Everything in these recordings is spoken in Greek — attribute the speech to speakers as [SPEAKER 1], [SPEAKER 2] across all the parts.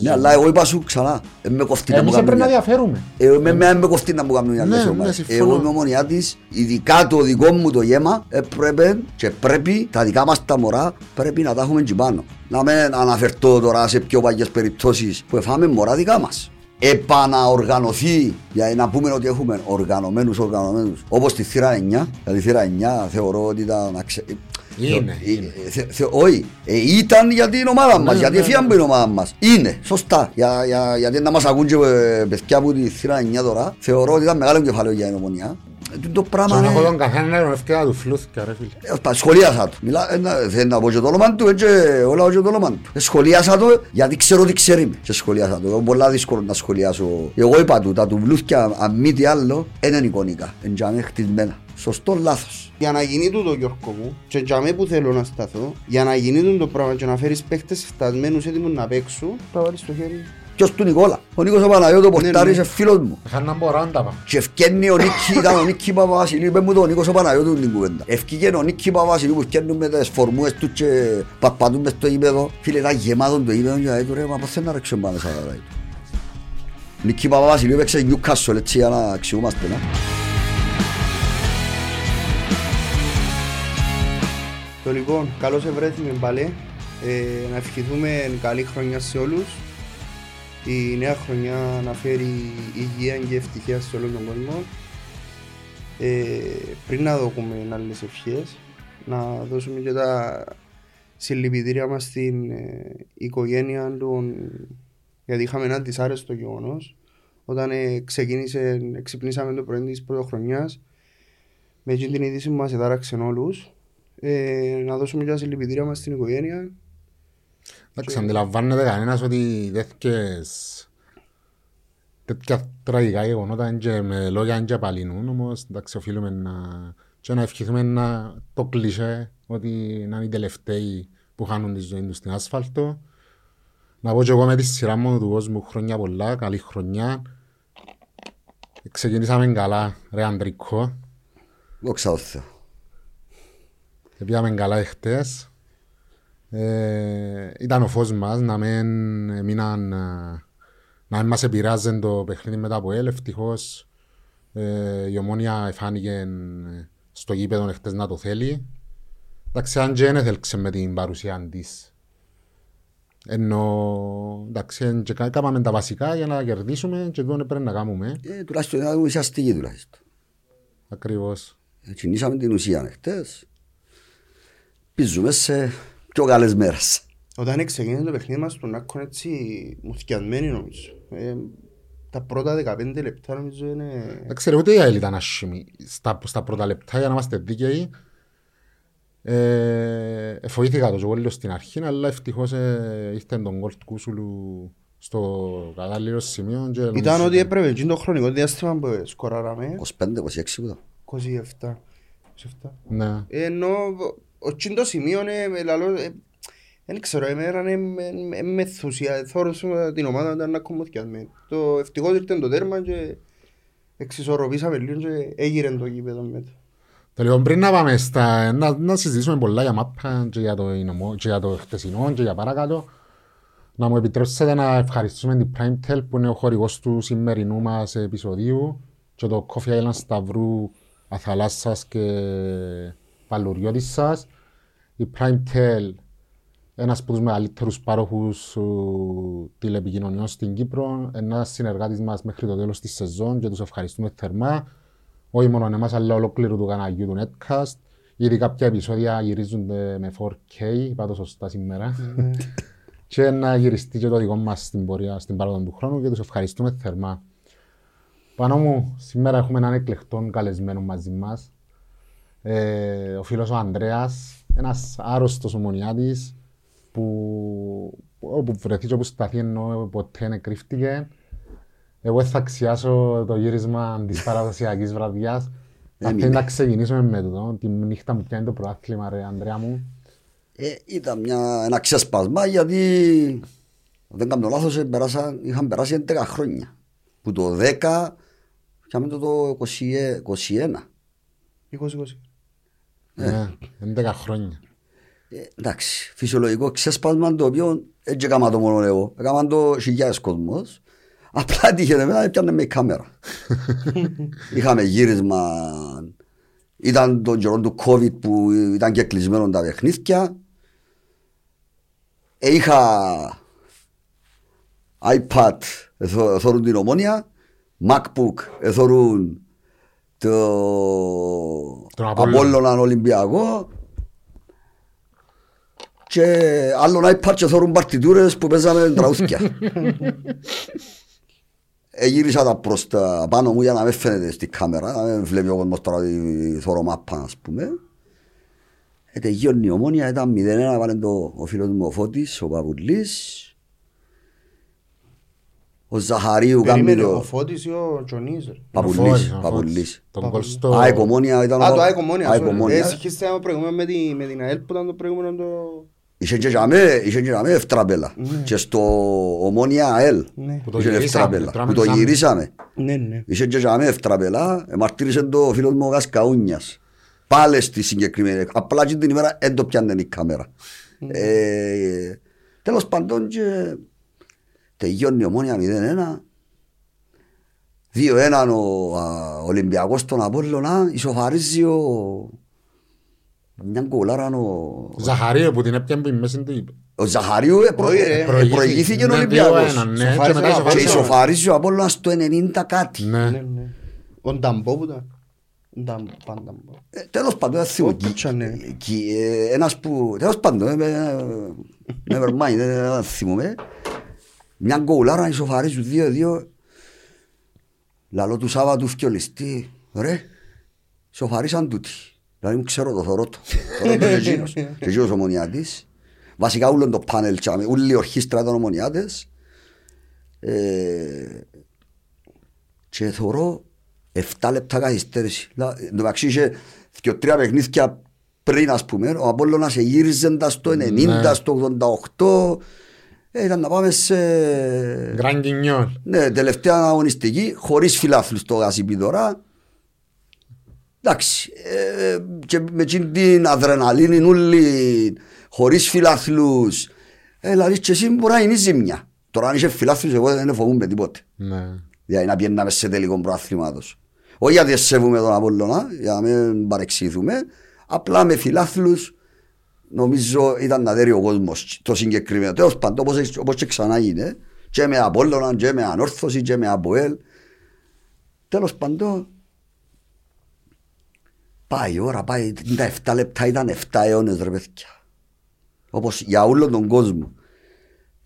[SPEAKER 1] Ναι, αλλά εγώ είπα σου ξανά, δεν με κοφτεί να μου
[SPEAKER 2] Εμείς πρέπει να
[SPEAKER 1] κάνουν
[SPEAKER 2] διαφέρουμε.
[SPEAKER 1] ε, με, με, με κοφτεί να μου κάνουν οι άλλες
[SPEAKER 2] Ναι,
[SPEAKER 1] ομάδες.
[SPEAKER 2] ναι, συμφωνώ.
[SPEAKER 1] Εγώ είμαι ομονιά της, ειδικά το δικό μου το γέμα, έπρεπε και πρέπει τα δικά μας τα μωρά πρέπει να τα έχουμε εκεί πάνω. Να μην αναφερθώ τώρα σε πιο παλιές περιπτώσεις που εφάμε μωρά δικά μας. Επαναοργανωθεί, για να πούμε ότι έχουμε οργανωμένους οργανωμένους, όπως τη θύρα 9, δηλαδή θύρα 9 θεωρώ ότι ήταν αξε...
[SPEAKER 2] Είναι,
[SPEAKER 1] Ε,
[SPEAKER 2] είναι.
[SPEAKER 1] ε, θε- θε- Όχι, ε, ήταν για την ομάδα μας,
[SPEAKER 2] Ναι,
[SPEAKER 1] γιατί
[SPEAKER 2] ναι,
[SPEAKER 1] έφυγαν από την ομάδα μας. Είναι, σωστά. Για, για, γιατί να μας ακούν και ε, παιδιά που τη θύρα 9 τώρα, θεωρώ ότι ήταν μεγάλο κεφάλαιο για την ομονία. Ε, τούτο πράγμα
[SPEAKER 2] Τον έχω
[SPEAKER 1] είναι...
[SPEAKER 2] τον καθένα να ευκαιρία του φλούθηκα ρε φίλε.
[SPEAKER 1] Ε, τα σχολίασα του. Μιλά, ε, να- θέλει να πω και το όνομα του, έτσι όλα και το όνομα του. Ε, σχολίασα το γιατί ξέρω ότι ξέρει με. Και σχολίασα το. Είναι πολλά δύσκολο να σχολιάσω. Εγώ είπα του, τα του βλούθκια, αν μη τι άλλο, είναι εικονικά. Είναι για μένα χτισμένα. Σωστό, λάθος.
[SPEAKER 3] Για να γίνει τούτο Γιώργο μου και για μέ που θέλω να σταθώ Για να γίνει τούτο το πράγμα και να φέρεις παίχτες φτασμένους έτοιμους να παίξουν Πρέπει να βάλεις το χέρι
[SPEAKER 1] Ποιος του Νικόλα; Ο Νίκος ο Παναγιώτος
[SPEAKER 3] Ναι,
[SPEAKER 1] Πορτάρης
[SPEAKER 3] ναι.
[SPEAKER 1] είναι φίλος μου.
[SPEAKER 2] Είχαν να μπορώ να τα πάω.
[SPEAKER 1] Και ευκένει ο Νίκη, ήταν ο Νίκη Παπαβασιλείου, είπε μου το ο Νίκος ο Παναγιώτου την κουβέντα. Ευκήκε ο Νίκη Παπαβασιλείου που ευκένουν με τις φορμούες τους και παπατούν μες στο γήπεδο. Φίλε, ήταν γεμάτο το γήπεδο και λέει του ρε, μα πώς θέλει να ρέξουν πάνω σαν ώρα του. Νίκη Παπαβασιλείου έπαιξε Newcastle έτσι για να αξιούμαστε. να.
[SPEAKER 3] Το λοιπόν, καλώς ευρέθημε πάλι ε, Να ευχηθούμε καλή χρονιά σε όλους. Η νέα χρονιά να φέρει υγεία και ευτυχία σε όλο τον κόσμο. Ε, Πριν να δούμε άλλες ευχές Να δώσουμε και τα συλληπιτήρια μας στην ε, οικογένεια των γιατί είχαμε ένα δυσάρεστο γεγονός. Όταν ε, ξεκίνησε, ξυπνήσαμε το πρωί της πρωτοχρονιάς με εκείνη την είδηση που μας εδάραξε όλους ε, να δώσουμε και τα συλληπιτήρια μας στην οικογένεια
[SPEAKER 2] Εντάξει, αντιλαμβάνεται κανένας ότι τέτοιες τέτοια τραγικά γεγονότα είναι και με λόγια είναι και απαλυνούν, όμως εντάξει οφείλουμε να και να ευχηθούμε να το κλεισέ ότι να είναι οι τελευταίοι που χάνουν τη ζωή τους στην άσφαλτο. Να πω και εγώ με τη σειρά μου του κόσμου χρόνια πολλά, καλή χρονιά. Ξεκινήσαμε καλά, ρε Αντρικό.
[SPEAKER 1] Δόξα τω Θεώ.
[SPEAKER 2] Πήγαμε καλά εχθές. Ε, ήταν ο φως μας να μην μείναν, ε, να μην μας επηρεάζουν το παιχνίδι μετά από ελ. Ευτυχώς ε, η ομόνια φάνηκε ε, στο γήπεδο εχθές να το θέλει. Εντάξει, αν και δεν έθελξε με την παρουσία της. Ενώ, εντάξει, εν και κα- κάμαμε τα βασικά για να κερδίσουμε και τούτο πρέπει να κάνουμε.
[SPEAKER 1] Ε, τουλάχιστον ήταν ουσιαστική τουλάχιστον.
[SPEAKER 2] Ακριβώς.
[SPEAKER 1] Ε, Κινήσαμε την ουσία χτες. Πίζουμε σε πιο καλές μέρες.
[SPEAKER 3] Όταν ξεκίνησε το παιχνίδι μας στον Άκκον έτσι μουθιασμένοι νομίζω. Ε, τα πρώτα 15 λεπτά νομίζω είναι...
[SPEAKER 2] Εντάξει, ρε, ούτε η ΑΕΛ ήταν άσχημη στα, στα πρώτα λεπτά για να είμαστε δίκαιοι. Ε, εφοήθηκα το ζωγόλιο στην αρχή, αλλά ευτυχώς ε, ήρθε τον γκολ του Κούσουλου στο κατάλληλο σημείο. Και νομίζω
[SPEAKER 3] Ήταν ότι έπρεπε εκείνο το χρονικό διάστημα που σκοράραμε
[SPEAKER 1] 25-26 που το.
[SPEAKER 3] 27. 27.
[SPEAKER 2] Ναι.
[SPEAKER 3] Ε, Ενώ ο εκείνο το σημείο είναι λαλό... ε, Δεν ξέρω, εμένα είναι με ενθουσία. Θόρω την ομάδα ήταν να κομμωθιασμένη. Το ευτυχώς ήρθε το τέρμα και εξισορροπήσαμε λίγο και έγειρε το γήπεδο μετά.
[SPEAKER 2] Το λοιπόν πριν να πάμε στα, να, να συζητήσουμε πολλά για μάπα και για το, νομό, και για το χτεσινό και για παρακάτω. Να μου επιτρέψετε να ευχαριστούμε την Primetel που είναι ο χορηγός του σημερινού μας επεισοδίου και το Coffee Island Σταυρού Αθαλάσσας και Παλουριώτης σας. Η Primetel ένας από τους μεγαλύτερους πάροχους ου, τηλεπικοινωνιών στην Κύπρο, ένας συνεργάτης μας μέχρι το τέλος της σεζόν και τους ευχαριστούμε θερμά. Όχι μόνο εμάς, αλλά ολόκληρου του καναλιού του Netcast. Ήδη κάποια επεισόδια γυρίζονται με 4K, είπα το σωστά σήμερα. και να γυριστεί και το δικό μας στην πορεία, στην παράδοση του χρόνου και τους ευχαριστούμε θερμά. Πάνω μου, σήμερα έχουμε έναν εκλεκτόν καλεσμένο μαζί μας. Ε, ο φίλος ο Ανδρέας, ένας άρρωστος ομονιάτης που όπου βρεθείς και όπου σταθεί ενώ ποτέ δεν κρύφτηκε. Εγώ θα αξιάσω το γύρισμα της παραδοσιακής βραδιάς. Θα
[SPEAKER 1] Έμεινε.
[SPEAKER 2] θέλει να ξεκινήσουμε με το, τη νύχτα που πιάνει το πρωτάθλημα ρε Ανδρέα μου.
[SPEAKER 1] Ε, ήταν μια, ένα ξεσπασμά γιατί αν δεν κάνω λάθος ε, περάσαν, είχαν περάσει 11 χρόνια. Που το 10 είχαμε το, το 20, 21.
[SPEAKER 3] 20-20.
[SPEAKER 2] Ναι, 11 χρόνια.
[SPEAKER 1] Ε, εντάξει, φυσιολογικό ξέσπασμα το οποίο έτσι έκανα το μόνο εγώ. Έκανα το χιλιάδες κόσμος. Απλά τύχε εμένα έπιανε με η κάμερα. Είχαμε γύρισμα. Ήταν τον καιρό του COVID που ήταν και κλεισμένο τα παιχνίδια. Ε, είχα iPad, εθώρουν την ομόνια, MacBook, εθώρουν το
[SPEAKER 2] Τον Απόλλωνα.
[SPEAKER 1] Απόλλωνα Ολυμπιακό και άλλον iPad και εθώρουν παρτιτούρες που παίζαμε τραγούθια. Εγύρισα τα προς τα πάνω μου για να με φαίνεται στη κάμερα, να με βλέπει ο κόσμος τώρα τη θωρώ μάπα ας πούμε. Ε, τελειώνει η ομόνια, ήταν 0-1, βάλε το ο φίλος μου ο Φώτης, ο Παπουλής. Ο Ζαχαρίου κάνει
[SPEAKER 3] Περίμενε ο
[SPEAKER 1] το...
[SPEAKER 3] Φώτης ή ο Τζονής. ρε.
[SPEAKER 1] Παπουλής,
[SPEAKER 2] Φώτης, ο
[SPEAKER 1] Παπουλής.
[SPEAKER 2] Τον κόλ στο...
[SPEAKER 1] ΑΕΚ Ομόνια ήταν...
[SPEAKER 3] Α,
[SPEAKER 1] ο-
[SPEAKER 3] το ΑΕΚ Ομόνια.
[SPEAKER 1] ΑΕΚ
[SPEAKER 3] sorry.
[SPEAKER 1] Ομόνια.
[SPEAKER 3] Ε, συγχύστε ένα προηγούμενο με τη- με την ΑΕΛ που ήταν το προηγούμενο το...
[SPEAKER 1] Είχε και για με- είχε και για με ευτραπέλα. Και στο Ομόνια ΑΕΛ.
[SPEAKER 3] Ναι.
[SPEAKER 2] Που το
[SPEAKER 1] Είχε
[SPEAKER 2] γυρίσαμε,
[SPEAKER 1] ευτραπέλα.
[SPEAKER 2] τρώμε
[SPEAKER 1] Που το
[SPEAKER 2] σαν-
[SPEAKER 1] γυρίσαμε.
[SPEAKER 3] Ναι, ναι.
[SPEAKER 1] Είχε και για με ευτραπέλα. Εμαρτύρησε το ο φίλος μου ο Γασκαούνιας. Πάλε στη συγκεκριμένη. Απλά και την ημέρα δεν το πιάνε η κάμερα. Ε, Τέλος πάντων και τελειώνει η Ομόνια 0-1. 2-1 ο α, Ολυμπιακός στον Απόλλωνα. Ισοφαρίζει ο... Μια γκολάρα ο...
[SPEAKER 2] Ζαχαρίου που την έπιανε που η μέση του είπε;
[SPEAKER 1] Ο Ζαχαρίου ε, προ-
[SPEAKER 3] Όχι, ρε.
[SPEAKER 1] ε, ε, προηγήθηκε ο
[SPEAKER 2] Ναι,
[SPEAKER 1] Ολυμπιακός.
[SPEAKER 2] 2-1, ναι,
[SPEAKER 3] Σοφάρισε
[SPEAKER 2] και μετά
[SPEAKER 3] ο
[SPEAKER 1] Και
[SPEAKER 2] ισοφάρισε.
[SPEAKER 1] ισοφαρίζει ο Απόλλωνας στο 90 κάτι.
[SPEAKER 2] Ναι.
[SPEAKER 3] Ναι, ναι. Ο Νταμπό που ήταν. Ο Νταμπό, Πανταμπό.
[SPEAKER 1] Ε, Τέλος πάντων, δεν θυμώ.
[SPEAKER 3] Ό,τι κι αν είναι.
[SPEAKER 1] Κι- κι, ε, Ένας που... Τέλος πάντων, ε, ε, never mind, ε, δεν θυμούμαι. Μια γκολάρα ισοφαρίζουν 2-2. Λαλό του Σάββατου φκιολιστή. Ρε, ισοφαρίσαν τούτοι. Δηλαδή μου ξέρω το θωρώ το. Θωρώ το και εκείνος. Και εκείνος ομονιάτης. Βασικά ούλον το πάνελ, τσάμε, ούλη η ορχήστρα ήταν ομονιάτες. Ε, και θωρώ 7 λεπτά καθυστέρηση. Λα- Εν τω μεταξύ είχε δυο τρία παιχνίδια πριν ας πούμε, ο Απόλλωνας γύριζε στο 90,
[SPEAKER 2] Ναι.
[SPEAKER 1] στο 88. Ε, ήταν να πάμε σε...
[SPEAKER 2] Γκραν Κινιόλ.
[SPEAKER 1] Ναι, τελευταία αγωνιστική, χωρίς φιλάθλους το γασίπι τώρα. Εντάξει, ε, και με εκείνη την αδρεναλίνη ούλη, χωρίς φιλάθλους. Ε, δηλαδή και εσύ μπορεί να είναι η ζημιά. Τώρα αν είσαι φιλάθλους, εγώ δεν φοβούμαι τίποτε.
[SPEAKER 2] Ναι.
[SPEAKER 1] Δηλαδή να πιέναμε σε τελικό προαθλήματος. Όχι γιατί σέβουμε τον Απόλλωνα, για να μην παρεξήθουμε, απλά με φιλάθλους νομίζω ήταν να δέρει ο κόσμος το συγκεκριμένο. Τέλος πάντων όπως, όπως και ξανά είναι, και με Απόλλωνα και με Ανόρθωση και με Αποέλ. Τέλος πάντων πάει η ώρα, πάει τα 7 λεπτά, ήταν 7 αιώνες ρε παιδιά. Όπως για όλο τον κόσμο.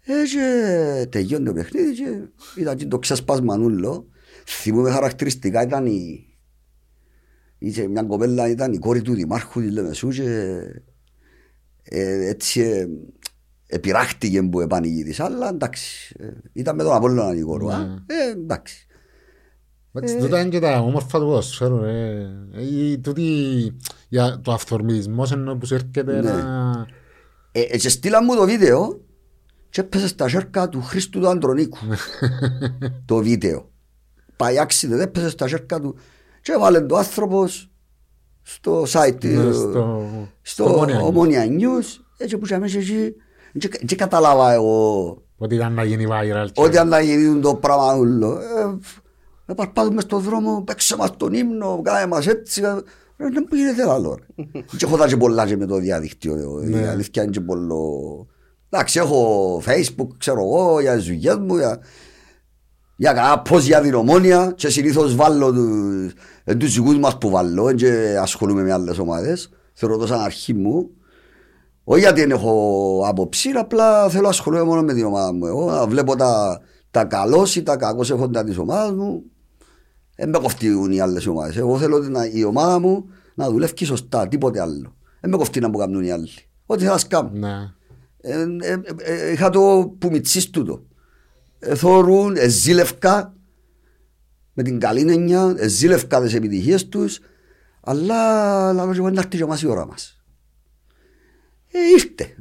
[SPEAKER 1] Ε, και τελειώνει το παιχνίδι και ήταν και το ξέσπασμα νουλό. Θυμούμαι χαρακτηριστικά ήταν η... Είχε μια κοπέλα, ήταν η κόρη του Δημάρχου της Λεμεσού και ε, έτσι ε, επιράχτηκε που επανηγύρισε, αλλά εντάξει, ε, ήταν με τον Απόλλωνα η κόρη, α. ε, εντάξει.
[SPEAKER 2] Εντάξει, τούτα είναι και τα όμορφα του ποδοσφαίρου, ρε. Ε, η- τούτη, για το αυθορμητισμός ενώ που σου έρχεται
[SPEAKER 1] Ναι.
[SPEAKER 2] να...
[SPEAKER 1] Ε, ε, και στείλαν μου το βίντεο και έπεσε στα σέρκα του Χρήστου του Αντρονίκου. το βίντεο. Πάει άξιδε, έπεσε στα σέρκα του και έβαλε το άνθρωπος στο site,
[SPEAKER 2] Ναι,
[SPEAKER 1] ε,
[SPEAKER 2] στο-
[SPEAKER 1] στο
[SPEAKER 2] στο Ομόνια News.
[SPEAKER 1] Ομόνια News. Έτσι που είχαμε εκεί, δεν κατάλαβα εγώ
[SPEAKER 2] Ότι ήταν να γίνει viral. και-
[SPEAKER 1] ότι αν να γίνει το πράγμα ούλο. Ε, ε, παρπάτουμε στον δρόμο, παίξε μας τον ύμνο, κάνε μας έτσι. ε, Δεν μου γίνεται άλλο. ρε. Και έχω δει και πολλά και με το διαδίκτυο. Η αλήθεια είναι και πολλό. Εντάξει, έχω facebook, ξέρω εγώ, για τις δουλειές μου, για, για κανένα πώς για την ομόνια και συνήθως βάλω τους, ε, τους δικούς μας που βάλω και ασχολούμαι με άλλες ομάδες. Θεωρώ το σαν αρχή μου. Όχι γιατί δεν έχω άποψη, απλά θέλω να ασχολούμαι μόνο με την ομάδα μου. Εγώ να βλέπω τα, τα καλώς ή τα κακώς έχοντα της ομάδας μου. Δεν με κοφτούν οι άλλες ομάδες. Εγώ θέλω να, η ομάδα μου να δουλεύει σωστά, τίποτε άλλο. Δεν με κοφτεί να μου κάνουν οι άλλοι. Ό,τι θα κάνω.
[SPEAKER 2] Ναι.
[SPEAKER 1] Ε, ε, ε, ε, είχα το που μητσείς τούτο. Ε, θωρούν, ε, ζήλευκα με την καλή έννοια, ε, ζήλευκα τις επιτυχίες τους, αλλά λαλός και εγώ να έρθει και μας η ώρα μας. Ε, ήρθε.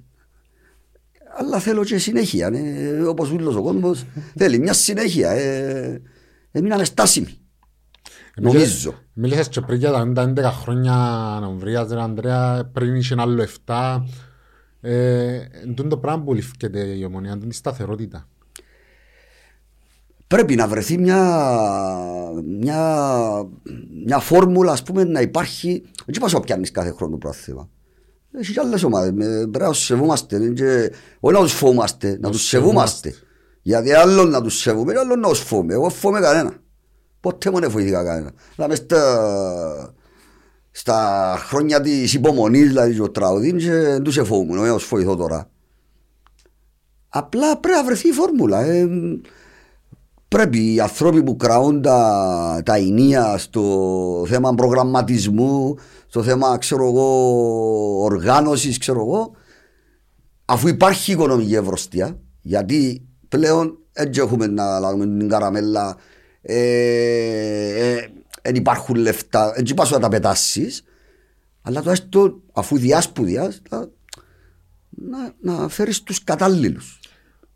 [SPEAKER 1] Αλλά θέλω και συνέχεια, ε, όπως ούλος ο κόσμος, θέλει μια συνέχεια. Ε, έμειναμε στάσιμοι. Νομίζω.
[SPEAKER 2] Μίλησες και πριν για τα 11 χρόνια να βρεις, ρε Ανδρέα, πριν είχε ένα άλλο 7. Ε, Εν τούτο το πράγμα που ληφκέται η ομονία, είναι η σταθερότητα.
[SPEAKER 1] Πρέπει να βρεθεί μια, μια, μια φόρμουλα ας πούμε να υπάρχει. Δεν είπα σου πιάνεις κάθε χρόνο το πρόθυμα. Έχεις και άλλες ομάδες. Με- πρέπει να τους σεβούμαστε δεν και- όχι να τους φοβούμαστε να τους σεβούμαστε. γιατί άλλο να τους σεβούμε και άλλο να τους φοβούμε. Εγώ φοβούμαι κανένα. Ποτέ μου δεν φοβήθηκα κανένα. Δηλαδή στα, στα χρόνια της υπομονής δηλαδή το τραγουδί και δεν τους εφοβούμαι όχι να τους φοβηθώ τώρα. Απλά πρέπει να βρεθεί η φόρμουλα. Ε, πρέπει οι άνθρωποι που κραούν τα, τα ενία στο θέμα προγραμματισμού, στο θέμα ξέρω εγώ, οργάνωσης, ξέρω εγώ, αφού υπάρχει οικονομική ευρωστία, γιατί πλέον έτσι έχουμε να λάβουμε την καραμέλα, ε, ε, δεν υπάρχουν λεφτά, έτσι πας να τα πετάσεις, αλλά το έστω αφού διάσπουδιας, να, να, να φέρεις τους κατάλληλους.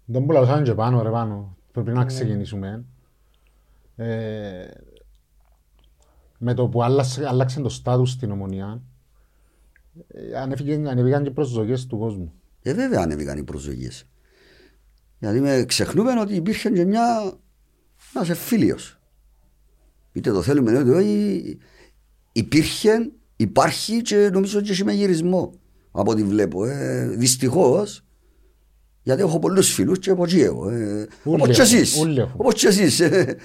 [SPEAKER 2] Δεν που λαλούσαμε και πάνω ρε πάνω. Πρέπει να ξεκινήσουμε. Ε, με το που άλλαξε, άλλαξε το στάτους στην ομονία, ε, ανέβηκε- ανέβηκαν και προσδοκίες του κόσμου.
[SPEAKER 1] Ε, βέβαια ανέβηκαν οι προσδοκίες. Γιατί με ξεχνούμε ότι υπήρχε και μια ένας εμφύλιος. Είτε το θέλουμε είτε όχι, υπήρχε, υπάρχει και νομίζω και έχει μεγυρισμό από ό,τι βλέπω. Ε, δυστυχώς, γιατί έχω πολλούς φίλους και από εκεί έχω. Ε,
[SPEAKER 2] Ούλοι
[SPEAKER 1] όπως και
[SPEAKER 2] έχουν,
[SPEAKER 1] εσείς.
[SPEAKER 2] ούλοι έχουν.
[SPEAKER 1] Όπως και εσείς. Ε,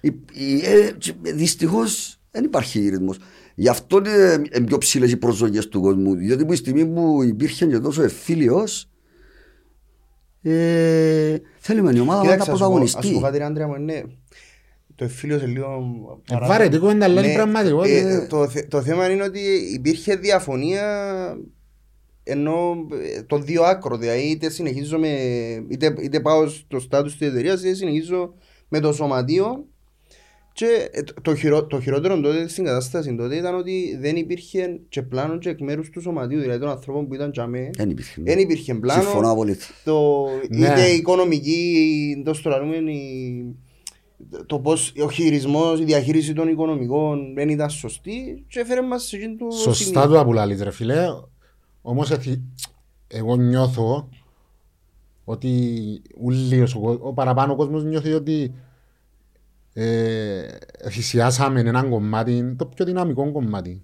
[SPEAKER 1] η- η- ε, και δυστυχώς δεν υπάρχει γυρισμός. Γι' αυτό είναι ε, πιο ψηλές οι προσδοκίες του κόσμου. Διότι που η στιγμή που υπήρχε και τόσο εμφύλιος, ε, θέλουμε η ομάδα να τα
[SPEAKER 3] Κοίταξε, ας σου πω- ας σου πω
[SPEAKER 1] πρωταγωνιστεί.
[SPEAKER 3] κάτι ρε Άντρια μου, είναι το εφήλιος σε λίγο
[SPEAKER 2] Ε,
[SPEAKER 3] παράδειγμα.
[SPEAKER 2] βαρετικό είναι, αλλά είναι
[SPEAKER 3] Ναι,
[SPEAKER 2] πραγματικότητα.
[SPEAKER 3] ε, το, θε- το θέμα είναι ότι υπήρχε διαφωνία ενώ ε, το δύο άκρο, δηλαδή είτε συνεχίζω με, είτε, είτε πάω στο στάτους της εταιρείας είτε συνεχίζω με το σωματείο και ε, το, το, χειρο, το χειρότερο τότε στην κατάσταση τότε ήταν ότι δεν υπήρχε και πλάνο και εκ μέρους του σωματείου, δηλαδή των ανθρώπων που ήταν τζαμέ.
[SPEAKER 1] Δεν υπήρχε.
[SPEAKER 3] Δεν υπήρχε πλάνο.
[SPEAKER 1] Συμφωνώ απολύτως.
[SPEAKER 3] Το,
[SPEAKER 2] Ναι.
[SPEAKER 3] είτε η οικονομική, το στο λαλούμε, η- το πώς ο χειρισμός, η διαχείριση των οικονομικών δεν ήταν σωστή και έφερε μας σε εκείνο το
[SPEAKER 2] Σωστά
[SPEAKER 3] σημείο.
[SPEAKER 2] το απουλάλεις ρε φίλε. Όμως εθι- εγώ νιώθω ότι ούλιος, ο, κο- ο παραπάνω κόσμος νιώθει ότι ε, θυσιάσαμε έναν κομμάτι, το πιο δυναμικό κομμάτι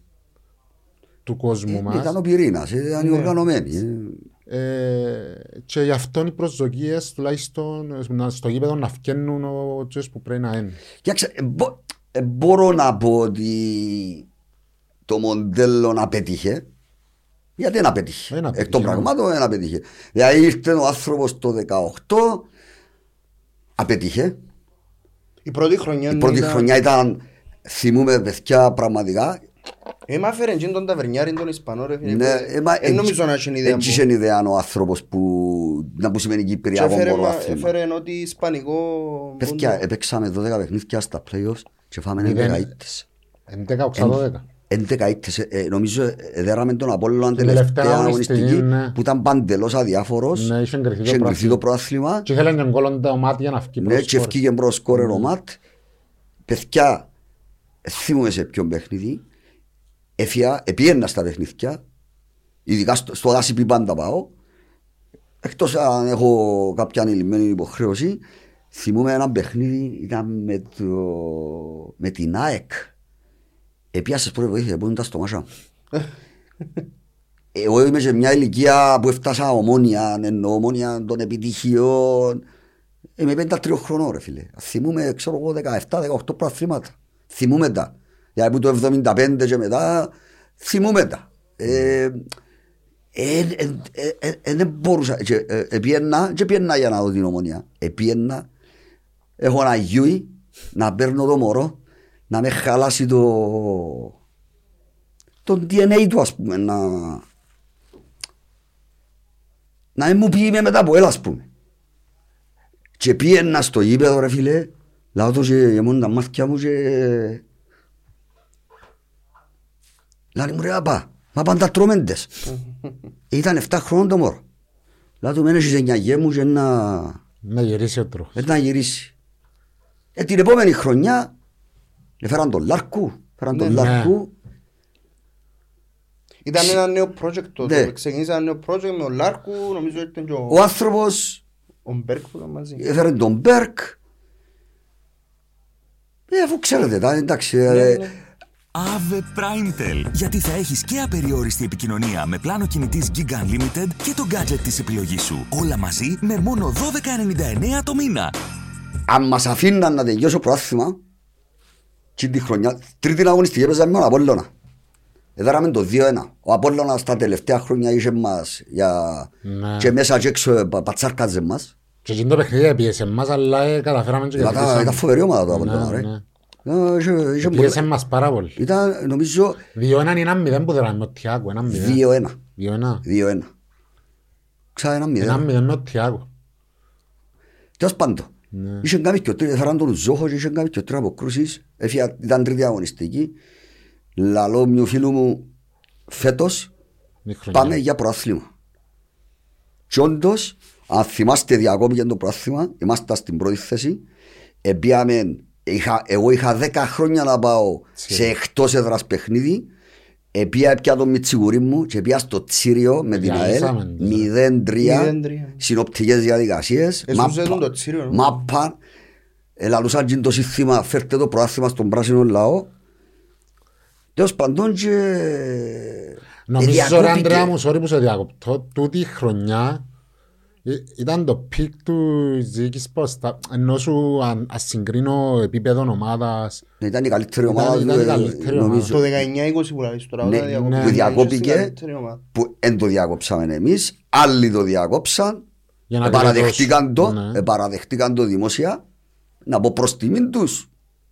[SPEAKER 2] του κόσμου μας.
[SPEAKER 1] Ήταν ο πυρήνας, ε, ήταν οι
[SPEAKER 3] Ναι.
[SPEAKER 1] οργανωμένοι. ε.
[SPEAKER 2] Ε, και γι' αυτό οι προσδοκίες τουλάχιστον ε, να- στο γήπεδο να φκαίνουν ο τσες που πρέπει να είναι.
[SPEAKER 1] Κοίταξε, ε, μπο- ε, μπορώ να πω ότι το μοντέλο να πέτυχε. Γιατί δεν απέτυχε.
[SPEAKER 2] Δεν απέτυχε,
[SPEAKER 1] Εκ των
[SPEAKER 2] ναι.
[SPEAKER 1] πραγμάτων δεν απέτυχε. Δηλαδή ήρθε ο άνθρωπος το 18, απέτυχε.
[SPEAKER 3] Η πρώτη χρονιά
[SPEAKER 1] Η πρώτη
[SPEAKER 3] ήταν-
[SPEAKER 1] χρονιά ήταν, θυμούμε παιδιά πραγματικά,
[SPEAKER 3] Ε, μα έφερε εκείνον τον ταβερνιάρη τον Ισπανό ρε φίλε.
[SPEAKER 1] ναι, ε, μα
[SPEAKER 3] Δεν νομίζω να έχει ιδέα
[SPEAKER 1] έτσι
[SPEAKER 3] που-
[SPEAKER 1] είχε ιδέα ο άνθρωπος που, να που σημαίνει
[SPEAKER 3] Και
[SPEAKER 1] Κυπριακό
[SPEAKER 3] έφερε, μα-
[SPEAKER 1] πρωτάθλημα.
[SPEAKER 3] έφερε ότι ισπανικό...
[SPEAKER 1] Παιδιά, έπαιξαμε 12 παιχνίδια στα playoffs και φάμε
[SPEAKER 2] Μηδέν.
[SPEAKER 1] 11 ήττες.
[SPEAKER 2] 11 12
[SPEAKER 1] 11 ήττες, ε, ε, νομίζω ε, δέραμε τον Απόλλωνα
[SPEAKER 2] Την τελευταία
[SPEAKER 1] τελευταία
[SPEAKER 2] αγωνιστική,
[SPEAKER 1] αγωνιστική
[SPEAKER 2] ναι.
[SPEAKER 1] που ήταν παντελώς αδιάφορος.
[SPEAKER 2] Ναι, είχε εγκριθεί το
[SPEAKER 1] είχε εγκριθεί
[SPEAKER 2] πρωτάθλημα.
[SPEAKER 1] το πρόθλημα
[SPEAKER 2] Και ήθελαν και γκολ το μάτι για να φύγει
[SPEAKER 1] ναι,
[SPEAKER 2] προς
[SPEAKER 1] και
[SPEAKER 2] σκορ.
[SPEAKER 1] ευκήγε μπρος σκόρερ ο Ματ. Παιδιά θυμούμαι σε ποιον παιχνίδι. Έφυγα, επίεννα στα παιχνίδια ειδικά στο, στο δάση πει πάντα πάω. Εκτός αν έχω κάποια ανηλυμένη υποχρέωση θυμούμαι ένα παιχνίδι ήταν με, το, με την ΑΕΚ Επίασες πρώτη βοήθεια που ήταν στο μάσα μου. Εγώ είμαι σε μια ηλικία που έφτασα ομόνια, εννοώ ομόνια των επιτυχιών. Είμαι 53 χρονών ρε φίλε. Θυμούμαι, ξέρω εγώ, 17-18 προαθλήματα. Θυμούμαι τα. Δηλαδή που το 75 και μετά, θυμούμαι τα. Ε, ε, ε, ε, ε, ε, δεν μπορούσα. Και, ε, Επίεννα, και πιένα για να δω την ομόνια. Επίεννα, έχω ένα γιούι, να παίρνω το μωρό, να με χαλάσει το, το DNA του ας πούμε, να, να μην μου πει είμαι μετά από έλα ας πούμε. Και πήγαινα στο γήπεδο ρε φίλε, λάω το και γεμούν τα μάτια μου και... Λάρι μου ρε απά, μα πάντα τρώμεντες. Ήταν 7 χρόνων το μωρό. Λάω του μένες σε νιαγέ μου και να,
[SPEAKER 2] Να γυρίσεις ο τρόπος.
[SPEAKER 1] να γυρίσει. Ε, την επόμενη χρονιά έφεραν τον Λάρκου, έφεραν τον
[SPEAKER 3] Ναι.
[SPEAKER 1] Λάρκου
[SPEAKER 3] Ήταν ένα νέο project τότε.
[SPEAKER 1] Ναι.
[SPEAKER 3] Ξεκίνησε ένα νέο project με ο Λάρκου, νομίζω ήταν και ο,
[SPEAKER 1] Ο άνθρωπος
[SPEAKER 3] ο Μπέρκ που ήταν μαζί.
[SPEAKER 1] έφερε τον Μπέρκ. Ε, αφού ξέρετε, τα, εντάξει.
[SPEAKER 3] Ναι,
[SPEAKER 1] ε,
[SPEAKER 3] ναι.
[SPEAKER 4] Ave Primetel. Γιατί θα έχεις και απεριόριστη επικοινωνία με πλάνο κινητής Giga Unlimited και το gadget της επιλογής σου. Όλα μαζί με μόνο 12,99 το μήνα.
[SPEAKER 1] αν μας αφήναν να τελειώσω προάθλημα και τη χρονιά, τρίτη αγωνιστική έπαιζα με τον Απόλλωνα. Εδάραμε το 2-1. Ο Απόλλωνας τα τελευταία χρόνια είχε μας για...
[SPEAKER 2] Ναι.
[SPEAKER 1] και μέσα και έξω ε, πα- πατσάρκαζε μας.
[SPEAKER 2] Και εκείνο το παιχνίδι έπιεσε εμάς, αλλά ε, καταφέραμε και
[SPEAKER 1] Ήταν,
[SPEAKER 2] κερδίσαμε.
[SPEAKER 1] ήταν φοβερή ομάδα το
[SPEAKER 2] Ναι,
[SPEAKER 1] Απόλλωνα, ρε.
[SPEAKER 2] ναι.
[SPEAKER 1] Ε, είχε- είχε
[SPEAKER 2] Έπιεσε
[SPEAKER 1] πολλά-
[SPEAKER 2] μας πάρα πολύ.
[SPEAKER 1] Ήταν νομίζω
[SPEAKER 2] Δύο έναν ή έναν μηδέν που δεράμε με ο Τιάκο, έναν μηδέν.
[SPEAKER 1] 2-1.
[SPEAKER 2] Δύο ένα.
[SPEAKER 1] 2-1. Ξα ένα
[SPEAKER 2] Έναν
[SPEAKER 1] μηδέν.
[SPEAKER 2] μηδέν με ο Τιάκο.
[SPEAKER 1] Τέλος πάντων.
[SPEAKER 2] Ναι.
[SPEAKER 1] Είχε κάνει και ο τρίτος, έφεραν τον Ζόχο και είχε κάνει και ο τρίτος αποκρούσεις. Έφυγα- Ήταν τρίτη αγωνιστική. Λαλό μου φίλου μου φέτος
[SPEAKER 2] Η χρονιά.
[SPEAKER 1] πάμε για προάθλημα. Και όντως, αν θυμάστε διακόμη για το προάθλημα, ήμασταν στην πρώτη θέση. Επίαμε, είχα, εγώ είχα 10 χρόνια να πάω σε εκτός έδρας παιχνίδι. Επία έπια τον Μιτσιγουρί μου και πήγα στο Τσίριο με την ΑΕΛ
[SPEAKER 2] Διαλύσαμε το.
[SPEAKER 1] 0-3
[SPEAKER 3] 0-3.
[SPEAKER 1] συνοπτικές διαδικασίες.
[SPEAKER 3] Εσούσες
[SPEAKER 1] Μάπα-
[SPEAKER 3] το Τσίριο, ναι.
[SPEAKER 1] Μάπα. Ελαλούσαν και το σύστημα, φέρτε το προάθλημα στον πράσινο λαό. Τέλος πάντων και...
[SPEAKER 2] Νομίζω
[SPEAKER 1] διακόπηκε.
[SPEAKER 2] ρε Αντρέα μου, sorry που σε διακοπτώ, τούτη η χρονιά ε, ήταν το peak του διοίκησης πώς τα, ενώ σου αν, ας συγκρίνω επίπεδο ομάδας
[SPEAKER 1] Ήταν η καλύτερη
[SPEAKER 2] Ήταν-
[SPEAKER 1] ομάδα
[SPEAKER 2] ήταν
[SPEAKER 1] του,
[SPEAKER 2] η
[SPEAKER 1] ε,
[SPEAKER 2] καλύτερη
[SPEAKER 1] νομίζω.
[SPEAKER 3] Το 19-20 που λάβεις τώρα.
[SPEAKER 1] Ναι,
[SPEAKER 3] όταν διακόπηκε.
[SPEAKER 2] ναι.
[SPEAKER 1] που διακόπηκε,
[SPEAKER 3] Είναι στην καλύτερη ομάδα.
[SPEAKER 1] που δεν το διακόψαμε εμείς, άλλοι το διακόψαν,
[SPEAKER 2] Για να
[SPEAKER 1] επαραδεχτήκαν το,
[SPEAKER 2] τελειώσουν, ναι.
[SPEAKER 1] επαραδεχτήκαν το δημόσια, να πω προς τιμήν τους,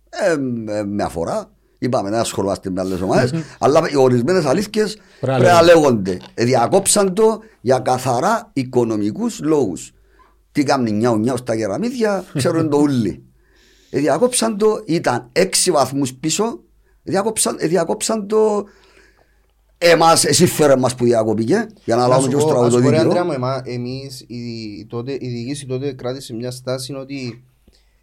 [SPEAKER 1] ε, ε, με αφορά, είπαμε να ασχολούμαστε με άλλες ομάδες, αλλά οι ορισμένες αλήθειες
[SPEAKER 2] να
[SPEAKER 1] πρέπει να λέγονται. Ε, Διακόψαν το για καθαρά οικονομικούς λόγους. Τι κάνει νιάου νιάου στα κεραμίδια, ξέρουν το ούλοι. Ε, διακόψαν το, ήταν έξι βαθμούς πίσω, διακόψαν, ε, διακόψαν το εμάς, εσύ φέρε μας που διακόπηκε, για να
[SPEAKER 3] Να
[SPEAKER 1] λάβουμε
[SPEAKER 3] σου
[SPEAKER 1] και ως
[SPEAKER 3] πω, ας πω, ρε, Άντρεα
[SPEAKER 1] τραγουδοδίκιο.
[SPEAKER 3] μου, εμά- εμείς, η, τότε, η διοίκηση τότε κράτησε μια στάση ότι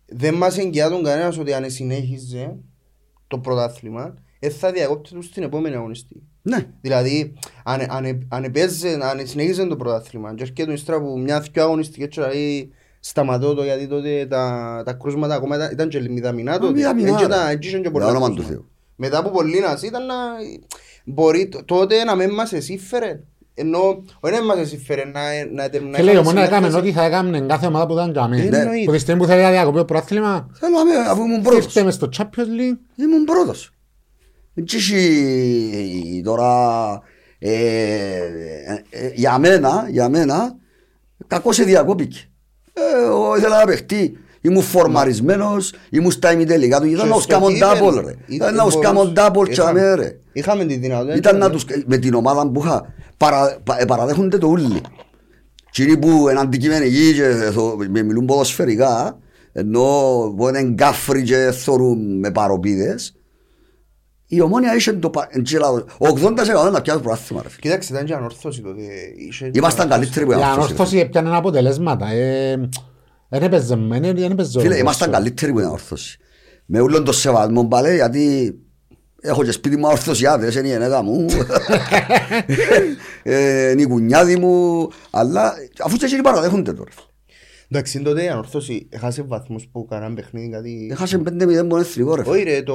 [SPEAKER 3] δεν μας εγγυάτουν κανένας ότι αν συνέχιζε το πρωτάθλημα, δεν θα διακόπτει τους στην επόμενη αγωνιστή.
[SPEAKER 1] Ναι,
[SPEAKER 3] Δηλαδή, αν, αν, αν, επέζε, αν συνέχιζε το πρωτάθλημα και έρχεται ύστερα από μια δυο αγωνιστικές και δηλαδή σταματώ το γιατί τότε τα, τα κρούσματα ακόμα ήταν, ήταν και μηδαμινά τότε.
[SPEAKER 1] μηδαμινά,
[SPEAKER 3] Έτσι
[SPEAKER 1] ρε.
[SPEAKER 3] ήταν- έτσι είχαν και πολλά
[SPEAKER 1] Για όνομα του
[SPEAKER 3] κρούσματα.
[SPEAKER 1] Θεού.
[SPEAKER 3] Μετά από πολλοί να ήταν να... Μπορεί τ- τότε να μην μας εσύφερε. Ενώ, όχι να μας εσύφερε, να, να, να,
[SPEAKER 2] Και λέει, μόνο
[SPEAKER 3] είχαμε
[SPEAKER 2] έκαμε
[SPEAKER 3] συμμετάσχει.
[SPEAKER 2] ό,τι θα έκαμε κάθε ομάδα που ήταν για
[SPEAKER 3] Ναι,
[SPEAKER 2] μένα.
[SPEAKER 3] εννοείται.
[SPEAKER 2] Που τη στιγμή που θέλει να διακοπεί το πρόθλημα,
[SPEAKER 1] θέλω να με, αφού ήμουν πρώτος.
[SPEAKER 2] ήρθε μες στο Champions League.
[SPEAKER 1] Ήμουν πρώτος. Έτσι έχει τώρα ε, ε, για μένα, για μένα κακό σε διακόπηκε. Ε, εγώ ήθελα να παιχτεί. Ήμουν φορμαρισμένος, ήμουν στα ημιτελικά του. Ήταν
[SPEAKER 3] Και
[SPEAKER 1] να
[SPEAKER 3] στο
[SPEAKER 1] σκάμον
[SPEAKER 3] κύπελλο,
[SPEAKER 1] τάπολ ρε.
[SPEAKER 3] ήταν
[SPEAKER 1] Ήταν να
[SPEAKER 3] μπορούσε-
[SPEAKER 1] σκάμον τάπολ
[SPEAKER 3] είχαμε-
[SPEAKER 1] τσαμέ ρε.
[SPEAKER 3] Είχαμε τη δυνατότητα.
[SPEAKER 1] Ήταν να τους, με την ομάδα που είχα παρα, πα, ε, παραδέχονται το ούλι. Εκείνοι που είναι αντικειμενικοί και θω- με μιλούν ποδοσφαιρικά ενώ που είναι γκάφροι και θωρούν με παροπίδες η ομόνια είχε το πα- εν και λαό- 80% να πιάσει προάθλημα ρε φίλε.
[SPEAKER 3] Κοίταξε, ήταν και ανόρθωση τότε. Είχε-
[SPEAKER 1] Ήμασταν καλύτεροι που
[SPEAKER 2] Η
[SPEAKER 1] η ανόρθωση. ρε
[SPEAKER 2] ανόρθωση έπιανε αποτελέσματα. ε, Δεν έπαιζε, δεν δεν έπαιζε.
[SPEAKER 1] Φίλε,
[SPEAKER 2] ο
[SPEAKER 1] ήμασταν
[SPEAKER 2] Ρώσος.
[SPEAKER 1] καλύτεροι που η ανόρθωση. Με όλον το σεβασμό παλέ γιατί έχω και σπίτι μου ανορθωσιάδες, είναι η ενέτα μου, ε, είναι η κουνιάδη μου, αλλά αφού και εκείνοι παραδέχονται τώρα.
[SPEAKER 3] Εντάξει, τότε η ανόρθωση έχασε βαθμούς που κάναν παιχνίδι κάτι...
[SPEAKER 1] Έχασε 5-0 μόνο εθνικό ρε φίλε.
[SPEAKER 3] Όχι ρε, το...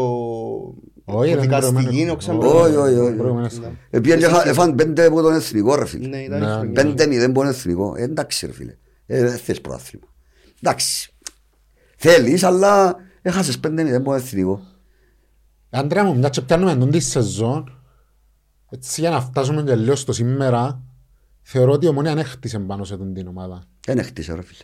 [SPEAKER 2] Όχι,
[SPEAKER 3] το
[SPEAKER 2] ρε,
[SPEAKER 3] δικαστική
[SPEAKER 2] προηγούμενο.
[SPEAKER 3] είναι οξαν
[SPEAKER 1] Όχι, όχι, όχι.
[SPEAKER 2] Προηγούμενες.
[SPEAKER 1] Επειδή έφαν πέντε από τον εθνικό ρε φίλε.
[SPEAKER 3] Ναι, ήταν η
[SPEAKER 2] Ναι.
[SPEAKER 3] χρονιά.
[SPEAKER 1] Πέντε μηδέν από τον εθνικό. Ε, Εντάξει ρε φίλε. Ε, Δεν θες προάθλημα. Εντάξει. Θέλεις, αλλά έχασες πέντε μηδέν από τον εθνικό.
[SPEAKER 2] Άντρεα μου, μια και πιάνουμε τον της σεζόν, έτσι για να φτάσουμε και λίγο στο σήμερα, θεωρώ ότι η Ομόνια ανέχτησε πάνω σε τον την ομάδα.
[SPEAKER 1] Δεν έχτισε ρε φίλε.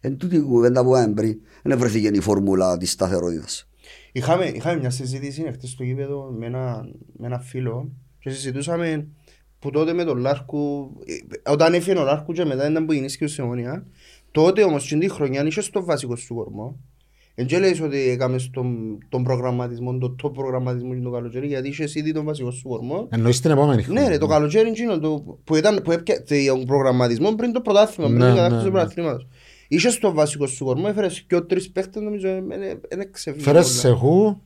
[SPEAKER 1] Εν τούτη η κουβέντα που είπαμε πριν. Δεν βρέθηκε η φόρμουλα της σταθερότητας.
[SPEAKER 3] Είχαμε, είχαμε μια συζήτηση χτες στο γήπεδο με ένα, με ένα φίλο και συζητούσαμε που τότε με τον Λάρκου, ε, όταν έφυγε ο Λάρκου και μετά ήταν που γεννήθηκε στην Ομονία, τότε όμως την χρονιά είχε στο βασικό σου κορμό. Εν και λέεις ότι έκαμες στον, τον προγραμματισμό, τον top προγραμματισμό και το καλοκαίρι, γιατί είχες ήδη τον βασικό σου κορμό.
[SPEAKER 2] Εννοείς την επόμενη χρονιά.
[SPEAKER 3] Ναι ρε, το καλοκαίρι είναι το, που, ήταν, που έπιασε τον προγραμματισμό πριν το πρωτάθλημα, πριν
[SPEAKER 2] Ναι,
[SPEAKER 3] την
[SPEAKER 2] ναι,
[SPEAKER 3] κατάκτηση του
[SPEAKER 2] ναι.
[SPEAKER 3] πρωταθλήματος. Είχες το βασικό σου κορμό, έφερες και ο τρεις παίχτες νομίζω, δεν ξεφύγει.
[SPEAKER 2] Φέρες σε χου,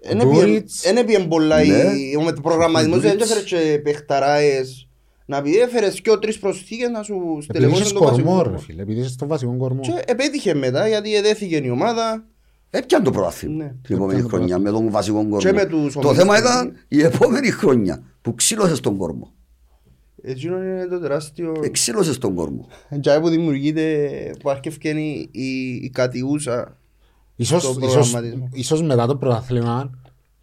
[SPEAKER 3] Εν έπιεν-
[SPEAKER 2] Ντούριτς.
[SPEAKER 3] εν έπιεν πολλά η-
[SPEAKER 1] Ναι.
[SPEAKER 3] ο με- προγραμματισμός δεν
[SPEAKER 1] Ντούριτς.
[SPEAKER 3] έφερε και παιχταράες να πει έφερες και ο τρεις προσθήκες να σου
[SPEAKER 2] Επειδή
[SPEAKER 3] στελεχώσουν
[SPEAKER 2] είσαι
[SPEAKER 3] το βασικό
[SPEAKER 2] κορμό ρε
[SPEAKER 3] κορμό.
[SPEAKER 2] φίλε, επειδή είσαι στο βασικό κορμό.
[SPEAKER 3] Και επέτυχε μετά γιατί εδέθηκε η ομάδα
[SPEAKER 1] Έπιαν το πρωτάθλημα
[SPEAKER 3] Ναι.
[SPEAKER 1] την επόμενη
[SPEAKER 2] Έπιαν το
[SPEAKER 1] χρονιά με τον βασικό κορμό.
[SPEAKER 3] Και με τους
[SPEAKER 1] Το
[SPEAKER 3] ομίλους
[SPEAKER 1] θέμα
[SPEAKER 3] του.
[SPEAKER 1] ήταν η επόμενη χρονιά που ξύλωσες στον κορμό.
[SPEAKER 3] Εκείνο είναι το τεράστιο
[SPEAKER 1] Εξύλωσε στον κορμό.
[SPEAKER 3] εντιάι που δημιουργείται που αρκεύκε η, η, η κατιούσα
[SPEAKER 2] Ίσως,
[SPEAKER 3] στον
[SPEAKER 2] ίσως,
[SPEAKER 3] προγραμματισμό.
[SPEAKER 2] ίσως μετά το πρωτάθλημα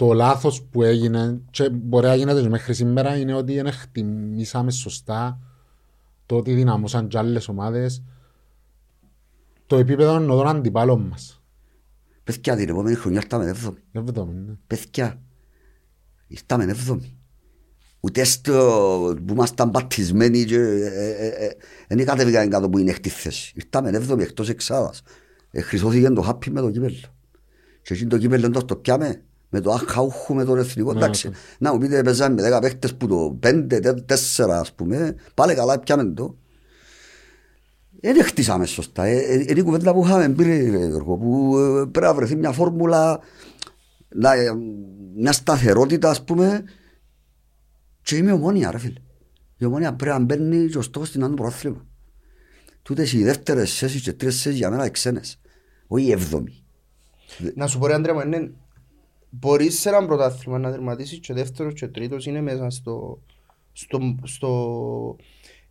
[SPEAKER 2] το λάθος που έγινε και μπορεί να γίνεται και μέχρι σήμερα είναι ότι δεν εκτιμήσαμε σωστά το ότι δυναμώσαν και άλλες ομάδες το επίπεδο των αντιπάλων μας.
[SPEAKER 1] Παιδιά την επόμενη χρονιά ήρθαμε έβδομη.
[SPEAKER 2] Δεν βλέπουμε, ναι.
[SPEAKER 1] Παιδιά, ήρθαμε έβδομη. Ούτε στο που ήμασταν πατισμένοι και δεν κατέβηκαν κάτω που είναι έκτη θέση. Ήρθαμε έβδομη εκτός εξάδας. Ε, Χρυσώθηκε το χάπι με το κύπελλο. Και εκείνο το κύπελλο εντός το πιάμε με το αχαούχου με τον εθνικό.
[SPEAKER 2] Ναι,
[SPEAKER 1] Εντάξει,
[SPEAKER 2] ναι.
[SPEAKER 1] να μου πείτε παίζαμε με δέκα παίχτες που το πέντε, τε- τέσσερα ας πούμε. Πάλι καλά πιάμε το. Δεν χτίσαμε σωστά. Ε, ε, Είναι η κουβέντα που είχαμε πει, ρε Γιώργο, που ε, πρέπει να βρεθεί μια φόρμουλα, να, ε, μια σταθερότητα, ας πούμε, και είμαι ομόνια, ρε φίλε. Η ομόνια πρέπει να μπαίνει και ο στόχος στην άλλο πρόθλημα. Τούτες οι δεύτερες θέσεις και τρεις θέσεις για μένα ξένες. Όχι οι έβδομοι.
[SPEAKER 3] Να σου πω ρε Άντρια μου, είναι, μπορείς σε ένα πρωτάθλημα να τερματίσεις και δεύτερος και τρίτος είναι μέσα στο, στο, στο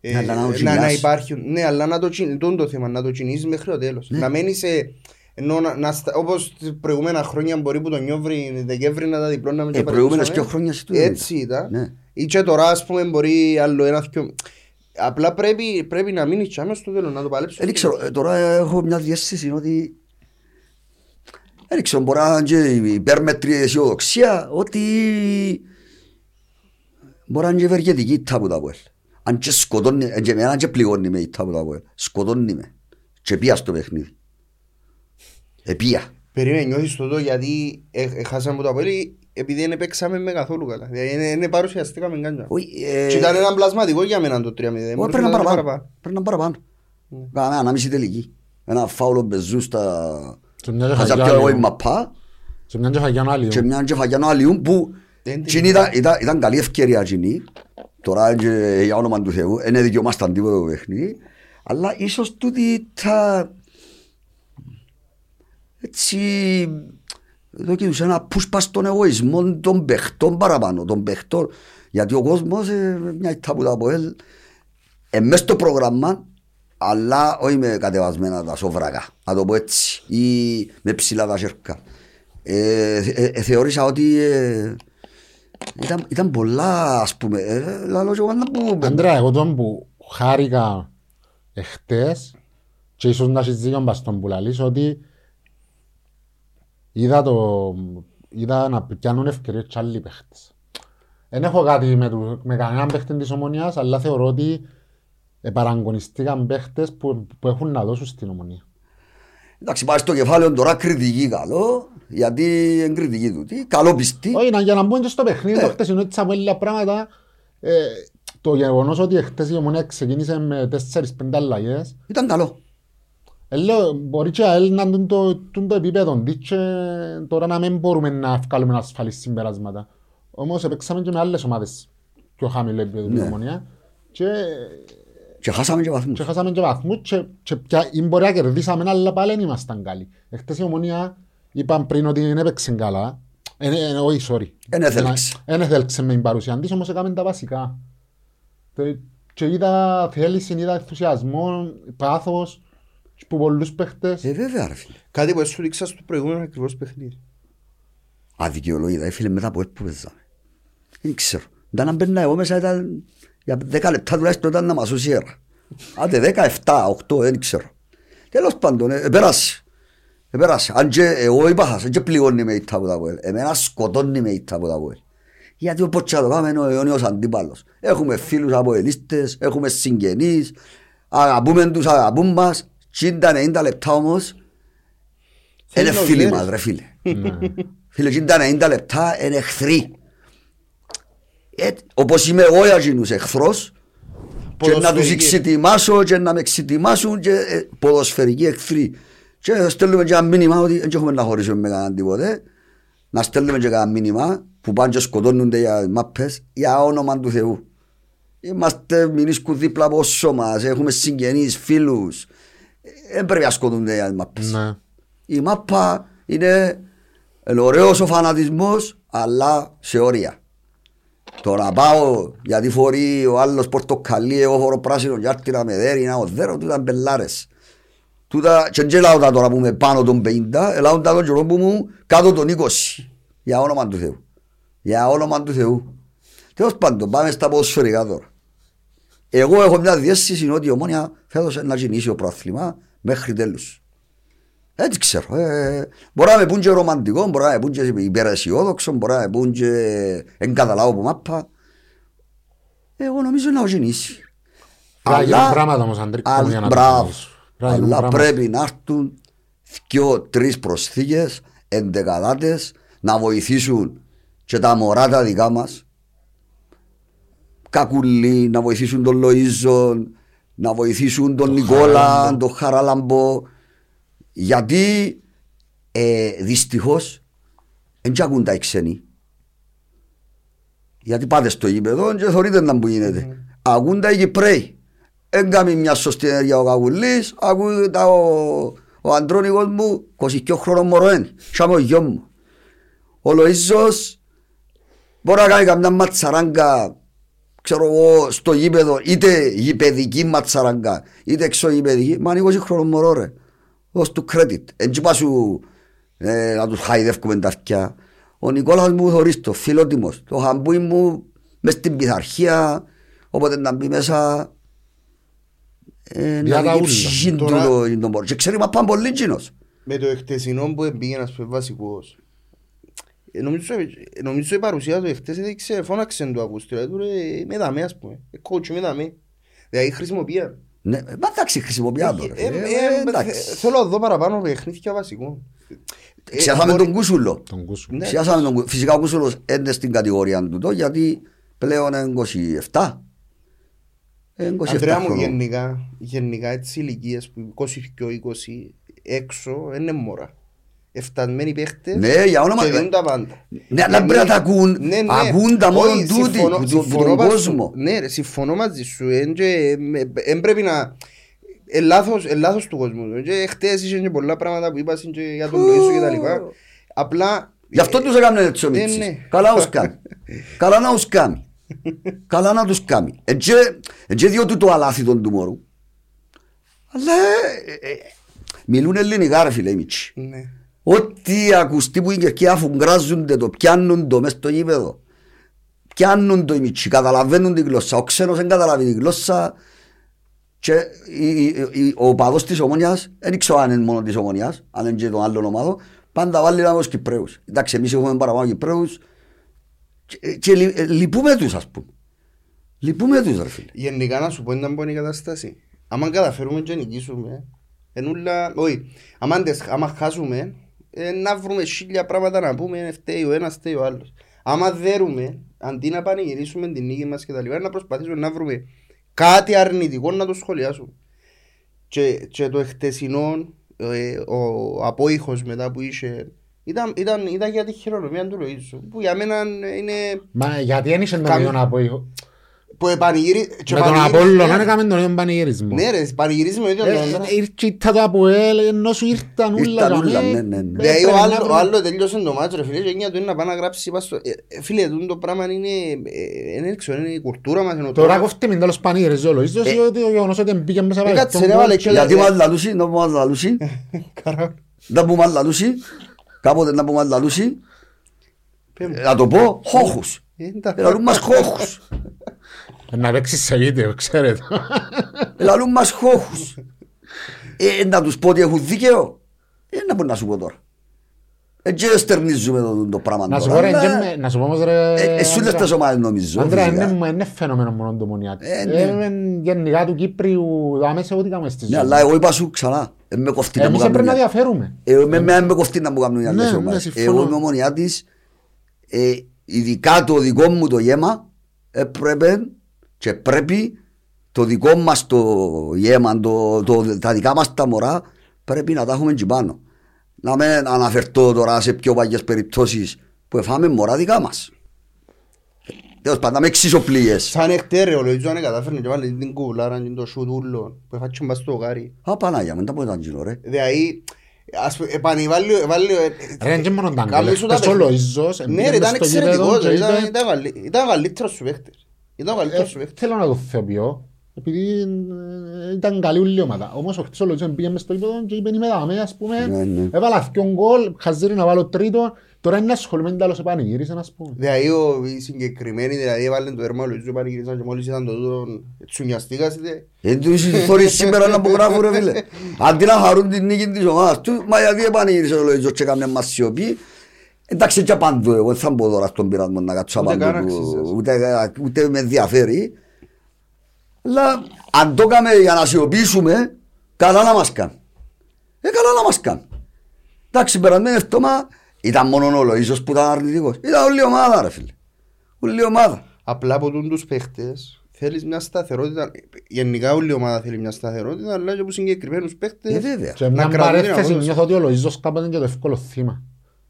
[SPEAKER 3] ε,
[SPEAKER 1] Ναι, αλλά να το
[SPEAKER 3] να,
[SPEAKER 1] κυνηγάς.
[SPEAKER 3] να υπάρχουν. Ναι, αλλά να το, κιν- τούτο το θέμα, να το κινήσεις μέχρι το τέλος.
[SPEAKER 1] Ναι.
[SPEAKER 3] Να μένεις σε, ενώ να, να, στα- όπως τις προηγούμενα χρόνια μπορεί που τον Νιόβρη, Δεκέμβρη να τα διπλώναμε και
[SPEAKER 1] Ε, προηγούμενες
[SPEAKER 3] παρελθούσαμε.
[SPEAKER 1] δυο χρόνια εσύ του
[SPEAKER 3] Έτσι ήταν.
[SPEAKER 1] Ναι.
[SPEAKER 3] Ή και τώρα ας πούμε μπορεί άλλο ένα δυο... Απλά πρέπει, πρέπει να μείνεις τσάμε στο τέλος, να το παλέψεις.
[SPEAKER 1] Δεν ξέρω, ε, τώρα έχω μια διέστηση ότι δεν ξέρω, μπορεί να είναι και η υπέρμετρη αισιοδοξία ότι μπορεί να είναι και ευεργετική η τάπου τα πουέλ. Αν και σκοτώνει, ε, και εμένα και πληγώνει με η τάπου τα πουέλ. Σκοτώνει με. Και πία στο παιχνίδι. Επία.
[SPEAKER 3] Περίμενε, νιώθεις το εδώ γιατί ε, ε, χάσαμε από το Αποέλ επειδή δεν παίξαμε με καθόλου καλά. Δηλαδή δεν- δεν παρουσιαστήκαμε καν.
[SPEAKER 1] Όχι, ε,
[SPEAKER 3] Και ήταν ένα πλασματικό για μένα το 3-0.
[SPEAKER 1] όχι,
[SPEAKER 3] Μπορούσε
[SPEAKER 1] πρέπει να
[SPEAKER 3] ήταν
[SPEAKER 1] παραπάνω. Πρέπει να παραπάνω. Κάμε ανάμιση τελική. Ένα φάουλο μπεζού στα...
[SPEAKER 2] Σε μια και
[SPEAKER 1] Χαζά
[SPEAKER 2] φαγιά
[SPEAKER 1] πιο εγώ η
[SPEAKER 2] άλλου.
[SPEAKER 1] μαπά.
[SPEAKER 2] Σε μια και φαγιά άλλου.
[SPEAKER 1] και μια κεφαγιάνο αλλιούν που
[SPEAKER 3] Δεν την
[SPEAKER 1] εκείνη ήταν, ήταν, ήταν καλή ευκαιρία εκείνη. Τώρα και για όνομα του Θεού, δεν δικαιωμάσταν τίποτα το παιχνίδι. Αλλά ίσως τούτη τα... Έτσι... Εδώ και τους ένα πούσπα στον εγωισμό των παιχτών παραπάνω, των παιχτών. Γιατί ο κόσμος, ε, μια ητά που τα πω, ε, ε, μες στο πρόγραμμα, αλλά όχι με κατεβασμένα τα σοβρακά, να το πω έτσι, ή με ψηλά τα σέρκα. Ε, ε, ε, θεώρησα ότι ε, ήταν, ήταν πολλά, ας πούμε, ε, λαλό και εγώ να πούμε.
[SPEAKER 2] Άντρα, εγώ τον που χάρηκα εχθές και ίσως να έχεις δίκιο μπας στον που λαλείς ότι είδα, το, είδα να πιάνουν ευκαιρίες και άλλοι παίχτες. Δεν έχω κάτι με, τους, με κανέναν παίχτη της ομονίας, αλλά θεωρώ ότι επαραγωνιστήκαν παίχτες που, που έχουν να δώσουν στην ομονία.
[SPEAKER 1] Εντάξει, πάει στο κεφάλαιο τώρα κριτική καλό, γιατί είναι κριτική τούτη, καλό πιστή.
[SPEAKER 2] Όχι, να, για να μπούμε και στο παιχνίδι,
[SPEAKER 1] Ε.
[SPEAKER 2] το χτεσινό της Σαμουέλια πράγματα, ε, το γεγονός ότι χτες η ομονία ξεκίνησε με 4-5 αλλαγές,
[SPEAKER 1] Ήταν καλό.
[SPEAKER 2] Ε, λέω, μπορεί και αέλ να είναι το, το, το επίπεδο της και τώρα να μην μπορούμε να βγάλουμε ασφαλείς συμπεράσματα. Όμως παίξαμε και με άλλες ομάδες πιο χαμηλό επίπεδο
[SPEAKER 1] Ναι.
[SPEAKER 2] ναι. ομονία και,
[SPEAKER 1] Και χάσαμε και βαθμούς.
[SPEAKER 2] και χάσαμε και βαθμούς και, και πια, ή μπορεί να κερδίσαμε αλλά πάλι δεν ήμασταν καλοί. Εχθές η ομονία είπαν πριν ότι δεν έπαιξε καλά. Ε, ε, ε, όχι, sorry.
[SPEAKER 1] Εν έθελξε.
[SPEAKER 2] Δεν έθελξε με την παρουσία της, όμως έκαμε τα βασικά. Και- Και είδα θέληση, είδα ενθουσιασμό, πάθος που πολλούς παίχτες.
[SPEAKER 1] Ε, βέβαια ρε φίλε.
[SPEAKER 3] Κάτι που σου δείξα στο προηγούμενο ακριβώς παιχνίδι.
[SPEAKER 1] Αδικαιολόγητα, φίλε, μετά από έτσι που παίζαμε. Δεν ξέρω. Ήταν να μπαίνα εγώ μέσα, ήταν για 10 λεπτά τουλάχιστον ήταν να μας σώσει η αίρα. Άντε 17, 8, δεν ξέρω. Τέλος πάντων, ε, επέρασε. Επέρασε. Αν και εγώ είπα σας, και πληγώνει με η τάπου από ελ. Εμένα σκοτώνει με η τάπου από ελ. Γιατί όπως και να το πάμε είναι ο αιώνιος αντίπαλος. Έχουμε φίλους από ελίστες, έχουμε συγγενείς, αγαπούμε τους, αγαπούν μας. Και τα 90 λεπτά όμως, είναι
[SPEAKER 3] Θέλουν
[SPEAKER 1] φίλοι
[SPEAKER 3] μέρες.
[SPEAKER 1] μας ρε φίλε.
[SPEAKER 2] Ναι.
[SPEAKER 1] Φίλε, και τα 90 λεπτά; Είναι εχθροί. Ε, όπως είμαι εγώ για εκείνους εχθρός και να τους
[SPEAKER 3] Ποδοσφαιρικοί.
[SPEAKER 1] εξετοιμάσω και να με εξετοιμάσουν και ε, ποδοσφαιρικοί εχθροί. Και στέλνουμε και ένα μήνυμα ότι δεν έχουμε να χωρίσουμε με κανέναν τίποτε. να στέλνουμε και κανένα μήνυμα που πάνε και σκοτώνονται για μάπες για όνομα του Θεού. Είμαστε μηνίσκουν δίπλα από όσο μας, έχουμε συγγενείς, φίλους. Δεν πρέπει να σκοτώνονται για μάπες.
[SPEAKER 2] Ναι.
[SPEAKER 1] Η μάπα είναι είναι ωραίος ο φανατισμός αλλά σε όρια. Το να πάω γιατί φορεί ο άλλος πορτοκαλί, εγώ φορώ πράσινο και άρτη να με δέρει, να οδέρω, τούτα είναι μπελάρες. Τούτα, και δεν λάω τα τώρα που είμαι πάνω των 50, λάω τα τον καιρό που μου κάτω των 20. Για όνομα του Θεού. Για όνομα του Θεού. Τέλος πάντων, πάμε στα ποδοσφαιρικά τώρα. Εγώ έχω μια διέστηση ότι η ομόνια φέτος να κινήσει ο πρόθλημα μέχρι τέλους. Έτσι ξέρω. Ε, μπορεί να με πούν και ρομαντικό, μπορεί να με πούν και υπεραισιόδοξο, μπορεί να με πούν και εν καταλάβω που μάπα. Εγώ νομίζω να γεννήσει.
[SPEAKER 2] Πρέπει να γίνουν πράγματα όμως, Αντρίκο,
[SPEAKER 1] αλλά-
[SPEAKER 2] για να το
[SPEAKER 1] μπράβο.
[SPEAKER 2] κάνεις. Πρέπει να γίνουν
[SPEAKER 1] Αλλά
[SPEAKER 2] πράγματα.
[SPEAKER 1] πρέπει να έρθουν δυο-τρεις προσθήκες, εντεκαδάτες, να βοηθήσουν και τα μωρά τα δικά μας. Κακουλή, να βοηθήσουν τον Λοΐζο, να βοηθήσουν τον Νικόλα,
[SPEAKER 2] Χαράλαμπο.
[SPEAKER 1] τον Χαράλαμπο. Γιατί ε, δυστυχώς δεν ακούν τα οι ξένοι. Γιατί πάτε στο γήπεδο και θεωρείτε να που γίνεται. Ακούν τα οι Κυπρέοι. Δεν κάνει μια σωστή ενέργεια ο Καγουλής, ακούει τα ο, ο Αντρώνικος μου, 22 χρόνων μωρό είναι, σαν ο γιος μου. Ο Λοΐζος μπορεί να κάνει καμιά ματσαράγκα, ξέρω εγώ, στο γήπεδο, είτε γηπαιδική ματσαράγκα, είτε εξωγηπαιδική, μα είναι 20 χρόνων μωρό ρε. Δώσ' του credit. Εν τσι πας σου ε, να τους χαϊδεύκουμε τα αυτιά. Ο Νικόλας μου θωρείς το φιλότιμος. Το χαμπούι μου μες στην πειθαρχία, όποτε να μπει μέσα ε,
[SPEAKER 2] Για
[SPEAKER 1] να
[SPEAKER 2] τα
[SPEAKER 1] δει
[SPEAKER 2] ούλα.
[SPEAKER 1] ψυχή του
[SPEAKER 3] Τώρα-
[SPEAKER 1] το- τον πόρο. Και ξέρεις μα πάνε πολύ κοινός.
[SPEAKER 3] Με το εχτεσινό που πήγε ένας πούμε βασικός. Ε, Νομίζω, ε, νομίζω η παρουσία του εχθές έδειξε, φώναξε το ακούστηκε. Δηλαδή, του ρε, είμαι δαμέ ας πούμε. Ε, coach είμαι δαμέ. Δηλαδή χρησιμοποιία.
[SPEAKER 1] Ναι, μα εντάξει χρησιμοποιά το. ρε.
[SPEAKER 3] Ε, ε,
[SPEAKER 1] Ε,
[SPEAKER 3] ε,
[SPEAKER 1] εντάξει.
[SPEAKER 3] θε- Θέλω να δω παραπάνω παιχνίδια βασικού. Ε,
[SPEAKER 1] Ξιάσαμε
[SPEAKER 3] μπορεί-
[SPEAKER 1] τον Κούσουλο.
[SPEAKER 2] Τον κούσου.
[SPEAKER 3] Ναι.
[SPEAKER 1] Ξιάσαμε τον Κούσουλο. Φυσικά ο Κούσουλος είναι στην κατηγορία του το γιατί πλέον είναι 27. Είναι 27
[SPEAKER 3] Ανδρέα μου
[SPEAKER 1] χρονών.
[SPEAKER 3] γενικά, γενικά έτσι ηλικίες που 20 και 20 έξω είναι μόρα. Εφτασμένοι παίχτες
[SPEAKER 1] Ναι, για όνομα-
[SPEAKER 3] και δίνουν τα πάντα.
[SPEAKER 1] Ναι, αλλά πρέπει να τα ακούν.
[SPEAKER 3] Ναι, ναι.
[SPEAKER 1] Ακούν τα μόνο
[SPEAKER 3] Όχι,
[SPEAKER 1] τούτοι,
[SPEAKER 3] συμφωνώ-
[SPEAKER 1] που του- που
[SPEAKER 3] συμφωνώ
[SPEAKER 1] τον
[SPEAKER 3] μαζί
[SPEAKER 1] κόσμο.
[SPEAKER 3] σου. Ναι ρε, συμφωνώ μαζί σου. Εν και- εν πρέπει να... Ε, λάθος, ε, λάθος του κόσμου. Και χτες είχε και πολλά πράγματα που είπα και για τον Λοΐσο και τα λοιπά. Απλά...
[SPEAKER 1] Γι' αυτό τους έκαμε έτσι ο
[SPEAKER 3] Ναι,
[SPEAKER 1] Μίτσης.
[SPEAKER 3] ναι.
[SPEAKER 1] Καλά τους κάνει. Καλά να τους κάνει. Καλά να τους κάνει. Εν και διότι το αλάθητον του μωρού. Αλλά ε, ε, μιλούν ελληνικά ρε φίλε οι Μίτσι.
[SPEAKER 3] Ναι.
[SPEAKER 1] Ό,τι ακουστεί που είναι και αφουγκράζονται το, πιάνουν το μες στο γήπεδο. Πιάνουν το οι Μίτσι, καταλαβαίνουν τη γλώσσα. Ο ξένος δεν καταλαβαίνει τη γλώσσα. Και η- η- η- ο παδός της ομόνιας, δεν ξέρω αν είναι μόνο της ομόνιας, αν είναι και των άλλων ομάδων, πάντα βάλει να τους Κυπρέους. Εντάξει, εμείς έχουμε παραπάνω Κυπρέους και, και λυ- ε, λυπούμε τους ας πούμε. Λυπούμε τους ρε φίλε.
[SPEAKER 3] Γενικά να σου πω ήταν πόνη η κατάσταση. Άμα καταφέρουμε και νικήσουμε, ενούλα, όχι, άμα, αντες- άμα χάσουμε, ε, να βρούμε χίλια πράγματα να πούμε, φταίει ο ένας, φταίει ο άλλος. Άμα δέρουμε, αντί να πανηγυρίσουμε την νίκη μας και τα λοιπά, να προσπαθήσουμε να βρούμε κάτι αρνητικό να το σχολιάσουμε. Και, και το εχτεσινό, ε, ο απόϊχος μετά που είχε, ήταν, ήταν, ήταν για τη χειρονομία του Λοΐζου, που για μένα είναι...
[SPEAKER 2] Μα γιατί δεν είχε τον
[SPEAKER 3] Κάμ-
[SPEAKER 2] ίδιο απόϊχο.
[SPEAKER 3] Που επανηγύρι... και
[SPEAKER 2] Με τον
[SPEAKER 3] πανηγύρι-
[SPEAKER 2] Απόλλωνα
[SPEAKER 3] Ναι,
[SPEAKER 2] δεν έκαμε τον ίδιο πανηγυρισμό.
[SPEAKER 3] Ναι ρε, πανηγυρίζει με το ίδιο
[SPEAKER 2] Ε,
[SPEAKER 3] τώρα.
[SPEAKER 2] ε, Ήρθε η τάτα από ελ, ενώ σου ήρθαν ούλα.
[SPEAKER 1] Ήρθαν ούλα,
[SPEAKER 2] τζαμέ.
[SPEAKER 1] ναι, ναι, ναι.
[SPEAKER 3] Δηλαδή
[SPEAKER 2] Έπρεπε
[SPEAKER 3] ο
[SPEAKER 2] να
[SPEAKER 3] άλλο-
[SPEAKER 2] βρούμε-
[SPEAKER 3] ο άλλο τελειώσε το μάτσο ρε φίλε και έννοια του είναι να πάει να γράψει πας στο- ε, ε, Φίλε, τούτο το πράγμα είναι, ε, δεν ξέρω, είναι η κουλτούρα μας. είναι ο
[SPEAKER 2] Τώρα
[SPEAKER 3] τρόπος.
[SPEAKER 2] κόφτει μην τέλος πανηγυριζό ο Λοΐζος ή ότι ο γεγονός ότι μπήκε μέσα
[SPEAKER 3] Ε,
[SPEAKER 2] από
[SPEAKER 3] κάτσε,
[SPEAKER 2] τον
[SPEAKER 3] ρε,
[SPEAKER 2] γκολ
[SPEAKER 3] βάλε
[SPEAKER 2] και-
[SPEAKER 3] και-
[SPEAKER 1] Γιατί μας λαλούσει, να πούμε λαλούσει,
[SPEAKER 3] Καρά.
[SPEAKER 1] να πούμε λαλούσει, κάποτε να πούμε λαλούσει,
[SPEAKER 3] Πέ μου.
[SPEAKER 1] Ε, να το πω, χώχους.
[SPEAKER 3] Ε, εντάξει.
[SPEAKER 1] Λαλούν μας χώχους.
[SPEAKER 2] Ε, Να παίξεις σε βίντεο, ξέρετε.
[SPEAKER 1] Λαλούν μας χώχους. Ε, να τους πω ότι έχουν δίκαιο. Ε, να πω να σου πω τώρα. Έτσι στερνίζουμε το, το πράγμα
[SPEAKER 2] Να σου
[SPEAKER 1] τώρα,
[SPEAKER 2] πω ρε,
[SPEAKER 1] αλλά,
[SPEAKER 2] και με- να σου πω όμως ρε...
[SPEAKER 1] ε, Εσύ λες
[SPEAKER 2] Άντρα.
[SPEAKER 1] τις ομάδες νομίζω.
[SPEAKER 2] Άντρα,
[SPEAKER 1] φυσικά.
[SPEAKER 2] είναι- είναι φαινόμενο μόνο του Μονιάτη.
[SPEAKER 1] Ε, ναι.
[SPEAKER 2] Ε, Γενικά του Κύπριου, άμεσα ό,τι κάνουμε στη
[SPEAKER 1] Ναι,
[SPEAKER 2] ζωή.
[SPEAKER 1] αλλά εγώ είπα σου ξανά. Ε, με κοφτεί να μου
[SPEAKER 2] Εμείς
[SPEAKER 1] κάνουν
[SPEAKER 2] έπρεπε να
[SPEAKER 1] μια-
[SPEAKER 2] διαφέρουμε.
[SPEAKER 1] Ε, με- με- με κοφτεί να μου κάνουν οι άλλες
[SPEAKER 2] Ναι,
[SPEAKER 1] ομάδες.
[SPEAKER 2] ναι, συμφωνώ.
[SPEAKER 1] Εγώ είμαι ομονιάτης. Ε, Ειδικά το δικό μου το γέμα έπρεπε και πρέπει το δικό μας το γέμα, το, το, τα δικά μας τα μωρά πρέπει να τα έχουμε εκεί πάνω. να μην αναφερθώ τώρα σε πιο παλιές περιπτώσεις που φάμε μωρά δικά μας. Τέλος πάντων, με εξισοπλίες.
[SPEAKER 3] Σαν εχτέρε ο Λοϊζό αν κατάφερνε και βάλει την κούβλάρα και το σουτούλο που έφαξε μπας στο γάρι.
[SPEAKER 1] Α, Πανάγια, μετά από ήταν γίνο ρε.
[SPEAKER 3] Δηλαδή, ας πούμε, επανεβάλλει... βάλει-
[SPEAKER 2] Ρε, δεν μόνο τα
[SPEAKER 3] Κάμνει
[SPEAKER 2] γκολ.
[SPEAKER 3] σου τα
[SPEAKER 2] Εκτός ο
[SPEAKER 3] παιχνίδια.
[SPEAKER 2] Λοΐζος,
[SPEAKER 3] Ναι
[SPEAKER 2] εμπήκε
[SPEAKER 3] ρε,
[SPEAKER 2] μες
[SPEAKER 3] ήταν
[SPEAKER 2] στο γήπεδο
[SPEAKER 3] εξαιρετικός,
[SPEAKER 2] και
[SPEAKER 3] ρε, ήταν-
[SPEAKER 2] είπε,
[SPEAKER 3] ήταν καλύ- ήταν ο καλύτερος σου παίχτης. Ήταν ο καλύτερος σου
[SPEAKER 2] Ε,
[SPEAKER 3] παίχτης.
[SPEAKER 2] Θέλω να το θεοποιώ, επειδή ε, ήταν καλή ούλη ομάδα. Όμως ο Χρήστος Λοζόν πήγε μες στο γήπεδο και είπε είμαι δαμέ, ας πούμε.
[SPEAKER 1] Ναι, ναι.
[SPEAKER 2] Έβαλα δυο γκολ, χαζίρι να βάλω τρίτο. Τώρα είναι ασχολημένη τέλος επανηγύρισε, ας πούμε.
[SPEAKER 3] Δηλαδή ο- οι συγκεκριμένοι, δηλαδή έβαλε το έρμα ο Λοϊζό πανηγύρισαν και μόλις ήταν το τούτο τσουνιαστήκασετε.
[SPEAKER 1] Δεν τους θωρείς σήμερα να απογράφουν ρε φίλε. Αντί να χαρούν την νίκη της ομάδας του, μα γιατί επανηγύρισε ο Λοϊζός και έκαμε μας σιωπή. Εντάξει και παντού, εγώ δεν θα μπω τώρα στον πειρασμό να κάτσω
[SPEAKER 3] Ούτε
[SPEAKER 1] απαντού
[SPEAKER 3] καν
[SPEAKER 1] του,
[SPEAKER 3] αξίζεις.
[SPEAKER 1] ούτε, ούτε με ενδιαφέρει. Αλλά αν το έκαμε για να σιωπήσουμε, καλά να μας κάνει. Ε, καλά να μας κάνει. Εντάξει, περασμένο εβδομάδα ήταν μόνο ο Λοΐζος που ήταν αρνητικός. Ήταν όλη η ομάδα ρε φίλε. Όλη η ομάδα.
[SPEAKER 3] Απλά από τούν τους παίχτες θέλεις μια σταθερότητα. Γενικά όλη η ομάδα θέλει μια σταθερότητα, αλλά και από συγκεκριμένους
[SPEAKER 1] Ε,
[SPEAKER 3] παίχτες.
[SPEAKER 1] βέβαια.
[SPEAKER 2] Και
[SPEAKER 3] Να
[SPEAKER 2] μια
[SPEAKER 3] κρατούν την
[SPEAKER 2] παρέθεση
[SPEAKER 3] απόδοση.
[SPEAKER 2] νιώθω ότι ο Λοΐζος κάποτε είναι και το εύκολο θύμα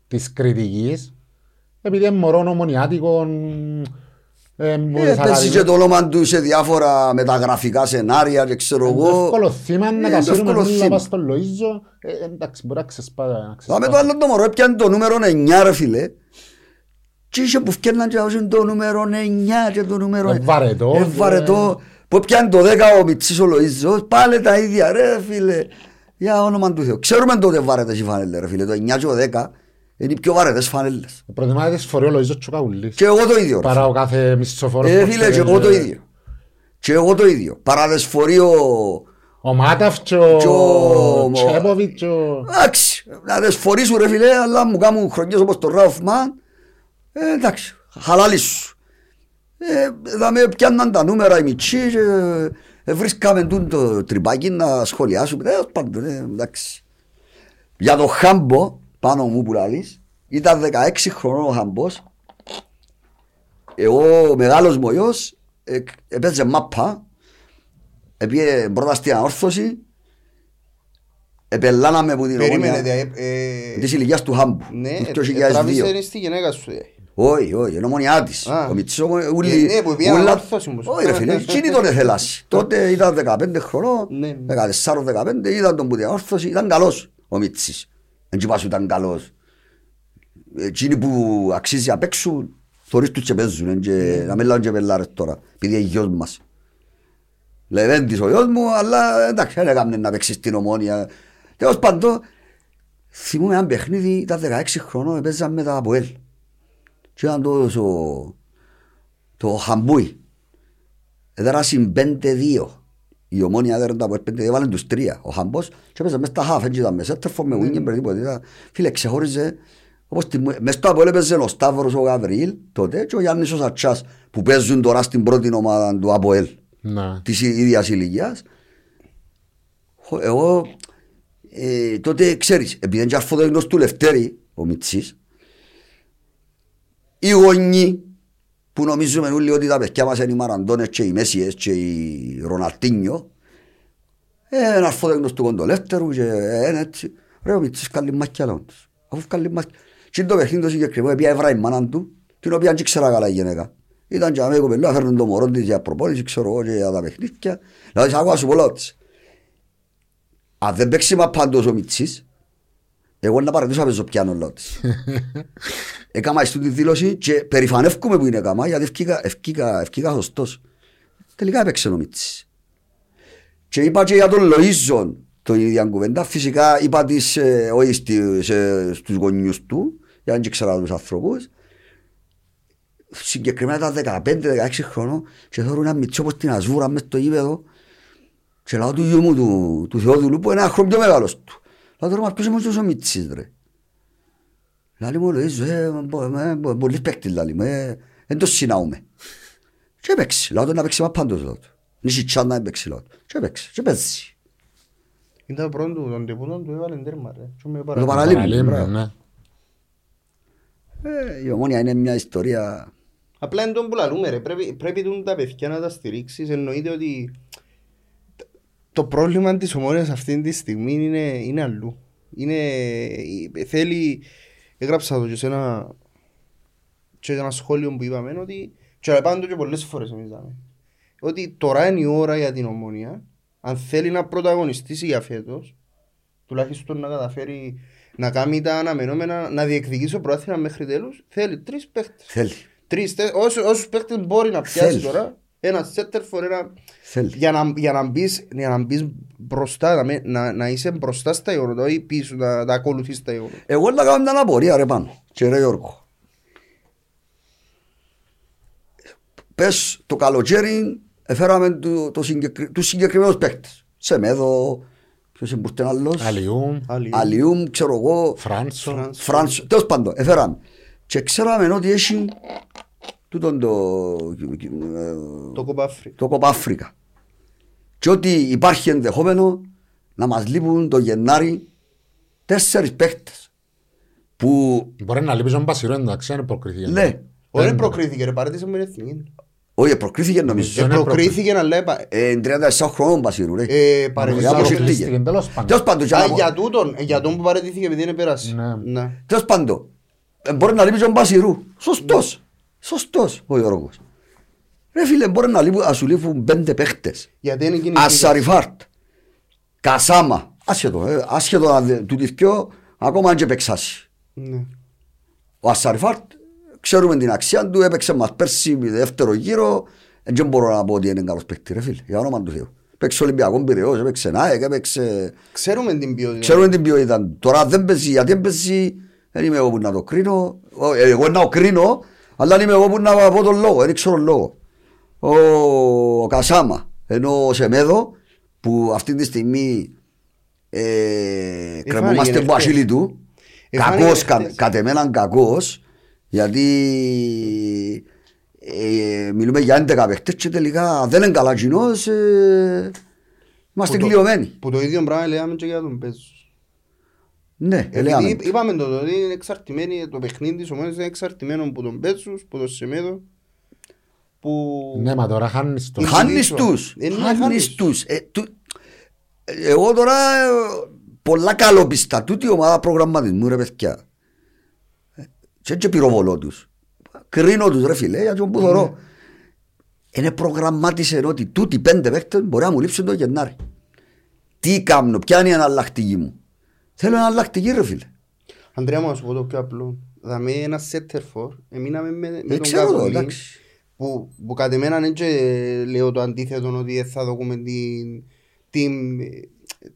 [SPEAKER 2] της κριτικής. Επειδή είναι μωρό ομονιάτικο, ε, που
[SPEAKER 1] Ε,
[SPEAKER 2] θα
[SPEAKER 1] παίζει
[SPEAKER 2] κάνει-
[SPEAKER 1] και το όνομα του σε διάφορα μεταγραφικά σενάρια και ξέρω
[SPEAKER 2] Είναι το
[SPEAKER 1] εγώ.
[SPEAKER 2] εύκολο θύμα να
[SPEAKER 1] Ε,
[SPEAKER 2] τα
[SPEAKER 1] το
[SPEAKER 2] σύρουμε
[SPEAKER 1] εύκολο
[SPEAKER 2] όλα
[SPEAKER 1] θύμα.
[SPEAKER 2] πας στον Λοΐζο. Ε, Εντάξει, μπορεί να ξεσπά. να
[SPEAKER 1] Θα με
[SPEAKER 2] ξεσπάσει.
[SPEAKER 1] το άλλο το μωρό έπιανε το νούμερο 9 ρε φίλε. Και είχε που φτιάχναν και άκουσαν το νούμερο 9 και το νούμερο...
[SPEAKER 2] Ε, βαρετό.
[SPEAKER 1] Ε, βαρετό. Που πιάνει το 10 ο Μιτσής ο Λοΐζος, πάλι τα ίδια ρε φίλε. Για όνομα του Θεού. Ξέρουμε τότε βαρετές οι φανέλες ρε φίλε. Το 9 και το 10 είναι οι πιο βαρετές φανέλες.
[SPEAKER 2] Προτιμάται τις φορές ο Λοΐζος και ο Καουλής.
[SPEAKER 1] Και εγώ το ίδιο. ρε.
[SPEAKER 2] Παρά ο κάθε μισθοφόρος.
[SPEAKER 1] Ε,
[SPEAKER 2] που
[SPEAKER 1] φίλε, και
[SPEAKER 2] θέλει,
[SPEAKER 1] εγώ το
[SPEAKER 2] ε,
[SPEAKER 1] ίδιο. Και εγώ το ίδιο. Παραδεσφορεί ο...
[SPEAKER 2] Ο Μάταφ και ο
[SPEAKER 1] Και ο-
[SPEAKER 2] Τσέποβιτς και ο...
[SPEAKER 1] Εντάξει, να τις φορήσουν ρε φίλε, αλλά μου κάνουν χρονιές όπως το Ράουφμαν. Ε, εντάξει, χαλάλι σου. Ε, θα με πιάνναν τα νούμερα οι μητσοί και ε, βρίσκαμε τούν το τρυπάκι να σχολιάσουμε. Ε, πάντων, ε, εντάξει. Για το Χάμπο, πάνω μου που λαλείς, ήταν 16 χρονών ο Χάμπος. Εγώ, ο μεγάλος μου γιος, ε, έπαιζε μάπα, έπιε πρώτα στην ανόρθωση, επελάναμε που την
[SPEAKER 3] Περίμενε,
[SPEAKER 1] ομόνια
[SPEAKER 3] δηλαδή, ε,
[SPEAKER 1] της ηλικίας του Χάμπου,
[SPEAKER 3] Ναι,
[SPEAKER 1] του
[SPEAKER 3] ε,
[SPEAKER 1] 2002.
[SPEAKER 3] τράβησε στη γυναίκα σου. ε.
[SPEAKER 1] Όχι, όχι, είναι ομονιά της.
[SPEAKER 3] Α.
[SPEAKER 1] Ο Μιτσής ομο- ούλη-
[SPEAKER 3] Ε, ναι, που πήγαινε
[SPEAKER 1] ούλα-
[SPEAKER 3] ανόρθωση μου.
[SPEAKER 1] Όχι ρε φίλε, εκείνη τον εθελάσει. Τότε ήταν 15 χρονών,
[SPEAKER 3] Ναι, ναι.
[SPEAKER 1] 14-15, ήταν τον που την όρθωση, ήταν καλός ο Μιτσής. Δεν και πάσου ήταν καλός. Εκείνοι που αξίζει απ' έξω, θωρείς τους και παίζουν, εν και- να μην λάβουν και πελάρες τώρα, επειδή είναι γιος μας. Λεβέντης ο γιος μου, αλλά εντάξει, δεν έκαμε να παίξει στην ομόνια. Τέλος πάντων, θυμούμαι ένα παιχνίδι, ήταν 16 χρονών, παίζαμε με τα Αποέλ. Και ήταν το, το, το Χαμπούι. Έδρασαν 5-2. Η ομόνια έδρασε το Αποέλ 5-2, έβαλαν τους τρία. Ο Χαμπός και έπαιζε μες στα χάφ, έτσι ήταν μέσα, τέρφο με wingman, με τίποτα. Ήταν- Φίλε, ξεχώριζε, όπως τη, μες στο Αποέλ έπαιζε ο Σταύρος ο Γαβριήλ τότε και ο Γιάννης ο Σατσάς που παίζουν τώρα στην πρώτη ομάδα του Αποέλ
[SPEAKER 2] Ναι.
[SPEAKER 1] της ίδιας ηλικίας. Χω- Εγώ ε, τότε ξέρεις, επειδή είναι και αρφοδέγνος του Λευτέρη, ο Μιτσής, οι γονείς που νομίζουμε όλοι ότι τα παιδιά μας είναι οι Μαραντώνες και οι Μέσιες και οι Ροναλτίνιο, ε, είναι αρφοδέγνος του Κοντολεύτερου και ε, είναι έτσι. Ρε ο Μιτσής καλή μάχια λόγω τους. Αφού καλή μάχια. Και είναι το παιχνίδι το συγκεκριμένο, επειδή έβρα η μάνα του, την οποία δεν ξέρα καλά η γυναίκα. Ήταν και αμέ κοπελό, έφερνε το μωρό της για προπόνηση, ξέρω εγώ, και για τα παιχνίδια. Δηλαδή, σ' άκουα σου πολλά της. Αν δεν παίξει μα πάντως ο Μιτσής, εγώ να παρατήσω να παίζω πιάνο λόγω της. Έκαμα στην τη δήλωση και περηφανεύκομαι που είναι έκαμα, γιατί ευκήκα, ευκήκα, ευκήκα σωστός. Τελικά έπαιξε ο Μιτσής. Και είπα και για τον Λοΐζον το ίδιο κουβέντα. Φυσικά είπα της, ε, όχι στη, σε, στους γονιούς του, για να μην ξέρω τους ανθρώπους. Συγκεκριμένα τα 15-16 χρονών και θέλω ένα μητσό όπως την αζούρα μες στο γήπεδο και λέω του γιού μου του, του Θεόδουλου που είναι ένα χρόνο πιο μεγάλος του. Λέω τώρα μας ποιος είναι ο Μιτσής ρε. Λάλη μου λέει, ε, μπο- ε, μπο- πολύ παίκτη λάλη μου, ε, δεν το συνάουμε. Και έπαιξε, λέω του να παίξει μα πάντως λέω του. Νίში τσάν να έπαιξε λέω του. Και έπαιξε, και παίζει.
[SPEAKER 3] Ήταν το πρώτο του, τον τεπούτο του έβαλε τέρμα ρε. Και με
[SPEAKER 1] Το
[SPEAKER 3] παραλύει.
[SPEAKER 1] παραλίμνη,
[SPEAKER 2] Παραλίμνη,
[SPEAKER 1] μπράβο.
[SPEAKER 2] ναι.
[SPEAKER 1] Ε, Η ομόνια είναι μια ιστορία
[SPEAKER 3] Απλά είναι τον που λαλούμε ρε, πρέπει, πρέπει τούν τα παιδιά να τα στηρίξεις, εννοείται ότι το πρόβλημα της ομόνιας αυτή τη στιγμή είναι, είναι αλλού. Είναι, ε, θέλει, έγραψα το και σε ένα, και ένα σχόλιο που είπαμε ότι, και πάντα και πολλές φορές εμείς είδαμε, ότι τώρα είναι η ώρα για την ομόνια, αν θέλει να πρωταγωνιστήσει για φέτος, τουλάχιστον να καταφέρει να κάνει τα αναμενόμενα, να διεκδικήσει το πρόθυμα μέχρι τέλους, θέλει τρεις παίχτες.
[SPEAKER 1] Θέλει.
[SPEAKER 3] Τρεις, τε- όσους, όσους παίχτες μπορεί να πιάσει
[SPEAKER 1] Θέλει.
[SPEAKER 3] τώρα, ένα σέντερ φορ, ένα...
[SPEAKER 1] Θέλει.
[SPEAKER 3] Για να, για να μπεις, για να μπεις μπροστά, να, με- να, να είσαι μπροστά στα γεγονότα ή πίσω, να, να ακολουθείς τα γεγονότα.
[SPEAKER 1] Εγώ να κάνω μια απορία ρε πάνω. Και ρε Γιώργο. Πες το καλοκαίρι έφεραμε το, το συγκεκρι... τους συγκεκριμένους παίκτες. Σεμέδο, ποιος είναι μπουρτεν άλλος;
[SPEAKER 2] Αλλιού,
[SPEAKER 3] Άλλοι.
[SPEAKER 1] Αλιούμ, ξέρω εγώ.
[SPEAKER 2] Φράνσο.
[SPEAKER 3] Φρανς.
[SPEAKER 1] Φρανσ, τέλος πάντων, έφεραμε. Και ξέραμε ότι έχει τούτον το, ε,
[SPEAKER 3] Το κοπάφρι.
[SPEAKER 1] το Κοπάφρικα. Και ότι υπάρχει ενδεχόμενο να μας λείπουν το Γενάρη τέσσερις παίκτες που
[SPEAKER 2] Μπορεί να λείπει τον Πασιρό εντάξει, δεν προκριθεί.
[SPEAKER 1] ναι,
[SPEAKER 3] Όχι
[SPEAKER 2] Δεν-
[SPEAKER 3] προκρίθηκε ρε, παρέτησε με την εθνική.
[SPEAKER 1] όχι προκρίθηκε νομίζω.
[SPEAKER 2] Δεν
[SPEAKER 3] Ε,
[SPEAKER 2] είναι
[SPEAKER 3] Προκρίθηκε αλλά είπα,
[SPEAKER 1] Ε, 37 χρόνων Πασίρου ρε.
[SPEAKER 3] ε, παρετήθηκε.
[SPEAKER 1] Όπως ήρθε.
[SPEAKER 2] Αποκλείστηκε, τέλος πάντων.
[SPEAKER 1] Τέλος πάντων, και
[SPEAKER 3] Α,
[SPEAKER 1] να-
[SPEAKER 3] για τούτον, ε, για τον που παρετήθηκε επειδή είναι πέρασε.
[SPEAKER 2] Ναι.
[SPEAKER 3] Ναι.
[SPEAKER 1] τέλος πάντων, ε, μπορεί να λείπει τον Πασίρου. Σωστός, σωστός ο Γιώργος. Ρε φίλε, μπορεί να, λείπουν, να σου λείπουν πέντε παίχτες.
[SPEAKER 3] Γιατί είναι εκείνη η
[SPEAKER 1] Ασαριφάρτ, Κασάμα, άσχετο, ε, άσχετο να δε- του διθκιό, ακόμα αν και παίξάσει.
[SPEAKER 3] Ναι.
[SPEAKER 1] Ο Ασαριφάρτ, ξέρουμε την αξία του, έπαιξε μας πέρσι με δεύτερο γύρο, δεν μπορώ να πω ότι είναι καλός παίκτη ρε φίλε, για όνομα του Θεού. Παίξε Ολυμπιακό Πυραιός, έπαιξε ΝΑΕΚ, έπαιξε...
[SPEAKER 3] Ξέρουμε την ποιότητα.
[SPEAKER 1] Ξέρουμε την ποιότητα του. Τώρα δεν παίζει, γιατί δεν παίζει, δεν είμαι εγώ που να το κρίνω. Ο- ε, Εγώ να το κρίνω, αλλά δεν είμαι εγώ που να πω τον λόγο, δεν ξέρω τον λόγο. Ο, ο Κασάμα, ενώ ο Σεμέδο, που αυτή τη στιγμή ε, κρεμόμαστε
[SPEAKER 3] εχθές.
[SPEAKER 1] από ασύλη του,
[SPEAKER 3] Εφάνηκε
[SPEAKER 1] κακός, κα,
[SPEAKER 3] εχθές.
[SPEAKER 1] κατ' εμέναν κακός, γιατί ε, μιλούμε για 11 παίχτες και τελικά δεν είναι καλά κοινός, ε, είμαστε
[SPEAKER 3] Που το-
[SPEAKER 1] κλειωμένοι.
[SPEAKER 3] Που το ίδιο πράγμα λέγαμε και για τον Πέζος.
[SPEAKER 1] Ναι,
[SPEAKER 3] Επειδή
[SPEAKER 1] λέμε.
[SPEAKER 3] είπ- είπαμε το ότι είναι εξαρτημένοι, το παιχνίδι της ομάδας είναι εξαρτημένο από τον Πέτσους, από τον Σεμέδο, που...
[SPEAKER 2] Ναι, μα τώρα χάνεις το.
[SPEAKER 3] Είναι
[SPEAKER 1] Χάνεις
[SPEAKER 3] πίσω.
[SPEAKER 1] τους,
[SPEAKER 3] Ε, ναι,
[SPEAKER 1] χάνεις
[SPEAKER 3] χάνεις.
[SPEAKER 1] τους. Ε, του- ε, Εγώ τώρα ε, πολλά καλοπιστά τούτη η ομάδα προγραμματισμού ρε παιδιά. Ε, Και έτσι πυροβολώ τους. Κρίνω τους ρε φίλε για τον που θωρώ. Είναι προγραμμάτισε ότι τούτοι πέντε παίκτες μπορεί να μου λείψουν το Γενάρη. Τι κάνω, ποια είναι η εναλλακτική μου. Θέλω εναλλακτική ρε φίλε.
[SPEAKER 3] Αντρέα μου να σου πω το πιο απλό. Δαμε ένα σέτερφορ, εμείναμε με, με
[SPEAKER 1] Δεν
[SPEAKER 3] τον
[SPEAKER 1] ξέρω το,
[SPEAKER 3] Κακολή,
[SPEAKER 1] εντάξει.
[SPEAKER 3] που, που κατ' εμένα είναι και λέω το αντίθετο ότι δεν θα δούμε την, την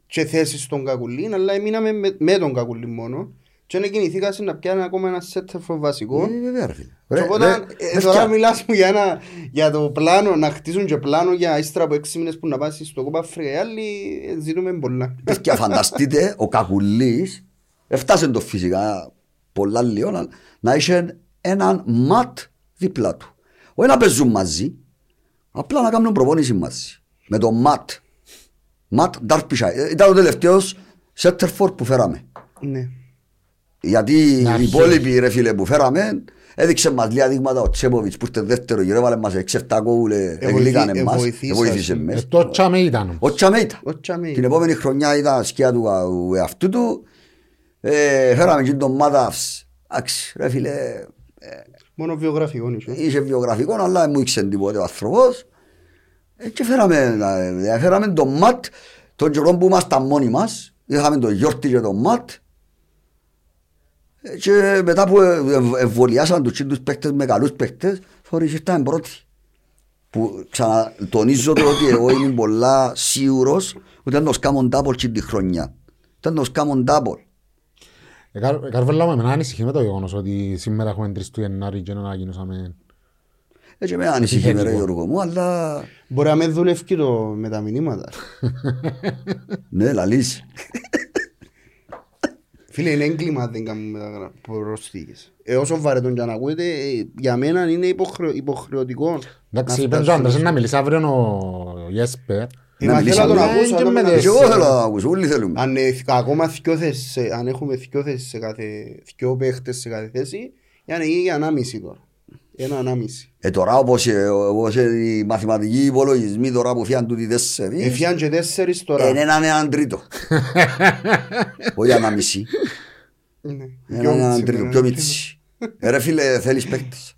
[SPEAKER 3] και θέση στον Κακουλή, αλλά εμείναμε με, με τον Κακουλή μόνο και δεν κινηθήκα σε να πιάνε ακόμα ένα σέτερφορ βασικό.
[SPEAKER 1] Ε, βέβαια ρε φίλε.
[SPEAKER 3] Και
[SPEAKER 1] Ρε,
[SPEAKER 3] Οπότε,
[SPEAKER 1] ρε,
[SPEAKER 3] ε,
[SPEAKER 1] ρε,
[SPEAKER 3] τώρα
[SPEAKER 1] φτιά-
[SPEAKER 3] μιλάς μου για, ένα, για το πλάνο, να χτίσουν και πλάνο για ύστερα από έξι μήνες που να πάσει στο κόπα Αφρικαϊάλη, ε, ζητούμε πολλά.
[SPEAKER 1] Και φανταστείτε ο Κακουλής έφτασε το φυσικά πολλά λίγο να- να είχε έναν ματ δίπλα του. Όχι να παίζουν μαζί, απλά να κάνουν προπόνηση μαζί. Με τον ματ. Ματ Ντάρπισάι. Ήταν ο τελευταίος σέτερφορ που φέραμε.
[SPEAKER 3] ναι.
[SPEAKER 1] Γιατί
[SPEAKER 2] Να
[SPEAKER 1] οι
[SPEAKER 2] αρχίσει.
[SPEAKER 1] υπόλοιποι ρε φίλε που φέραμε έδειξε μας λίγα δείγματα ο Τσέποβιτς που ήρθε δεύτερο γύρο έβαλε μας 6-7 κόουλε εγλίκανε
[SPEAKER 3] Εβοηθή-
[SPEAKER 1] μας
[SPEAKER 3] εβοηθήσασε.
[SPEAKER 1] εβοήθησε
[SPEAKER 2] Ε,
[SPEAKER 1] μες
[SPEAKER 2] Το τσάμε ήταν.
[SPEAKER 1] ο Τσαμέιτα.
[SPEAKER 3] Ο Τσαμέιτα.
[SPEAKER 1] Την επόμενη χρονιά ήταν σκιά του α- εαυτού του. Ε, φέραμε και τον Μάταυς. Εντάξει, ρε φίλε,
[SPEAKER 3] Μόνο βιογραφικό είσαι.
[SPEAKER 1] είχε βιογραφικός, αλλά δεν μου ήξερε τίποτε ο άνθρωπος. Ε, και φέραμε, ε, φέραμε τον Ματ, τον καιρό που ήμασταν μόνοι μας. Είχαμε τον Γιόρτη και τον Ματ. Ε, και μετά που ε, ε, εμβολιάσαν τους τσίντους παίκτες με καλούς παίκτες, θωρείς ήρθαμε πρώτοι. Που ξανατονίζω το ότι εγώ είμαι πολλά σίγουρος ότι δεν το σκάμουν double τσιν τη χρονιά. Δεν το σκάμουν double.
[SPEAKER 2] Ε, Καρ- Καρβέλα μου, εμένα ανησυχεί με το γεγονός ότι σήμερα έχουμε 3 του Γενάρη και να ανακοινώσαμε
[SPEAKER 1] Έτσι με ανησυχεί με ρε
[SPEAKER 2] Επιθετικό.
[SPEAKER 1] Γιώργο μου, αλλά
[SPEAKER 3] Μπορεί να με δουλεύει και το με τα μηνύματα.
[SPEAKER 1] ναι, λαλείς.
[SPEAKER 3] Φίλε, είναι έγκλημα δεν κάνουμε τα προσθήκες. Ε, όσο βαρετόν και αν ακούετε, ε, για μένα είναι υποχρεω, υποχρεωτικό.
[SPEAKER 2] Εντάξει,
[SPEAKER 3] να
[SPEAKER 2] είπε ο
[SPEAKER 3] φτάσουμε
[SPEAKER 2] Άντρας
[SPEAKER 3] στο-
[SPEAKER 2] να μιλήσει αύριο ο Γέσπερ.
[SPEAKER 3] Ε,
[SPEAKER 1] Να
[SPEAKER 3] μα
[SPEAKER 1] μιλήσει
[SPEAKER 3] θέλω να τον
[SPEAKER 1] αύριο.
[SPEAKER 3] ακούσω,
[SPEAKER 2] Ε,
[SPEAKER 3] να τον
[SPEAKER 2] και με
[SPEAKER 3] ακούσω.
[SPEAKER 1] Και εγώ θέλω να ακούσω, όλοι θέλουμε.
[SPEAKER 3] Αν ε, ακόμα δυο θέσεις, ε, αν έχουμε δυο θέσεις σε κάθε, δυο παίχτες σε κάθε θέση, για να γίνει για ανάμιση τώρα. Ένα ανάμιση.
[SPEAKER 1] Ε, τώρα όπως, ε, όπως ε, οι μαθηματικοί υπολογισμοί τώρα που φιάν τούτοι τέσσερις,
[SPEAKER 3] Εφιάν και τέσσερις τώρα.
[SPEAKER 1] είναι έναν έναν τρίτο. Όχι ένα μισή.
[SPEAKER 3] Ναι.
[SPEAKER 1] Έναν έναν τρίτο, πιο μίτσι. Ε, ρε φίλε, θέλεις παίκτες.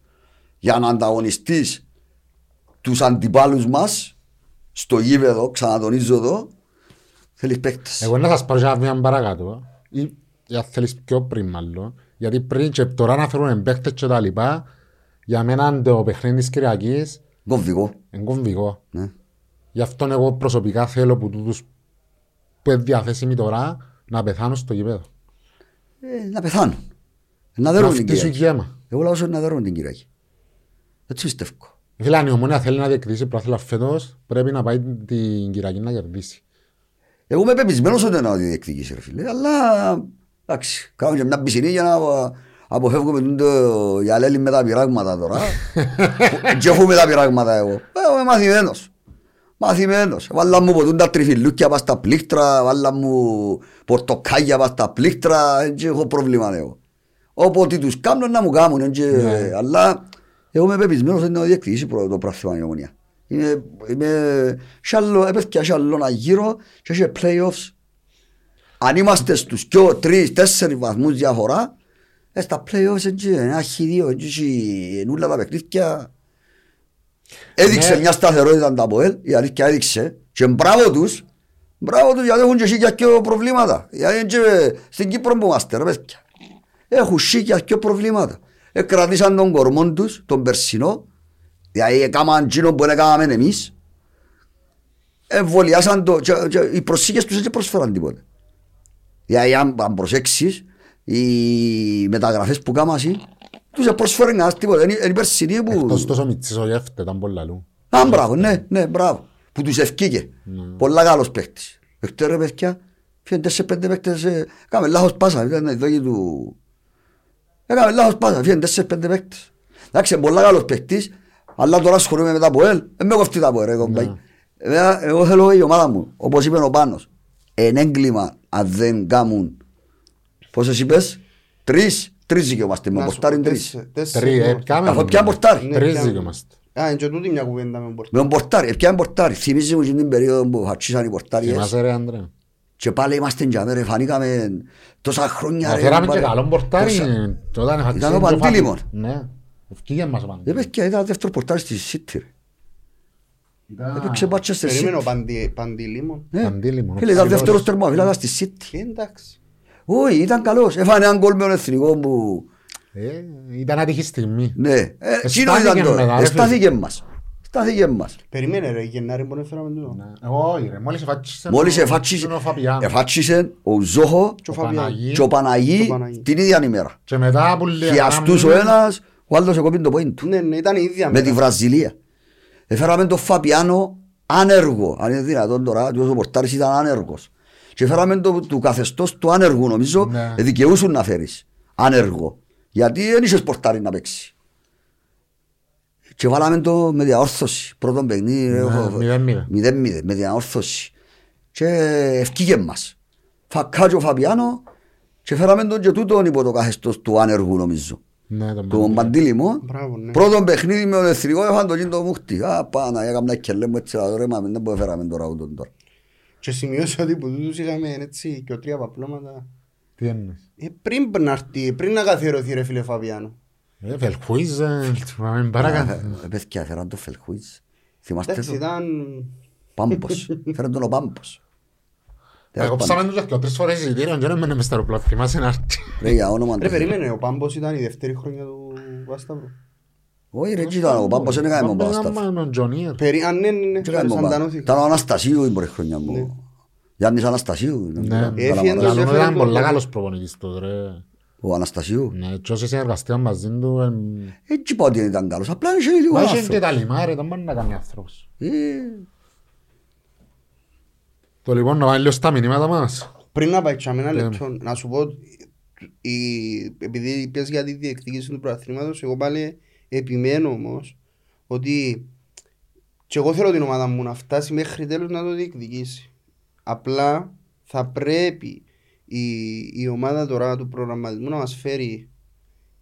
[SPEAKER 1] Για να ανταγωνιστείς τους αντιπάλους μας στο γήπεδο, ξανατονίζω εδώ, θέλεις παίκτες.
[SPEAKER 2] Εγώ να σας πάρω και ένα βήμα παρακάτω. Ή για θέλεις πιο πριν μάλλον. Γιατί πριν και τώρα να φέρουν παίκτες και τα λοιπά, για μένα το παιχνίδι της Κυριακής
[SPEAKER 1] Κομβικό.
[SPEAKER 2] είναι κομβικό.
[SPEAKER 1] Ναι.
[SPEAKER 2] Γι' αυτό εγώ προσωπικά θέλω που τούτους που είναι διαθέσιμοι τώρα να πεθάνουν στο γήπεδο.
[SPEAKER 1] Ε, να πεθάνουν. Να
[SPEAKER 2] Να
[SPEAKER 1] δέρουν την
[SPEAKER 2] φτύσουν
[SPEAKER 1] Κυριακή.
[SPEAKER 2] γέμα.
[SPEAKER 1] Εγώ λαό να δέρουν την Κυριακή. Έτσι πιστεύω.
[SPEAKER 2] Φίλε, αν η ομόνια θέλει να διεκδικήσει πρόθυλα φέτος, πρέπει να πάει την Κυριακή να κερδίσει.
[SPEAKER 1] Εγώ είμαι πεπισμένος ότι να διεκδικήσει ρε φίλε, αλλά εντάξει, κάνω και μια πισινή για να απο- αποφεύγουμε το γυαλέλι με τα πειράγματα τώρα. και έχουμε τα πειράγματα εγώ. Ε, Εγώ είμαι μαθημένος. Μαθημένος. Βάλα μου ποτούν τα τριφυλούκια πας στα πλήκτρα, βάλα μου πορτοκάγια πας στα πλήκτρα, δεν έχω πρόβλημα εγώ. Όποτε τους κάνουν να μου κάνουν, εν και-
[SPEAKER 2] Ναι.
[SPEAKER 1] αλλά εγώ είμαι πεπισμένος ότι να διεκδικήσει προ- το πράγμα η ομονία. Είμαι, είμαι σ' έπαιχε σε άλλο ένα γύρο και είχε play-offs. Αν είμαστε στους δυο, τρεις, τέσσερις βαθμούς διαφορά, ε, στα play-offs έτσι, ένα χ2, έτσι, νουλα τα παιχνίδια. Έδειξε
[SPEAKER 2] Ναι.
[SPEAKER 1] μια σταθερότητα τα ΑΠΟΕΛ, η αλήθεια έδειξε. Και μπράβο τους, μπράβο τους γιατί έχουν και σίγια και προβλήματα. Γιατί είναι και στην Κύπρο που είμαστε ρε παιδιά. Έχουν σίγια και προβλήματα. Ε, κρατήσαν τον κορμό τους, τον περσινό, δηλαδή έκαναν εκείνο που έκαναμε εμείς. Εμβολιάσαν το, και, και οι προσήκες τους δεν προσφέραν τίποτε. Δηλαδή αν, αν προσέξεις, οι μεταγραφές που κάμασαι, τους προσφέρουν κανένας τίποτα. Είναι είναι οι περσινοί που...
[SPEAKER 2] Εκτός τόσο μητσής ο Γεύτε, ήταν πολλά λού.
[SPEAKER 1] Α, μπράβο, ναι, ναι, μπράβο. Που τους ευκήκε. Πολλά καλός παίκτης. Εχτέ ρε παιδιά, φύγονται σε πέντε παίκτες, ε, κάμε λάθος πάσα, ήταν η δόγη του... Έκαμε λάθος πάσα, φύγονται σε πέντε παίκτες. Εντάξει, είναι πολλά καλός παίκτης, αλλά τώρα ασχολούμαι με τα ΠΟΕΛ, δεν με κοφτεί τα ΠΟΕΛ, ρε κομπάι. Εμένα, Εγώ θέλω η ομάδα μου, όπως είπε ο Πάνος, εν έγκλημα αν δεν κάνουν, πόσες είπες, τρεις, τρεις δικαιούμαστε, με
[SPEAKER 3] Να σου
[SPEAKER 1] πορτάρι
[SPEAKER 3] πω,
[SPEAKER 1] τρεις.
[SPEAKER 3] τέσσε- τέσσερις
[SPEAKER 2] Τρία, ε,
[SPEAKER 3] είμαστε.
[SPEAKER 2] πιάμε.
[SPEAKER 1] Αφού πια πορτάρι.
[SPEAKER 3] Ναι,
[SPEAKER 2] Τρεις
[SPEAKER 3] πιάμε.
[SPEAKER 2] δικαιούμαστε.
[SPEAKER 3] Α, είναι και τούτη μια κουβέντα με μπορτάρι.
[SPEAKER 1] Με τον πορτάρι, έπιανε πορτάρι. Θυμίζει μου και την περίοδο που χατσίσαν οι πορτάριες.
[SPEAKER 2] Θυμάσαι ρε Άντρε.
[SPEAKER 1] Και πάλι είμαστε για μέρα, φανήκαμε τόσα χρόνια.
[SPEAKER 2] Να
[SPEAKER 1] ρε,
[SPEAKER 2] φέραμε και
[SPEAKER 1] πάλι.
[SPEAKER 2] καλό πορτάρι.
[SPEAKER 1] Τόσα-
[SPEAKER 2] Όταν είχα
[SPEAKER 1] Ήταν ο
[SPEAKER 2] ξύνει το
[SPEAKER 1] Παντήλημον.
[SPEAKER 2] φα- Ναι. Ευκήγε μας ο
[SPEAKER 1] Ε,
[SPEAKER 2] Παντήλημον.
[SPEAKER 1] παιδιά, ήταν δεύτερος πορτάρι στη City. ρε.
[SPEAKER 2] Ήταν-
[SPEAKER 1] Έπαιξε Manchester
[SPEAKER 3] Περίμενε ο
[SPEAKER 1] City.
[SPEAKER 3] Παντι- Παντήλημον.
[SPEAKER 1] Ναι.
[SPEAKER 2] Παντήλημον, ο
[SPEAKER 1] Φίλε, ήταν
[SPEAKER 2] ψηλός.
[SPEAKER 1] δεύτερος τερμαφύλακας στη City.
[SPEAKER 3] Ε, Εντάξει.
[SPEAKER 1] Όχι, ήταν καλός. Έφανε έναν γκολ με τον εθνικό που...
[SPEAKER 2] Ε, Ήταν άτυχη στιγμή.
[SPEAKER 1] Ναι, ε, εκείνος
[SPEAKER 2] Εστάθηκε
[SPEAKER 1] ήταν το.
[SPEAKER 2] μετά, ρε,
[SPEAKER 1] Εστάθηκε μας. Εστάθηκε μας.
[SPEAKER 3] Περίμενε ρε, Γενάρη που έφεραμε τούτο.
[SPEAKER 2] Ναι. Όχι ρε, μόλις εφάτσισε
[SPEAKER 1] Μόλις
[SPEAKER 2] ο-
[SPEAKER 1] εφάτσισε,
[SPEAKER 2] ο Φαπιάνο.
[SPEAKER 1] εφάτσισε ο Ζόχο
[SPEAKER 3] Και ο
[SPEAKER 2] Ο
[SPEAKER 3] Φαβιάν.
[SPEAKER 2] Παναγί.
[SPEAKER 1] και ο Παναγί
[SPEAKER 3] ο Παναγί.
[SPEAKER 1] την ίδια ημέρα.
[SPEAKER 2] Και μετά που λέει...
[SPEAKER 1] Χιαστούς ο ένας, ο άλλος εκόπιν το point του.
[SPEAKER 3] Ναι, ναι, ήταν η ίδια
[SPEAKER 1] με τη
[SPEAKER 3] μέρα.
[SPEAKER 1] Βραζιλία. Έφεραμε τον Φαπιάνο άνεργο, αν είναι δυνατόν τώρα, διότι ο πορτάρης ήταν άνεργος. Και φέραμε το, του καθεστώς του άνεργου, νομίζω,
[SPEAKER 2] Ναι.
[SPEAKER 1] ε, δικαιούσουν να φέρεις άνεργο. Γιατί δεν είχες πορτάρι να παίξεις. Και βάλαμε το με διαόρθωση. Πρώτον παιχνίδι,
[SPEAKER 2] Ναι,
[SPEAKER 1] έχω-
[SPEAKER 2] μηδέν-μηδέν.
[SPEAKER 1] μηδέν-μηδέν, με διαόρθωση. Και ευκήγε μας. Φακά και ο Φαπιάνο και φέραμε τον και τούτον υπό το καθεστώς του άνεργου, νομίζω
[SPEAKER 2] Ναι, τον
[SPEAKER 1] τον
[SPEAKER 2] Παντήλημον.
[SPEAKER 1] Παντήλημο.
[SPEAKER 3] Μπράβο, ναι.
[SPEAKER 1] Πρώτον παιχνίδι με τον εθνικό έφαν το κίνητο μούχτη. Α, πάνα, έκανα και λέμε έτσι να το ρέμα, δεν μπορεί να φέραμε τώρα ούτον τώρα.
[SPEAKER 3] Και σημειώσα ότι που τούτους είχαμε έτσι και τρία παπλώματα.
[SPEAKER 2] Τι εννοείς;
[SPEAKER 3] Ε, πριν να έρθει, πριν να καθιερωθεί ρε φίλε Φαβιάνο.
[SPEAKER 2] Ε, Φελχούιζ, ε, πάμε παρακάτω.
[SPEAKER 1] Ε, Παιδιά, φέραν τον Φελχούιτ. Θυμάστε
[SPEAKER 3] Εντάξει,
[SPEAKER 1] το;
[SPEAKER 3] ήταν...
[SPEAKER 1] Πάμπος. Φέραν τον ο Πάμπος.
[SPEAKER 2] Εγώ ψάμε τους και τρεις φορές εισιτήριο και δεν μένε μες στο αεροπλάνο. Θυμάσαι να έρθει.
[SPEAKER 1] Ρε, για όνομα
[SPEAKER 3] Ρε,
[SPEAKER 1] του Θεού.
[SPEAKER 3] περίμενε, ο Πάμπος ήταν η δεύτερη χρονιά του Βάσταυρου.
[SPEAKER 1] Όχι ρε, έτσι ήταν ο Πάμπος, δεν έκανε με τον Παπαστάφ.
[SPEAKER 2] Πάμε τον Τζονίερ.
[SPEAKER 3] Περί... Α, ναι, ναι, ναι,
[SPEAKER 1] Τι έκανε με τον Παπαστάφ.
[SPEAKER 3] σαντανώθηκε.
[SPEAKER 1] Ήταν ο Αναστασίου η πρώτη χρονιά μου. Γιάννης Αναστασίου.
[SPEAKER 2] Ναι,
[SPEAKER 1] Καλά
[SPEAKER 3] έφυγε
[SPEAKER 1] μάνα.
[SPEAKER 3] το-
[SPEAKER 2] Λαλούν
[SPEAKER 3] έφερε
[SPEAKER 2] ήταν
[SPEAKER 3] το-
[SPEAKER 2] πολλά καλός προπονητής τότε, ρε.
[SPEAKER 1] Ο Αναστασίου.
[SPEAKER 2] Ναι, και όσοι συνεργαστήκαν μαζί του, εμ,
[SPEAKER 1] Έτσι είπα ότι δεν ήταν καλός. Απλά είχε λίγο
[SPEAKER 2] μα είχε και
[SPEAKER 1] άνθρωπο.
[SPEAKER 2] τα λιμά, ρε, δεν μπορεί να κάνει άνθρωπος.
[SPEAKER 1] Ε,
[SPEAKER 2] Το λοιπόν να βάλει λίγο στα μηνύματα μας.
[SPEAKER 3] Πριν να πάει τσάμε ένα
[SPEAKER 2] Ναι.
[SPEAKER 3] λεπτό, να σου πω, η... επειδή πες για τη διεκδίκηση του προαθλήματος, εγώ πάλι επιμένω όμως ότι και εγώ θέλω την ομάδα μου να φτάσει μέχρι τέλος να το διεκδικήσει. Απλά θα πρέπει η, η ομάδα τώρα του προγραμματισμού να μας φέρει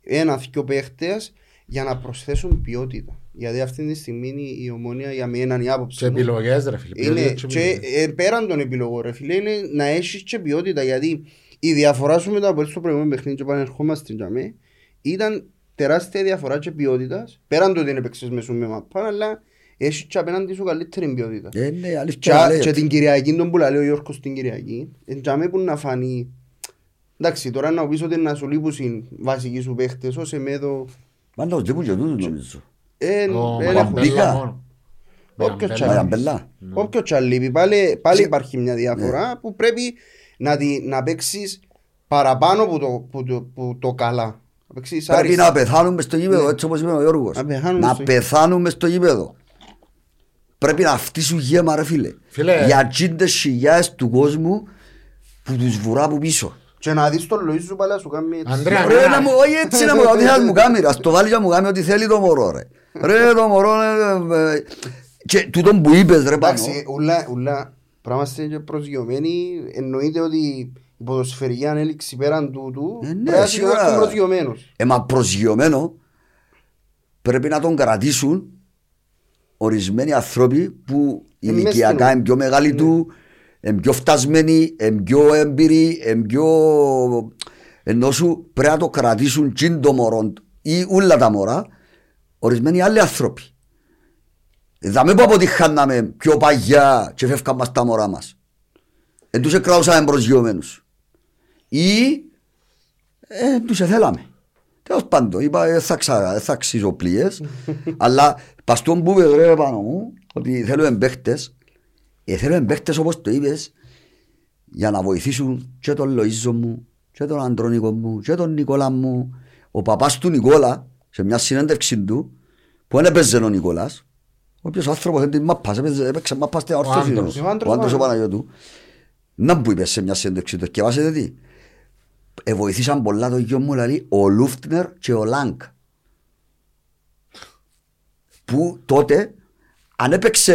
[SPEAKER 3] ένα-δυο παίχτες για να προσθέσουν ποιότητα. Γιατί αυτή τη στιγμή η- η ομόνια για μένα είναι η άποψη
[SPEAKER 2] Και
[SPEAKER 3] μου.
[SPEAKER 2] επιλογές ρε φίλε.
[SPEAKER 3] Είναι,
[SPEAKER 2] ποιότητες
[SPEAKER 3] και
[SPEAKER 2] επιλογές.
[SPEAKER 3] ε, πέραν των επιλογών ρε φίλε είναι να έχεις και ποιότητα γιατί η διαφορά σου με το Αποέλ στο προηγούμενο παιχνίδι και επανερχόμαστε για μέ ήταν τεράστια διαφορά και ποιότητας πέραν το ότι είναι παίξεις με σου με μαπά αλλά έχεις και απέναντι σου καλύτερη ποιότητα.
[SPEAKER 1] Ε, ναι,
[SPEAKER 3] Και,
[SPEAKER 1] αλήθεια να
[SPEAKER 3] και
[SPEAKER 1] λέει.
[SPEAKER 3] την Κυριακή τον που λέει ο Γιώργος την Κυριακή εν για μέ που να φανεί Εντάξει, τώρα να πεις ότι να σου λείπουν οι βασικοί σου παίχτες, ως εμέδο...
[SPEAKER 1] Μα να τους λείπουν και τούτους νομίζω.
[SPEAKER 3] Ε,
[SPEAKER 2] Ο
[SPEAKER 3] ε,
[SPEAKER 1] Μαραμπέλα.
[SPEAKER 2] Μαραμπέλα μόνο.
[SPEAKER 3] Όποιος
[SPEAKER 2] Μαραμπέλα.
[SPEAKER 3] τσάλι.
[SPEAKER 1] Μαραμπέλα.
[SPEAKER 3] Όποιος τσαλίπει, πάλι, πάλι υπάρχει μια
[SPEAKER 1] Ναι.
[SPEAKER 3] διαφορά που πρέπει να, τη, να παίξεις παραπάνω που το, που το, που το καλά. Να παίξεις
[SPEAKER 1] Πρέπει
[SPEAKER 3] άριστα.
[SPEAKER 1] να πεθάνουμε στο γήπεδο, έτσι όπως είπε ο Γιώργος.
[SPEAKER 3] Να πεθάνουμε
[SPEAKER 1] Να
[SPEAKER 3] στο-
[SPEAKER 1] πεθάνουμε στο γήπεδο. Πρέπει να φτύσουν γέμα ρε φίλε.
[SPEAKER 2] Φίλε.
[SPEAKER 1] Για τσίντες χιλιάδες του κόσμου που τους βουρά από πίσω.
[SPEAKER 3] Και να δεις τον Λοΐζου πάλι να σου κάνει έτσι.
[SPEAKER 2] Ανδρέα,
[SPEAKER 1] Ρε
[SPEAKER 2] ναι.
[SPEAKER 1] να μου, όχι έτσι να μου κάνει, ό,τι θέλει να μου κάνει, ρε. Ας το βάλει και να μου κάνει ό,τι θέλει το μωρό ρε. Ρε το μωρό, ε, ε, και τούτον που είπες ρε πάνω.
[SPEAKER 3] Εντάξει, ούλα, ούλα, πράγματι είναι και προσγειωμένοι. Εννοείται ότι η ποδοσφαιρική ανέλυξη πέραν τούτου
[SPEAKER 1] Ε, ναι,
[SPEAKER 3] πρέπει να
[SPEAKER 1] σίγουρα.
[SPEAKER 3] είμαστε προσγειωμένους.
[SPEAKER 1] Ε, μα προσγειωμένο πρέπει να τον κρατήσουν ορισμένοι άνθρωποι που
[SPEAKER 3] Ε, μες
[SPEAKER 1] ηλικιακά
[SPEAKER 3] στην-
[SPEAKER 1] είναι πιο μεγάλοι του, είναι πιο φτασμένοι, είναι πιο έμπειροι, είναι πιο... ενώ σου πρέπει να το κρατήσουν τσιν το μωρό ή όλα τα μωρά ορισμένοι άλλοι άνθρωποι. Θα μην πω αποτυχάναμε πιο παγιά και φεύγαν μας τα μωρά μας. Εν τους εκράουσαμε προσγειωμένους. Ή ε, τους εθέλαμε. Τέλος πάντων, είπα, ε, θα, ξα, ε, θα ξύσω πλοίες, αλλά παστόν που είπε ρε πάνω μου, ότι θέλουμε παίχτες, ε, θέλουμε παίχτες όπως το είπες, για να βοηθήσουν και τον Λοΐζο μου, και τον Αντρονικό μου, και τον Νικόλα μου. Ο παπάς του Νικόλα, σε μια συνέντευξη του, που δεν έπαιζε ο Νικόλας, όποιος άνθρωπος δεν την μάπας, έπαιζε- έπαιξε μάπας στην όρθωση.
[SPEAKER 2] Άντρος.
[SPEAKER 3] Ο Άντρος
[SPEAKER 1] Ο Άντρος ο
[SPEAKER 3] Παναγιώτου.
[SPEAKER 1] Παναγιώτου. Να που είπες σε μια συνέντευξη του, και βάσετε τι. Ε, βοηθήσαν πολλά το γιο μου, δηλαδή, ο Λούφτνερ και ο Λάγκ. Που τότε, αν έπαιξε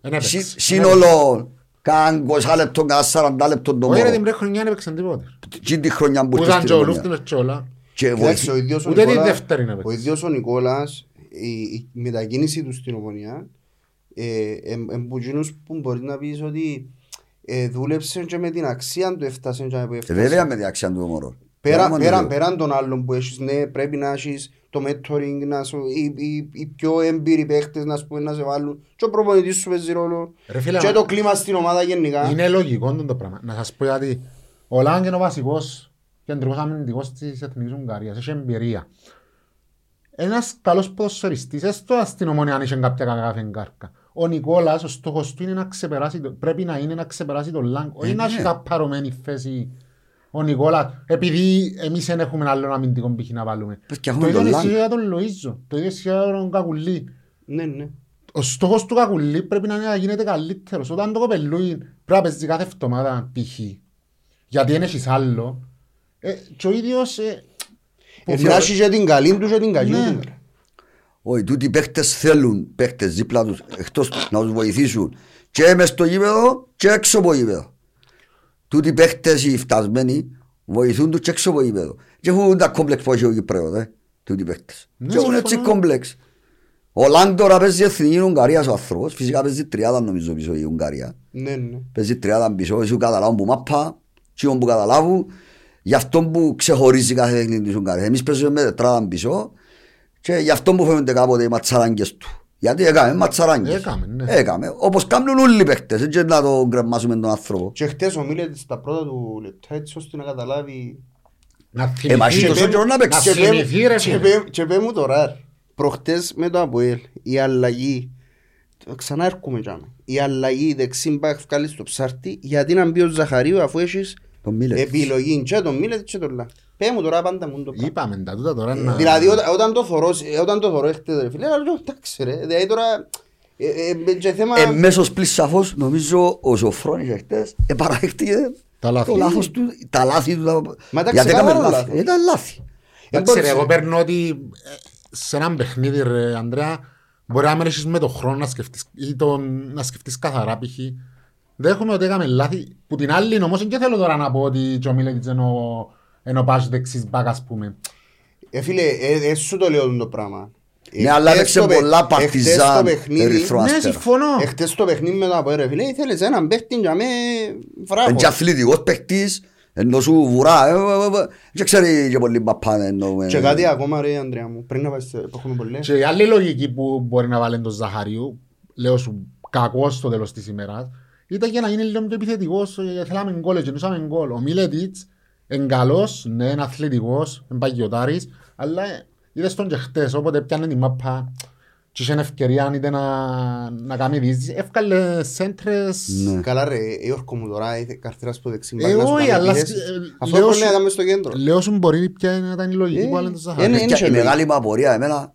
[SPEAKER 2] Δεν έπαιξε.
[SPEAKER 1] σύ- σύνολο καν 20 λεπτό, καν 40 λεπτό το
[SPEAKER 2] Όχι ρε την
[SPEAKER 1] μωρό.
[SPEAKER 2] πρώτη χρονιά δεν έπαιξαν τίποτε.
[SPEAKER 1] Τι τη χρονιά που
[SPEAKER 2] Που
[SPEAKER 1] ήρθε
[SPEAKER 2] ήταν
[SPEAKER 1] στην
[SPEAKER 2] και ο
[SPEAKER 1] Ομόνια.
[SPEAKER 2] Λούφτινος και όλα.
[SPEAKER 1] Και
[SPEAKER 3] Κοιτάξτε,
[SPEAKER 1] βοήθη-
[SPEAKER 3] ο ίδιος ο
[SPEAKER 2] Ούτε τη
[SPEAKER 3] Νικόλας-
[SPEAKER 2] δεύτερη να παίξει.
[SPEAKER 3] Ο ίδιος ο Νικόλας, η, η μετακίνηση του στην Ομονία, ε, εμ- εμ που εκείνους που μπορείς να πεις ότι ε, δούλεψε και με την αξία του έφτασες και που
[SPEAKER 1] Ε,
[SPEAKER 3] έφτασες.
[SPEAKER 1] Βέβαια με διάξια του μωρό.
[SPEAKER 3] Πέρα,
[SPEAKER 1] Μόνο
[SPEAKER 3] πέραν,
[SPEAKER 1] το-
[SPEAKER 3] πέραν των άλλων που έχεις, ναι, πρέπει να έχεις το mentoring, να σου, οι, οι, οι πιο έμπειροι παίχτες να, σου πούμε, να σε βάλουν και ο προπονητής σου παίζει ρόλο
[SPEAKER 2] Ρε φίλε,
[SPEAKER 3] και
[SPEAKER 2] μα-
[SPEAKER 3] το κλίμα στην ομάδα γενικά.
[SPEAKER 2] Είναι λογικό το πράγμα. Να σας πω γιατί ο Λάγκ είναι ο βασικός κεντρικός αμυντικός της Εθνικής Ουγγαρίας. Έχει εμπειρία. Ένας καλός ποδοσφαιριστής, έστω στην ομονία αν είχε κάποια κακά φεγγάρκα. Ο Νικόλας, ο στόχος του είναι να ξεπεράσει, το- πρέπει να είναι να ξεπεράσει τον Λάγκ. Όχι να έχει
[SPEAKER 1] ναι.
[SPEAKER 2] καπαρωμένη θέση ο Νικόλας, επειδή εμείς δεν έχουμε άλλον αμυντικό π.χ. να βάλουμε.
[SPEAKER 1] Πες και
[SPEAKER 2] Το
[SPEAKER 1] έχουμε
[SPEAKER 2] ίδιο
[SPEAKER 1] τον
[SPEAKER 2] ισχύει
[SPEAKER 1] Λάγκ.
[SPEAKER 2] για τον Λοΐζο, το ίδιο ισχύει για τον Κακουλή.
[SPEAKER 3] Ναι, ναι.
[SPEAKER 2] Ο στόχος του Κακουλή πρέπει να είναι να γίνεται καλύτερος. Όταν το κοπελούι πρέπει να παίζει κάθε εβδομάδα π.χ. Γιατί δεν έχεις άλλο. Ε, και ο ίδιος... Ε,
[SPEAKER 3] Ε, να έχεις και την καλή του και την κακή
[SPEAKER 2] Ναι.
[SPEAKER 3] του. Ρε.
[SPEAKER 1] Όχι, τούτοι παίχτες θέλουν παίχτες δίπλα τους, εκτός να τους βοηθήσουν και μες στο γήπεδο και έξω από το γήπεδο. Τούτοι παίχτες οι φτασμένοι βοηθούν τους και έξω από το γήπεδο. Και έχουν τα κόμπλεξ που έχει ο Κυπρέος, ε, τούτοι παίχτες.
[SPEAKER 2] Ναι,
[SPEAKER 1] Και έχουν έτσι
[SPEAKER 2] συμφωνώ.
[SPEAKER 1] κόμπλεξ. Ο Λάγκ τώρα παίζει εθνική Ουγγαρίας ο άνθρωπος, φυσικά παίζει τριάδα νομίζω πίσω η Ουγγαρία.
[SPEAKER 3] Ναι, ναι.
[SPEAKER 1] Παίζει τριάδα πίσω, εσύ καταλάβουν που μάπα, τι που καταλάβουν, γι' αυτό που ξεχωρίζει κάθε παιχνίδι της Ουγγαρίας. Εμείς παίζουμε με τετράδα πίσω και γι' αυτό που φαίνονται κάποτε οι ματσαράγγες του. Γιατί έκαμε ματσαράγγες.
[SPEAKER 2] Έκαμε, ναι.
[SPEAKER 1] Έκαμε, όπως κάνουν όλοι οι παίκτες, έτσι να το γκρεμάσουμε τον άνθρωπο.
[SPEAKER 3] Και χτες ο Μίλετ στα πρώτα του λεπτά έτσι ώστε να καταλάβει
[SPEAKER 2] να
[SPEAKER 1] Ε, μα έχει
[SPEAKER 2] θυμηθεί,
[SPEAKER 1] τόσο καιρό να παίξει.
[SPEAKER 2] να
[SPEAKER 3] Και πέ-
[SPEAKER 2] θυμηθεί ρε
[SPEAKER 3] και
[SPEAKER 2] φίλε.
[SPEAKER 3] πέ- Και πέ μου τώρα, προχτές με το Αποέλ, η αλλαγή, το ξανά έρχομαι τζάμε, η αλλαγή δεξί μπακ βγάλεις στο ψάρτη, γιατί να μπει ο Ζαχαρίου αφού έχεις
[SPEAKER 1] Τον Μίλετς.
[SPEAKER 3] επιλογή και τον Μίλετς και τον Λα. Πέ μου τώρα πάντα μου το πράγμα.
[SPEAKER 2] Είπαμε τα τούτα τώρα να...
[SPEAKER 3] Δηλαδή όταν, όταν το θωρώ, όταν το θωρώ έχετε ρε φίλε, λέω εντάξει ρε, δηλαδή τώρα, ε, ε, ε, και θέμα...
[SPEAKER 1] Ε, μέσως πλής σαφώς νομίζω ο Σοφρόνης εχθές επαραδέχτηκε
[SPEAKER 2] Τα λάθη.
[SPEAKER 1] το λάθος του, τα λάθη του. τα-
[SPEAKER 3] Μα τα
[SPEAKER 1] γιατί έκαμε
[SPEAKER 3] ξεκάθαρο
[SPEAKER 1] λάθη.
[SPEAKER 3] λάθος.
[SPEAKER 1] Ήταν λάθη.
[SPEAKER 2] Εντάξει ρε,
[SPEAKER 3] μπορείς-
[SPEAKER 2] εγώ παίρνω ότι ε, σε έναν παιχνίδι ρε Ανδρέα μπορεί να μην έχεις με το χρόνο να σκεφτείς ή τον, να σκεφτείς καθαρά π.χ. Δέχομαι ότι έκαμε λάθη. Που την άλλη όμως δεν θέλω τώρα να πω ότι και ο Μίλετς είναι ο, είναι ο πας δεξής μπακ ας πούμε.
[SPEAKER 3] Ε, φίλε, ε, ε, σου το λέω το πράγμα.
[SPEAKER 1] Ναι, αλλά
[SPEAKER 3] Εχθές
[SPEAKER 1] έπαιξε
[SPEAKER 3] το παι-
[SPEAKER 1] πολλά
[SPEAKER 3] εχθές το
[SPEAKER 1] παρτιζάν,
[SPEAKER 3] παιχνίδι-
[SPEAKER 1] ερυθρό
[SPEAKER 2] Ναι,
[SPEAKER 1] αστέρα.
[SPEAKER 2] συμφωνώ.
[SPEAKER 3] Εχθές το παιχνίδι με το ΑΠΟΕ, ρε φίλε, ήθελες έναν παίχτη για με βράχο.
[SPEAKER 1] Είναι και αθλητικός παίκτης, ενώ σου βουρά, ε, ε, ε, ε, δεν ξέρει και πολύ μπαπάνε εννοούμε.
[SPEAKER 3] Και κάτι ακόμα ρε Ανδρέα μου, πριν να πάει στο- που έχουμε πολλές.
[SPEAKER 2] Και η άλλη λογική που μπορεί να βάλει τον Ζαχαρίου, λέω σου κακός στο τέλος της ημέρας, ήταν για να γίνει λίγο πιο επιθετικός, ε, θέλαμε γκολ, γεννούσαμε γκολ. Ο Μίλετιτς είναι καλός, ναι, είναι αθλητικός, είναι παγιωτάρης, αλλά ε, είδες τον και χτες, όποτε πιάνε την μάπα και είχε ευκαιρία είτε να, να κάνει διείσδυση, εύκαλε σέντρες.
[SPEAKER 1] Ναι.
[SPEAKER 3] Καλά ρε, Ιόρκο μου τώρα, είχε καρτέρα στο δεξί
[SPEAKER 2] Ε,
[SPEAKER 3] μπακ να σου
[SPEAKER 2] όχι,
[SPEAKER 3] κάνει
[SPEAKER 2] αλλά
[SPEAKER 3] επίθεση.
[SPEAKER 2] ε,
[SPEAKER 3] Αυτό
[SPEAKER 2] λέω
[SPEAKER 3] πρέπει
[SPEAKER 2] σου-
[SPEAKER 3] να ήταν μες στο κέντρο.
[SPEAKER 2] Λέω σου μπορεί πια να ήταν η λογική
[SPEAKER 3] Ε,
[SPEAKER 2] που βάλε τον
[SPEAKER 3] είναι-
[SPEAKER 2] Ζαχαρίου.
[SPEAKER 3] είναι-
[SPEAKER 1] Και η
[SPEAKER 3] και
[SPEAKER 1] μεγάλη μου απορία εμένα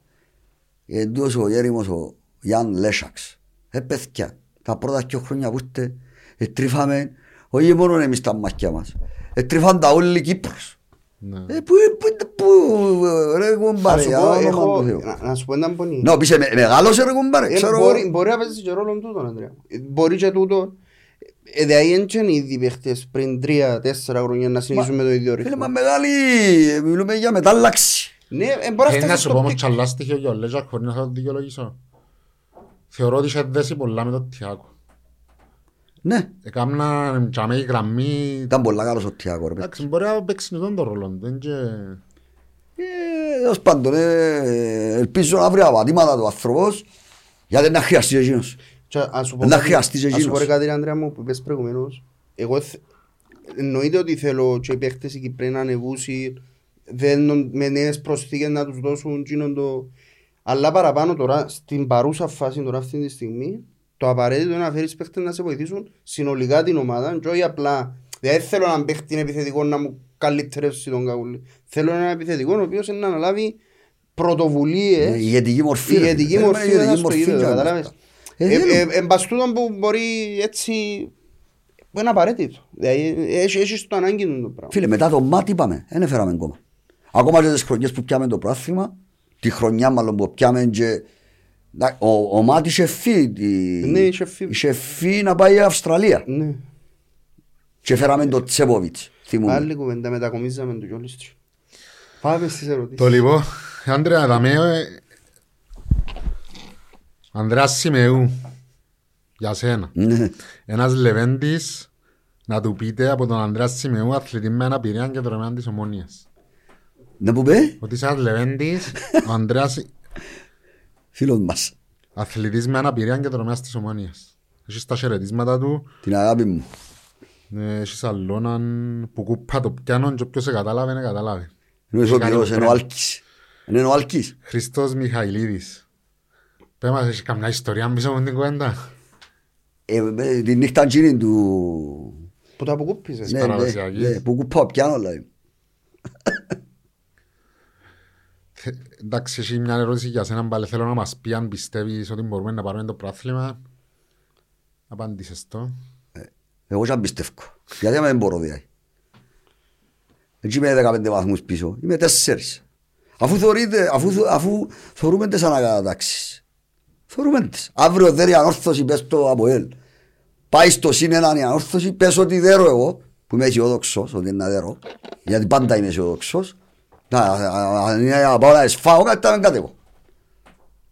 [SPEAKER 1] είναι τούτος ο γέριμος ο Γιάν Λέσαξ. Ε, παιδιά, τα πρώτα δυο χρόνια που είστε, ε, τρίφαμε, όχι μόνο εμείς τα μάτια μας, ε, τρίφαν τα όλοι Κύπρος.
[SPEAKER 2] Ναι.
[SPEAKER 1] Ε, πού, πού, πού, ρε
[SPEAKER 3] Θα
[SPEAKER 1] κουμπάρε,
[SPEAKER 3] σου
[SPEAKER 1] για
[SPEAKER 3] πω,
[SPEAKER 1] όνομα
[SPEAKER 3] έχω-
[SPEAKER 1] του Θεού.
[SPEAKER 3] να- να σου πω έναν πονή.
[SPEAKER 1] Να πεις, ε, με- μεγάλωσε ρε κουμπάρε,
[SPEAKER 3] Ε,
[SPEAKER 1] ξέρω
[SPEAKER 3] μπορεί-
[SPEAKER 1] εγώ.
[SPEAKER 3] Μπορεί να παίζεις και ρόλο τούτο, Ανδρέα. Ε, Μπορεί και τούτο. Ε, Δηλαδή δεν είναι ήδη παίχτες πριν τρία-τέσσερα χρόνια να συνεχίσουν με το ίδιο
[SPEAKER 1] Φίλε,
[SPEAKER 3] ρυθμό.
[SPEAKER 1] μα μεγάλη, ε, μιλούμε για μετάλλαξη.
[SPEAKER 3] Ναι, ε, μπορείς να
[SPEAKER 2] Ε, να
[SPEAKER 3] φτάσεις
[SPEAKER 2] σου
[SPEAKER 3] στο
[SPEAKER 2] πω όμως
[SPEAKER 3] πικ.
[SPEAKER 2] κι άλλα στοιχεία για ο Λέζακ χωρίς να θα το δικαιολογήσω. Θεωρώ ότι είχε δέσει πολλά με τον Τιάκο.
[SPEAKER 1] Ναι,
[SPEAKER 2] Έκανα τζάμε η γραμμή...
[SPEAKER 1] ήταν πολλά καλός ο Τιάκο ρε παιδί.
[SPEAKER 2] Εντάξει, μπορεί να παίξει τον το ρόλο του. δεν και-
[SPEAKER 1] Ε, Τέλος πάντων, ε, ελπίζω να βρει απατήματα του άνθρωπος, γιατί να χρειαστεί εκείνος.
[SPEAKER 3] Και ας σου πω
[SPEAKER 1] Να
[SPEAKER 3] κάτι-
[SPEAKER 1] χρειαστείς
[SPEAKER 3] ας σου
[SPEAKER 1] εκείνος.
[SPEAKER 3] πω ρε κάτι ρε Ανδρέα μου που είπες προηγουμένως. Εγώ θε- εννοείται ότι θέλω και οι παίχτες οι Κυπρέοι να ανεβούσει δεν, με νέες προσθήκες να τους δώσουν εκείνον το... Αλλά παραπάνω τώρα, στην παρούσα φάση τώρα αυτή τη στιγμή, το απαραίτητο είναι να φέρεις παίχτες να σε βοηθήσουν συνολικά την ομάδα και όχι απλά... Δεν θέλω έναν παίχτη επιθετικό να μου καλυτερεύσει τον καγούλη. Θέλω έναν επιθετικό ο οποίος είναι να αναλάβει πρωτοβουλίες
[SPEAKER 1] Ε, Η ηγετική μορφή.
[SPEAKER 3] η
[SPEAKER 1] ρε.
[SPEAKER 3] ηγετική
[SPEAKER 1] Θέλουμε
[SPEAKER 3] μορφή
[SPEAKER 1] ηγετική
[SPEAKER 3] μέσα στο
[SPEAKER 1] μορφή
[SPEAKER 3] γήπεδο,
[SPEAKER 1] για να-
[SPEAKER 3] κατάλαβες.
[SPEAKER 1] Ε,
[SPEAKER 3] Ε,
[SPEAKER 1] θέλουμε.
[SPEAKER 3] ε, Εν πας τούτον που μπορεί έτσι που είναι απαραίτητο. Δηλαδή έχει- έχεις το ανάγκη του το πράγμα.
[SPEAKER 1] Φίλε, μετά το μάτι είπαμε, δεν έφεραμε ακόμα. Ακόμα και τις χρονιές που πιάμε το πράθυμα, τη χρονιά μάλλον που πιάμε και... να- Ο, ο Μάτι είχε φύγει, τη-
[SPEAKER 3] Ναι, είχε φύγει.
[SPEAKER 1] είχε φύγει να πάει η Αυστραλία
[SPEAKER 3] Ναι.
[SPEAKER 1] και φέραμε τον Τσέποβιτς, θυμούμαι.
[SPEAKER 3] Άλλη κουβέντα μετακομίζαμε το κιόλας τους. Πάμε στις ερωτήσεις.
[SPEAKER 2] Το λοιπόν, Άντρεα, δαμε, ε, Ανδρέας Σιμεού, για σένα.
[SPEAKER 1] Ναι.
[SPEAKER 2] Ένας Λεβέντης, να του πείτε από τον Ανδρέα Σιμεού, αθλητή με αναπηρία και δρομέα της Ομόνιας.
[SPEAKER 1] Να που πει,
[SPEAKER 2] Ότι είσαι ένας Λεβέντης, ο Ανδρέας
[SPEAKER 1] φίλος μας,
[SPEAKER 2] αθλητής με αναπηρία και δρομέα της Ομόνιας. Έχεις τα χαιρετίσματα του,
[SPEAKER 1] την αγάπη μου.
[SPEAKER 2] ε, έχεις αλλόναν που κούπα το πιάνον και όποιος σε κατάλαβε, να κατάλαβε.
[SPEAKER 1] Είναι ο
[SPEAKER 2] Έχει κάνει
[SPEAKER 1] ηθοποιός, είναι ο
[SPEAKER 2] πράγμα.
[SPEAKER 1] Άλκης. Είναι ο Άλκης.
[SPEAKER 2] Χριστός Μιχαηλίδης. Πες μας, έχεις καμιά ιστορία πίσω από την κουβέντα;
[SPEAKER 1] Ε, ε, Την νύχτα εκείνη του...
[SPEAKER 3] Που τα αποκούπησες.
[SPEAKER 1] Ναι, ναι,
[SPEAKER 2] παραδοσιακής.
[SPEAKER 1] ναι, που κουπάω πιάνω δηλαδή.
[SPEAKER 2] Θε- Εντάξει, έχει μια ερώτηση για σένα πάλι. Θέλω να μας πει αν πιστεύεις ότι μπορούμε να πάρουμε το πράθλημα. Απάντησες το.
[SPEAKER 1] Εγώ δεν πιστεύω. Γιατί άμα δεν μπορώ δηλαδή. Έτσι είμαι 15 βαθμούς πίσω. Είμαι 4. Αφού θεωρείτε, αφού, θω- αφού θεωρούμε τις ανακατατάξεις. Θεωρούμε τις. Αύριο δεν είναι ανόρθωση, πες το από ελ. Πάει στο συν έναν η ανόρθωση, πες ότι δέρω εγώ, που είμαι αισιόδοξος ότι είναι να δέρω, γιατί πάντα είμαι αισιόδοξος. Να, α- α- αν είναι να πάω να εσφάω, κάτι θα με κατέβω.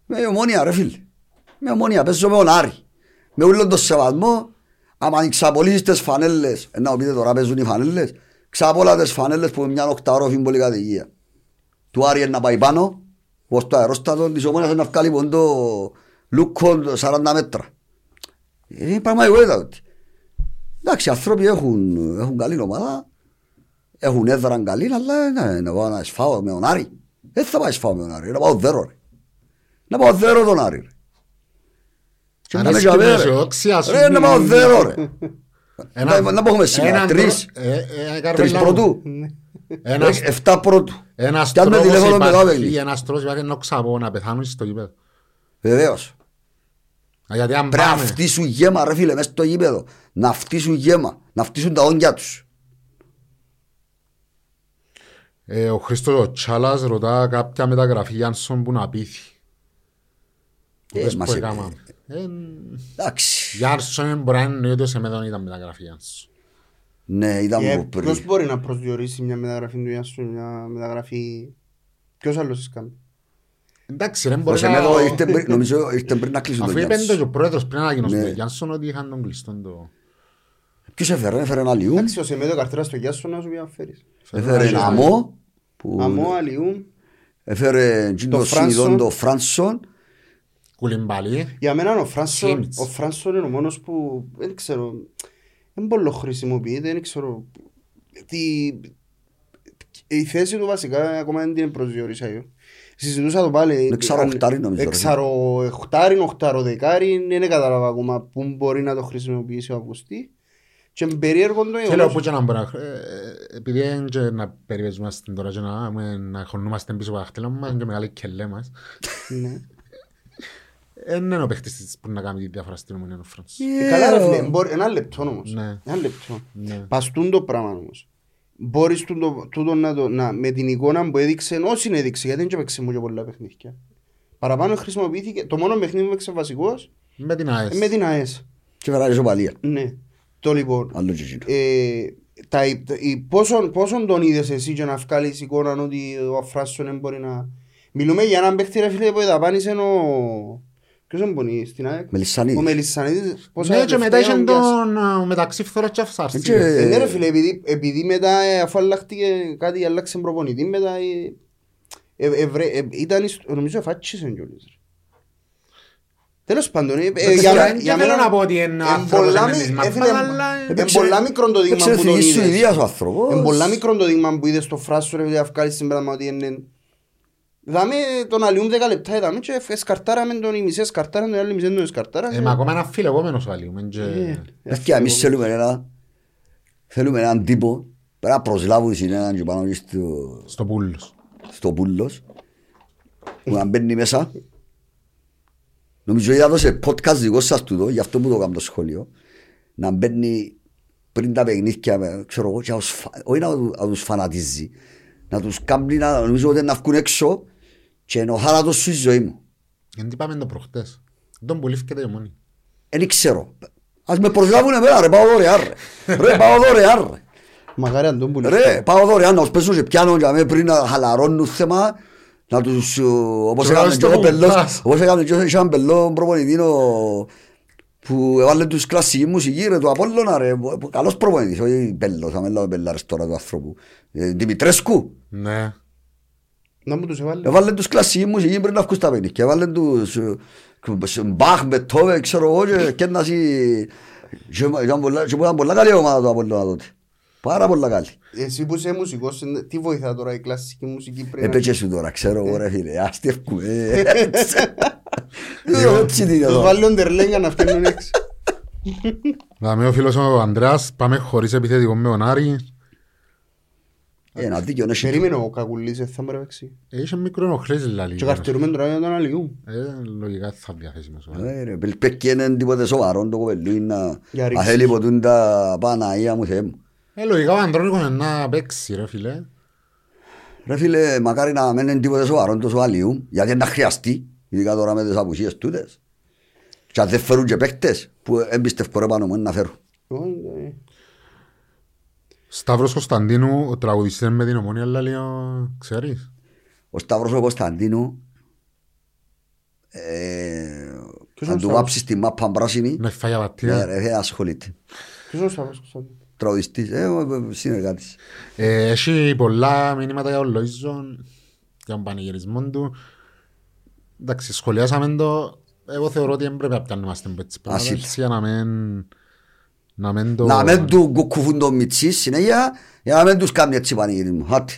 [SPEAKER 1] Με ομόνια ρε φίλε. Με ομόνια, παίζω με τον Άρη. Με όλον τον σεβασμό, άμα ξαπολύσεις τις φανέλες, ε, να μου πείτε τώρα παίζουν οι φανέλες, ξαπόλα τις φανέλες που είναι μια οκταρόφη πολύ κατοικία. Του Άρη είναι να πάει πάνω, ως το αερόστατο της ομόνιας είναι να βγάλει πόντο λούκο 40 μέτρα. Είναι πραγματικότητα ότι. Εντάξει, οι άνθρωποι έχουν, έχουν καλή ομάδα, έχουν έδρα καλή, αλλά ναι, να πάω να σφάω με τον Άρη. Δεν θα πάω να σφάω με τον Άρη, να πάω δέρο ρε. Να πάω δέρο τον Άρη ρε. Και
[SPEAKER 2] Αν
[SPEAKER 1] να με
[SPEAKER 2] είσαι και με
[SPEAKER 1] τζαβέ, ρε.
[SPEAKER 2] αισιοδοξία σου,
[SPEAKER 1] Ρε, να πάω δέρο ρε.
[SPEAKER 2] Ένα-
[SPEAKER 1] Να- να πούμε σήμερα,
[SPEAKER 2] έναν
[SPEAKER 1] τρεις.
[SPEAKER 2] προ- ε, ε,
[SPEAKER 1] Τρεις
[SPEAKER 2] Καρβέλα μου.
[SPEAKER 1] πρωτού.
[SPEAKER 2] Ένας-
[SPEAKER 1] Ρε, Εφτά πρώτου.
[SPEAKER 2] Ένας
[SPEAKER 1] Κι αν με
[SPEAKER 2] τρόπος
[SPEAKER 1] τηλέφωνο μετά
[SPEAKER 2] υπάρχει,
[SPEAKER 1] παίρνει.
[SPEAKER 2] ένας τρόπος υπάρχει να ξαπώ, να πεθάνουν στο γήπεδο.
[SPEAKER 1] Βεβαίως.
[SPEAKER 2] Α, Γιατί αν
[SPEAKER 1] Πρέπει να
[SPEAKER 2] πάμε,
[SPEAKER 1] φτύσουν γέμα ρε φίλε μέσα στο γήπεδο. Να φτύσουν γέμα. Να φτύσουν τα όγκια τους.
[SPEAKER 2] Ε, ο Χρήστος ο Τσάλας ρωτά κάποια μεταγραφή Γιάνσον που να πείθει.
[SPEAKER 1] Ε,
[SPEAKER 2] Πες
[SPEAKER 1] μας
[SPEAKER 2] που
[SPEAKER 1] είπε.
[SPEAKER 2] έκαναμε. Ε,
[SPEAKER 1] Εντάξει.
[SPEAKER 2] Γιάνσον μπορεί να είναι ότι σε μέδον ήταν μεταγραφή Γιάνσον.
[SPEAKER 1] Ναι, ήταν
[SPEAKER 3] Και
[SPEAKER 1] από
[SPEAKER 3] Ποιος
[SPEAKER 1] πριν.
[SPEAKER 3] μπορεί να προσδιορίσει μια μεταγραφή του Ιάσου, μια μεταγραφή Ποιος άλλος έσκαμε.
[SPEAKER 2] Εντάξει, δεν
[SPEAKER 1] Ο
[SPEAKER 2] μπορεί να...
[SPEAKER 1] Σεμέδο ήρθε πριν- νομίζω ήρθε πριν να κλείσουν
[SPEAKER 2] Αφού
[SPEAKER 1] τον
[SPEAKER 2] είπε το και
[SPEAKER 1] Γιάννη.
[SPEAKER 2] ο πρόεδρος πριν ανακοινώσει
[SPEAKER 1] Ναι.
[SPEAKER 2] τον Γιάνσον ότι είχαν τον κλειστόν το...
[SPEAKER 1] Ποιος έφερε, έφερε ένα Λιού,
[SPEAKER 3] Εντάξει, ο Σεμέδο καρτέρα στο Γιάσο να σου πει να φέρεις.
[SPEAKER 1] έφερε ένα Αμό, που
[SPEAKER 3] Αμό, Αλιού.
[SPEAKER 1] έφερε το
[SPEAKER 3] Φράνσον.
[SPEAKER 1] συνειδόν το Φράνσον,
[SPEAKER 2] Κουλιμπαλί.
[SPEAKER 3] Για μένα ο Φράνσον,
[SPEAKER 2] Σίμιτς.
[SPEAKER 3] ο Φράνσον είναι ο μόνος που δεν ξέρω, δεν πολύ χρησιμοποιείται, δεν ξέρω τι, η θέση του βασικά ακόμα δεν την προσδιορίσα εγώ. Συζητούσα το πάλι.
[SPEAKER 1] Εξάρο
[SPEAKER 3] αν-
[SPEAKER 1] οχτάρι νομίζω, ρε.
[SPEAKER 3] Εξάρο οχτάρι, οχτάρο δεκάρι, δεν κατάλαβα ακόμα πού μπορεί να το χρησιμοποιήσει ο Αυγουστή. Και είναι περίεργο το
[SPEAKER 2] Θέλω
[SPEAKER 3] γεγονός.
[SPEAKER 2] που και να μπορεί να... ε, Επειδή είναι και να περιπέζουμε τώρα και να, έχουμε- να χωνούμαστε πίσω από τα χτέλα μας και μεγάλη κελέ μας.
[SPEAKER 3] Ναι.
[SPEAKER 2] Δεν είναι ο παίχτης της που να κάνει τη διάφορα στην Ομόνοια ο Φρανς.
[SPEAKER 3] Ε, Καλά ρε φίλε, μπορεί- ένα λεπτό όμως.
[SPEAKER 2] Ναι.
[SPEAKER 3] Ένα λεπτό.
[SPEAKER 2] Ναι.
[SPEAKER 3] Παστούν το πράγμα όμως. Μπορείς τούτο, τούτο να το, να, με την εικόνα που έδειξε, όσοι έδειξε, γιατί δεν έπαιξε μου και πολλά παιχνίδια. Παραπάνω χρησιμοποιήθηκε, το μόνο παιχνίδι που έπαιξε βασικός,
[SPEAKER 2] Με την
[SPEAKER 3] ε,
[SPEAKER 2] ΑΕΣ.
[SPEAKER 3] με την ΑΕΣ.
[SPEAKER 1] και φέρε ισοπαλία.
[SPEAKER 3] Ναι. Το λοιπόν,
[SPEAKER 1] Άλλο και εκείνο.
[SPEAKER 3] ε, τα, τα- η, πόσον, πόσον τον είδες εσύ και να βγάλεις εικόνα ότι ο Αφράσον δεν μπορεί να... Μιλούμε για έναν παίχτη ρε φίλε που δαπάνησε ο... Ποιος είναι πονεί στην ΑΕΚ; Ο
[SPEAKER 1] Μελισσανίδης.
[SPEAKER 3] Μελισσανίδης. πόσα
[SPEAKER 2] Ναι, και μετά
[SPEAKER 3] λεφτά
[SPEAKER 2] είχε
[SPEAKER 3] είχαν πιάσει.
[SPEAKER 2] τον ε, μεταξύ φθοράς και αυσάρσης.
[SPEAKER 1] Και-
[SPEAKER 3] Ε, ναι ρε φίλε, επειδή, επειδή μετά ε, αφού αλλάχτηκε κάτι, άλλαξε προπονητή μετά ε, ε, ε, βρε- ε, ήταν, εις- νομίζω εφάτσισαν κιόλας. Ρε. Τέλος πάντων, ε, ε,
[SPEAKER 2] Εντάξει,
[SPEAKER 3] για,
[SPEAKER 2] δεν
[SPEAKER 3] μέ- για
[SPEAKER 2] θέλω
[SPEAKER 3] μένα
[SPEAKER 2] να πω ότι είναι
[SPEAKER 3] εν
[SPEAKER 2] άνθρωπος
[SPEAKER 3] πολλά
[SPEAKER 2] με
[SPEAKER 3] μι-
[SPEAKER 2] της
[SPEAKER 3] ε,
[SPEAKER 2] μαπάς,
[SPEAKER 3] φίλε,
[SPEAKER 2] αλλά, ε,
[SPEAKER 3] εν
[SPEAKER 1] Έπαιξε-
[SPEAKER 3] πολλά μικρό το δείγμα
[SPEAKER 1] έπαιξε
[SPEAKER 3] που τον
[SPEAKER 1] εθνική
[SPEAKER 3] είδες.
[SPEAKER 1] Σουηδίας ο άνθρωπος.
[SPEAKER 3] Εν πολλά μικρό το δείγμα που είδες στο φράσο ρε φίλε, αυκάλεις στην πράγμα ότι είναι... Δάμε τον αλλιούν 10 λεπτά, δάμε και εσκαρτάραμε τον οι μισές σκαρτάραν, τον άλλοι μισές τον εσκαρτάραν.
[SPEAKER 2] Ε, μα ακόμα ένα φιλεγόμενος ο Αλίου. μεν και-
[SPEAKER 3] Ε,
[SPEAKER 1] Παιδιά, εμείς θέλουμε ένα, θέλουμε έναν τύπο, πρέπει να προσλάβουν συνέναν και πάνω και στο,
[SPEAKER 2] Στο πούλος.
[SPEAKER 1] στο πουλός, που να μπαίνει μέσα. Νομίζω είδα σε podcast δικό σας τούτο, γι' αυτό που το κάνω το σχόλιο, να μπαίνει πριν τα παιχνίδια, με, ξέρω εγώ, και να τους φα- όχι να, του- να τους φανατίζει, να τους κάνει να νομίζω ότι να βγουν έξω και είναι ο θάνατος σου η ζωή μου.
[SPEAKER 2] Γιατί είπαμε το προχτές. Τον πουλήφκεται η ομόνη.
[SPEAKER 1] Δεν ξέρω. Ας με προσλάβουν εμένα ρε, πάω δωρεάν ρε. Ρε, πάω δωρεάν ρε.
[SPEAKER 3] Μακάρι αν τον πουλήσει.
[SPEAKER 1] Ρε, πάω δωρεάν να τους πέσω και πιάνω για με πριν να χαλαρώνουν θέμα να τους, ε, όπως
[SPEAKER 2] Και
[SPEAKER 1] έκαμε
[SPEAKER 2] βάζεις
[SPEAKER 1] και
[SPEAKER 2] το
[SPEAKER 1] ο Πελός,
[SPEAKER 2] κουμπάς.
[SPEAKER 1] όπως έκαμε και ο Πελός προπονητής ο- που έβαλε τους κλασσική μουσική ρε, του Απόλλωνα ρε, που- καλός προπονητής, όχι Πελός, θα με λέω Πελάρες τώρα του ανθρώπου. Ε, Δημητρέσκου,
[SPEAKER 2] Ναι.
[SPEAKER 3] Να μου τους έβαλε.
[SPEAKER 1] έβαλε τους κλασσική μουσική πριν να βγουν στα παιχνίδια, έβαλε τους ε, ε, Μπαχ, Μπετόβε, ξέρω εγώ και κέρνασι και ήταν πολλά- και που ήταν πολλά καλή ομάδα του Απόλλωνα τότε. Πάρα πολλά καλή.
[SPEAKER 3] Εσύ που είσαι μουσικός, τι βοηθά τώρα η κλασική μουσική πριν.
[SPEAKER 1] Έπαιξε σου τώρα, ξέρω εγώ ρε φίλε, άστευκου, ε, έτσι τι είναι
[SPEAKER 3] Τους
[SPEAKER 1] εδώ.
[SPEAKER 3] βάλει ο Ντερλέγκα να φτιάχνουν έξω.
[SPEAKER 2] Δαμε ο φίλος ο Ανδρέας, πάμε χωρίς επιθετικό με τον Άρη.
[SPEAKER 1] Ένα δίκιο, ναι, έχει.
[SPEAKER 3] Περίμενε ο Κακουλής, δεν θα μου ρεύξει.
[SPEAKER 2] Είχε μικρό ενοχλήσεις λαλή.
[SPEAKER 3] Και καρτηρούμε τώρα για τον Αλλιού.
[SPEAKER 2] Ε, λογικά θα διαθέσιμος. ο Άρης.
[SPEAKER 1] Ε, ρε, Πρέπει να είναι τίποτε σοβαρό το κοπελούι να
[SPEAKER 3] Για ρίξεις.
[SPEAKER 1] να θέλει ποτούν τα Παναγία μου Θεέ μου.
[SPEAKER 2] Ε, λογικά ο Ανδρώνικος είναι να παίξει ρε φίλε.
[SPEAKER 1] Ρε φίλε, μακάρι να μην είναι τίποτε σοβαρό τόσο αλλιού, γιατί να χρειαστεί, ειδικά τώρα με τις απουσίες τούτες. Και αν δεν φέρουν και παίκτες, που εμπιστεύω ρε πάνω μου να φέρουν.
[SPEAKER 3] Όχι, ε.
[SPEAKER 2] Σταύρος Κωνσταντίνου, ο τραγουδιστής με την ομόνια λαλή, ο- ξέρεις.
[SPEAKER 1] Ο Σταύρος ο Κωνσταντίνου, ε,
[SPEAKER 3] Ποιος
[SPEAKER 1] αν
[SPEAKER 3] είναι ο
[SPEAKER 1] του
[SPEAKER 3] Σταύρος;
[SPEAKER 1] βάψεις τη μάπα πράσινη,
[SPEAKER 2] Να φάει
[SPEAKER 1] ναι,
[SPEAKER 2] απατία.
[SPEAKER 1] ρε, δεν ασχολείται.
[SPEAKER 3] Ποιος είναι ο Σταύρος Κωνσταντίνου;
[SPEAKER 1] Τραγουδιστής, ε, ο- ο- συνεργάτης.
[SPEAKER 2] Ε, Έχει πολλά μηνύματα για τον Λοΐζον, για τον πανηγυρισμό του. Εντάξει, σχολιάσαμε το. Εγώ θεωρώ ότι δεν πρέπει να πιάνομαστε με έτσι πράγματα,
[SPEAKER 1] Ασύλ.
[SPEAKER 2] έτσι, για να μην... Να μην το...
[SPEAKER 1] Να μην του κουκουφούν το μιτσί συνέχεια, για να μην τους κάνει έτσι πανηγυρισμό. Άτε.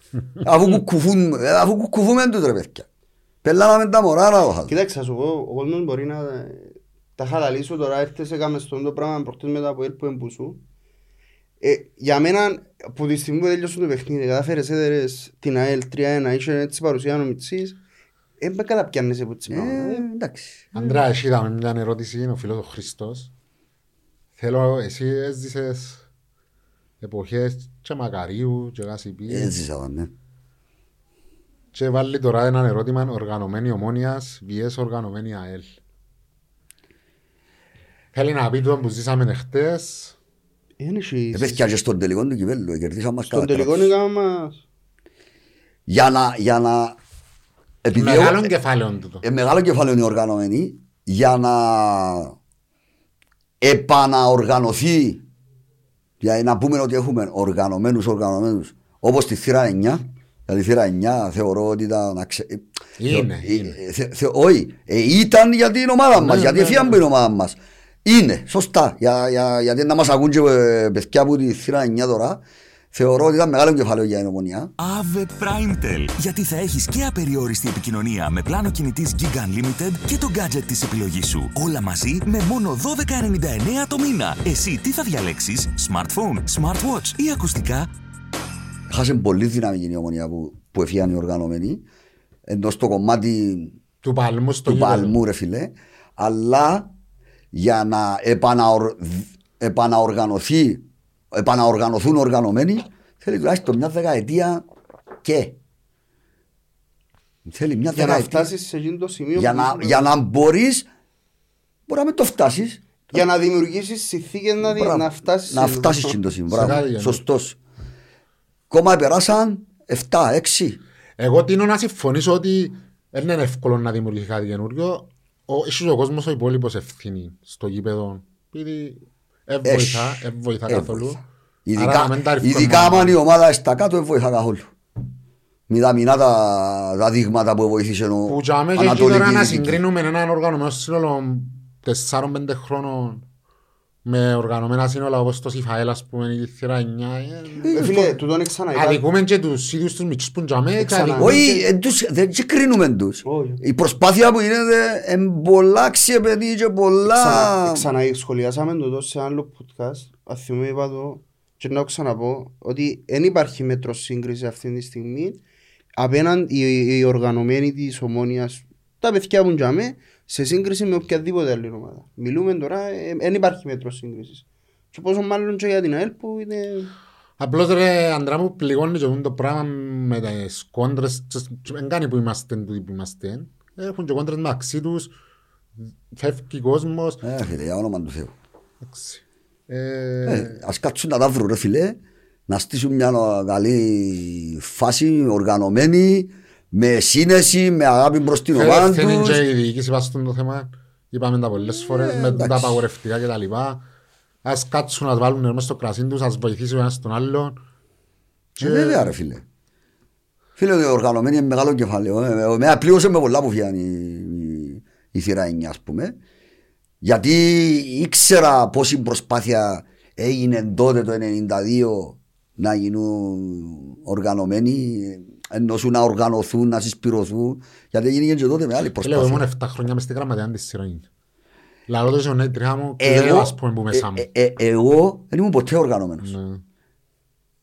[SPEAKER 1] Αφού κουκουφούν, ε, αφού κουκουφούμε τους ρε παιδιά. Πελάμε τα μωρά να το χάσουν.
[SPEAKER 3] Κοίταξε, ας σου πω, ο κόσμος μπορεί να τα χαλαλίσω τώρα, έρθες έκαμε στον το πράγμα προχτές μετά από έλπου εμπουσού. Ε, για μένα, από τη στιγμή που τέλειωσε το παιχνίδι, κατάφερες έδερες την ΑΕΛ 3-1, είχε έτσι παρουσία ο Μιτσής, δεν με καταπιάνεσαι από έτσι
[SPEAKER 1] Ε,
[SPEAKER 3] πράγματα.
[SPEAKER 1] εντάξει.
[SPEAKER 2] Αντρέα, εσύ είδαμε μια ερώτηση, ο φίλος ο Χριστός. Θέλω, εσύ έζησες εποχές και Μακαρίου και Γασιπί
[SPEAKER 1] Έτσι σαν, ναι.
[SPEAKER 2] και βάλει τώρα ένα ερώτημα οργανωμένη ομόνιας vs οργανωμένη ΑΕΛ. Θέλει να πεις το που ζήσαμε εχθές
[SPEAKER 3] Δεν έχει-
[SPEAKER 1] Ε, παιδιά και στον τελικό του κυπέλλου, ε, κερδίσαμε μας
[SPEAKER 3] Στον
[SPEAKER 1] κατά
[SPEAKER 3] τελικό
[SPEAKER 1] τράπεζα.
[SPEAKER 3] έκαμε μας...
[SPEAKER 1] Για να, για να επειδή
[SPEAKER 2] Μεγάλο
[SPEAKER 1] εγώ-
[SPEAKER 2] κεφάλαιο τούτο.
[SPEAKER 1] ε, μεγάλο κεφάλαιο είναι οργανωμένοι για να επαναοργανωθεί για να πούμε ότι έχουμε οργανωμένους οργανωμένους όπως τη θύρα 9 δηλαδή η θύρα 9 θεωρώ ότι ήταν αξε...
[SPEAKER 2] Είναι,
[SPEAKER 1] ε,
[SPEAKER 2] είναι.
[SPEAKER 1] ε, θε- θε- όχι, ε, ήταν για την ομάδα μας,
[SPEAKER 2] Ναι,
[SPEAKER 1] γιατί
[SPEAKER 2] ναι,
[SPEAKER 1] έφυγαν
[SPEAKER 2] ναι.
[SPEAKER 1] από την ομάδα μας. Είναι, σωστά, για, για, γιατί να μας ακούν και ε, παιδιά από τη θύρα 9 τώρα, θεωρώ ότι ήταν μεγάλο κεφάλαιο για την ομονία.
[SPEAKER 4] Ave Primetel. Γιατί θα έχεις και απεριόριστη επικοινωνία με πλάνο κινητής Gig Unlimited και το gadget της επιλογής σου. Όλα μαζί με μόνο 12,99 το μήνα. Εσύ τι θα διαλέξεις, smartphone, smartwatch ή ακουστικά;
[SPEAKER 1] Χάσε πολύ δύναμη η ομονία που, που έφυγαν οι οργανωμένοι, ενώ στο κομμάτι
[SPEAKER 2] Του παλμού στο
[SPEAKER 1] του
[SPEAKER 2] γήπεδο.
[SPEAKER 1] παλμού ρε φίλε αλλά για να επαναορ... επαναοργανωθεί επαναοργανωθούν οργανωμένοι θέλει τουλάχιστον μια δεκαετία και. Θέλει μια
[SPEAKER 3] Για να
[SPEAKER 1] δεκαετία
[SPEAKER 3] φτάσεις σε εκείνο το σημείο
[SPEAKER 1] για
[SPEAKER 3] που
[SPEAKER 1] να,
[SPEAKER 3] ήσουν-
[SPEAKER 1] για να μπορείς μπορεί να μην το φτάσεις.
[SPEAKER 3] Για να δημιουργήσεις συνθήκες να, δι-
[SPEAKER 1] Μπράβο.
[SPEAKER 3] να φτάσεις
[SPEAKER 1] να
[SPEAKER 3] σε-
[SPEAKER 1] φτάσεις στην το σημείο.
[SPEAKER 2] Σε κάτι
[SPEAKER 1] μπράβο.
[SPEAKER 2] Για να-
[SPEAKER 1] σωστός. Κόμμα περάσαν 7, 6
[SPEAKER 2] Εγώ τίνω να συμφωνήσω ότι δεν είναι εύκολο να δημιουργήσει κάτι καινούριο. Ο, ίσως ο κόσμος ο υπόλοιπος ευθύνη στο γήπεδο. Επειδή δεν
[SPEAKER 1] Έχει.
[SPEAKER 2] βοηθά, δεν βοηθά
[SPEAKER 1] Ε,
[SPEAKER 2] καθόλου.
[SPEAKER 1] βοηθά.
[SPEAKER 2] Άρα να
[SPEAKER 1] Ειδικά,
[SPEAKER 2] μην τα ρίχνουμε
[SPEAKER 1] ειδικά
[SPEAKER 2] μόνο.
[SPEAKER 1] άμα η ομάδα στα κάτω δεν βοηθά καθόλου. Μηδαμινά τα, τα δείγματα που βοήθησε ο
[SPEAKER 2] Που τζάμε και εκεί
[SPEAKER 1] Ανατολική
[SPEAKER 2] τώρα να
[SPEAKER 1] Δυτική.
[SPEAKER 2] συγκρίνουμε έναν οργανωμένο σύνολο 4-5 χρόνων με οργανωμένα σύνολα όπως το Σιφαέλ ας πούμε η θύρα 9 ε,
[SPEAKER 3] Ε, Φίλε, τούτον ξαναείδα.
[SPEAKER 2] Αδικούμε και τους ίδιους τους μητσούς που τζάμε και
[SPEAKER 3] Ξανά.
[SPEAKER 2] αδικούμε
[SPEAKER 1] Όχι, εν τους- δεν και κρίνουμε τους.
[SPEAKER 3] Όχι.
[SPEAKER 1] Η προσπάθεια που γίνεται είναι πολλά ξεπαιδί και πολλά...
[SPEAKER 3] Ξανα- Ξανασχολιάσαμε το τόσο σε άλλο podcast. Αν θυμάμαι είπα το και να το ξαναπώ ότι δεν υπάρχει μέτρο σύγκριση αυτή τη στιγμή απέναντι οι, οι οργανωμένοι της ομόνιας τα παιδιά που τζάμε σε σύγκριση με οποιαδήποτε άλλη ομάδα. Μιλούμε τώρα, δεν υπάρχει μέτρο σύγκρισης. Και πόσο μάλλον και για την ΑΕΛ που είναι...
[SPEAKER 2] Απλώς ρε Αντρά μου πληγώνει και το πράγμα με τις κόντρες δεν κάνει που είμαστε τούτοι που είμαστε έχουν και κόντρες μεταξύ τους φεύγει κόσμος
[SPEAKER 1] Ε, φίλε, για όνομα του Θεού.
[SPEAKER 2] Εντάξει. Ε,
[SPEAKER 1] Ε, ας κάτσουν να τα βρουν ρε φίλε, να στήσουν μια καλή φάση, οργανωμένη, με σύνεση, με αγάπη προς την ομάδα
[SPEAKER 2] Φαίνεται
[SPEAKER 1] τους.
[SPEAKER 2] και η διοίκηση πάνω στο θέμα. Είπαμε τα πολλές φορές με τα
[SPEAKER 1] Ε, εντάξει.
[SPEAKER 2] απαγορευτικά και τα λοιπά. Ας κάτσουν να βάλουν μέσα στο κρασί τους, ας βοηθήσει ο ένας τον άλλον.
[SPEAKER 1] Ε, βέβαια ρε φίλε. Φίλε, ο οργανωμένοι είναι μεγάλο κεφάλαιο. Ε, ε, Με απλήωσε με πολλά που φύγανε η, η, η θύρα 9 ας πούμε. Γιατί ήξερα πόση προσπάθεια έγινε τότε το 92 να γίνουν οργανωμένοι ενώ σου να οργανωθούν, να συσπηρωθούν γιατί έγινε και τότε με άλλη
[SPEAKER 2] Φίλε, εγώ ήμουν
[SPEAKER 1] προσπάθεια.
[SPEAKER 2] 7 χρόνια μες στην γραμματεία της σειρά. Λαλό το ζωνέ τριχά μου και
[SPEAKER 1] Εγώ,
[SPEAKER 2] λέω ας πούμε που μέσα μου.
[SPEAKER 1] ε, ε, ε, εγώ δεν ήμουν ποτέ οργανωμένος.
[SPEAKER 2] Ναι,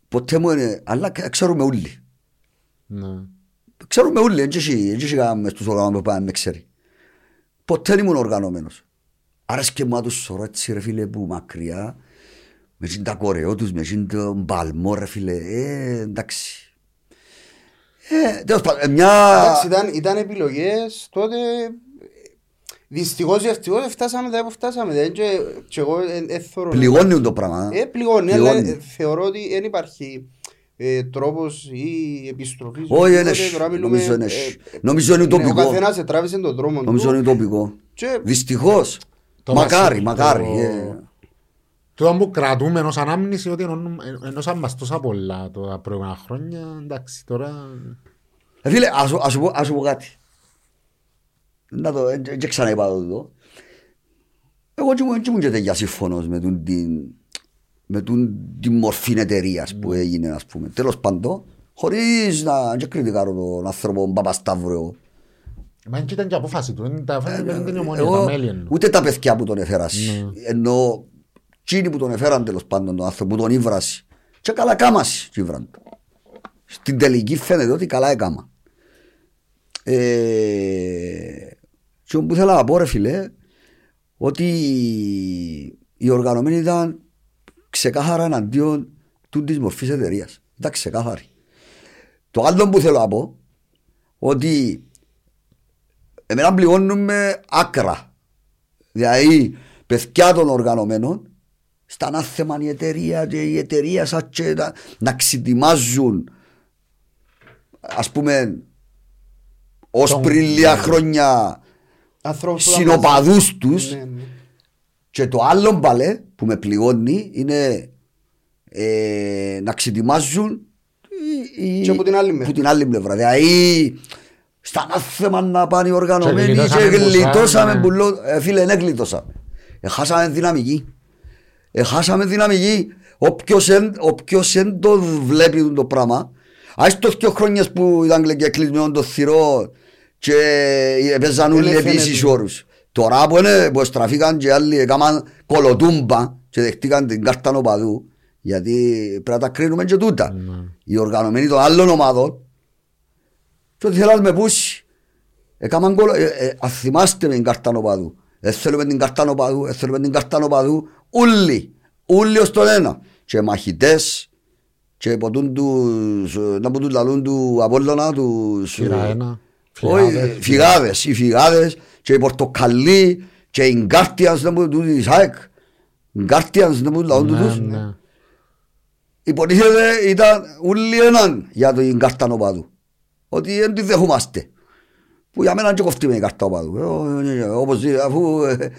[SPEAKER 1] Ποτέ μου είναι, αλλά ξέρουμε όλοι.
[SPEAKER 2] ναι.
[SPEAKER 1] Ξέρουμε όλοι, έτσι έχει μες στους οργανωμένους που πάνε με ξέρει. Ποτέ δεν ήμουν οργανωμένος. Άρεσκε μου να τους σωρώ έτσι ρε φίλε που μακριά, με την τα κορεό τους, με την τον παλμό ρε φίλε, ε, εντάξει. Ε, τέλος πάντων, ε, μια...
[SPEAKER 3] Εντάξει, ήταν, ήταν επιλογές τότε. Δυστυχώς ή ευτυχώς φτάσαμε εδώ που φτάσαμε. Δεν και, και εγώ ε, ε, θεωρώ-
[SPEAKER 1] Πληγώνει το πράγμα.
[SPEAKER 3] Ε, πληγώνει, αλλά
[SPEAKER 1] Πληγώνει.
[SPEAKER 3] ε, θεωρώ ότι δεν υπάρχει ε, τρόπος ή επιστροφής.
[SPEAKER 1] Όχι,
[SPEAKER 3] Οτιδήποτε,
[SPEAKER 1] δεν έχει.
[SPEAKER 3] τώρα μιλούμε,
[SPEAKER 1] Νομίζω είναι
[SPEAKER 3] ε,
[SPEAKER 1] έχει.
[SPEAKER 3] ε,
[SPEAKER 1] Νομίζω είναι
[SPEAKER 3] ναι, Ο
[SPEAKER 1] τοπικό.
[SPEAKER 3] καθένας ε, τράβησε τον δρόμο
[SPEAKER 1] Νομίζω
[SPEAKER 3] του.
[SPEAKER 1] είναι τοπικό.
[SPEAKER 3] Και
[SPEAKER 1] Δυστυχώς.
[SPEAKER 2] Το
[SPEAKER 1] Μακάρι,
[SPEAKER 2] βασικό-
[SPEAKER 1] μακάρι.
[SPEAKER 2] Το-
[SPEAKER 1] ε.
[SPEAKER 2] Τούτο που κρατούμε ως ανάμνηση ότι ενώνουμε- ενώσαν μας τόσα πολλά τα προηγούμενα χρόνια. Εντάξει, τώρα...
[SPEAKER 1] Ε, Φίλε, ας σου- ας σου πω- ας σου πω κάτι. Να το, ε, και ξαναείπα το εδώ. Εγώ και ήμουν- και ήμουν και τέτοια σύμφωνος με τούν την, με τούν την μορφή εταιρείας που έγινε, ας πούμε. Τέλος πάντων, χωρίς να και κριτικάρω τον άνθρωπο Παπασταύρου εγώ.
[SPEAKER 2] Μα και ήταν και απόφαση του, δεν τα- δεν ήταν η ομόνια, τα
[SPEAKER 1] Εγώ,
[SPEAKER 2] μέλη εννοώ.
[SPEAKER 1] ούτε τα παιδιά που τον έφερας.
[SPEAKER 2] Ναι.
[SPEAKER 1] Ενώ εκείνοι που τον έφεραν τέλος πάντων τον άνθρωπο που τον ήβρασε. Και καλά κάμασι και ήβραν το. Στην τελική φαίνεται ότι καλά έκαμα. Ε, και όπου θέλω να πω ρε φίλε ότι οι οργανωμένοι ήταν ξεκάθαρα εναντίον του της μορφής εταιρείας. Ήταν ξεκάθαροι. Το άλλο που θέλω να πω ότι εμένα πληγώνουμε άκρα. Δηλαδή, παιδιά των οργανωμένων, στα ανάθεμα η εταιρεία και η εταιρεία σας και να, να ξετοιμάζουν ας πούμε ως
[SPEAKER 2] Τον-
[SPEAKER 1] πριν λίγα χρόνια
[SPEAKER 3] Ανθρώπους που ήταν
[SPEAKER 1] συνοπαδούς
[SPEAKER 3] μαζί.
[SPEAKER 1] τους
[SPEAKER 3] Ναι, ναι.
[SPEAKER 1] και το άλλο μπαλέ που με πληγώνει είναι ε, να ξετοιμάζουν οι- οι-
[SPEAKER 3] Και από την άλλη μεριά.
[SPEAKER 1] που την άλλη πλευρά. Δηλαδή στα θέμα να πάνε οι οργανωμένοι και
[SPEAKER 2] γλιτώσαμε που
[SPEAKER 1] γλιτώσαμε
[SPEAKER 2] σαν,
[SPEAKER 1] που
[SPEAKER 2] ναι.
[SPEAKER 1] λέω, ε, φίλε δεν γλιτώσαμε. Εχάσαμε δυναμική. Εχάσαμε δυναμική. Όποιος εν, όποιος εν το βλέπει το πράγμα Ας το δύο χρόνιες που ήταν και κλεισμένο το θυρό και έπαιζαν
[SPEAKER 3] Δεν
[SPEAKER 1] όλοι
[SPEAKER 3] έφαινε
[SPEAKER 1] επίσης
[SPEAKER 3] το.
[SPEAKER 1] όρους. Τώρα που, είναι, που στραφήκαν και άλλοι έκαναν κολοτούμπα και δεχτήκαν την κάρτα νοπαδού γιατί πρέπει να τα κρίνουμε και τούτα. Οι οργανωμένοι των άλλων ομάδων και ότι θέλαν με πούσει. Έκαναν κολο... Ε, ε, αν θυμάστε με την κάρτα νοπαδού. Δεν θέλουμε την κάρτα νοπαδού, δεν θέλουμε την κάρτα νοπαδού. Ούλοι, ούλοι ως τον ένα. Και μαχητές και ποτούν τους, να ποτούν λαλούν του Απόλλωνα, τους...
[SPEAKER 2] Φύρα ένα.
[SPEAKER 1] Όχι,
[SPEAKER 2] φυγάδες.
[SPEAKER 1] φυγάδες, οι φυγάδες και οι πορτοκαλί και οι γκάρτιανς να μου τούτοι της ΑΕΚ. Γκάρτιανς να μου λαούν
[SPEAKER 2] Ναι,
[SPEAKER 1] τούτους.
[SPEAKER 2] ναι.
[SPEAKER 1] Υποτίθεται ήταν όλοι έναν για την κάρτα νοπάδου. Ότι δεν τη δεχόμαστε. Που για μένα είναι και κοφτή με η κάρτα οπαδού. Ε, ε, ε, Όπως δει, αφού, ε,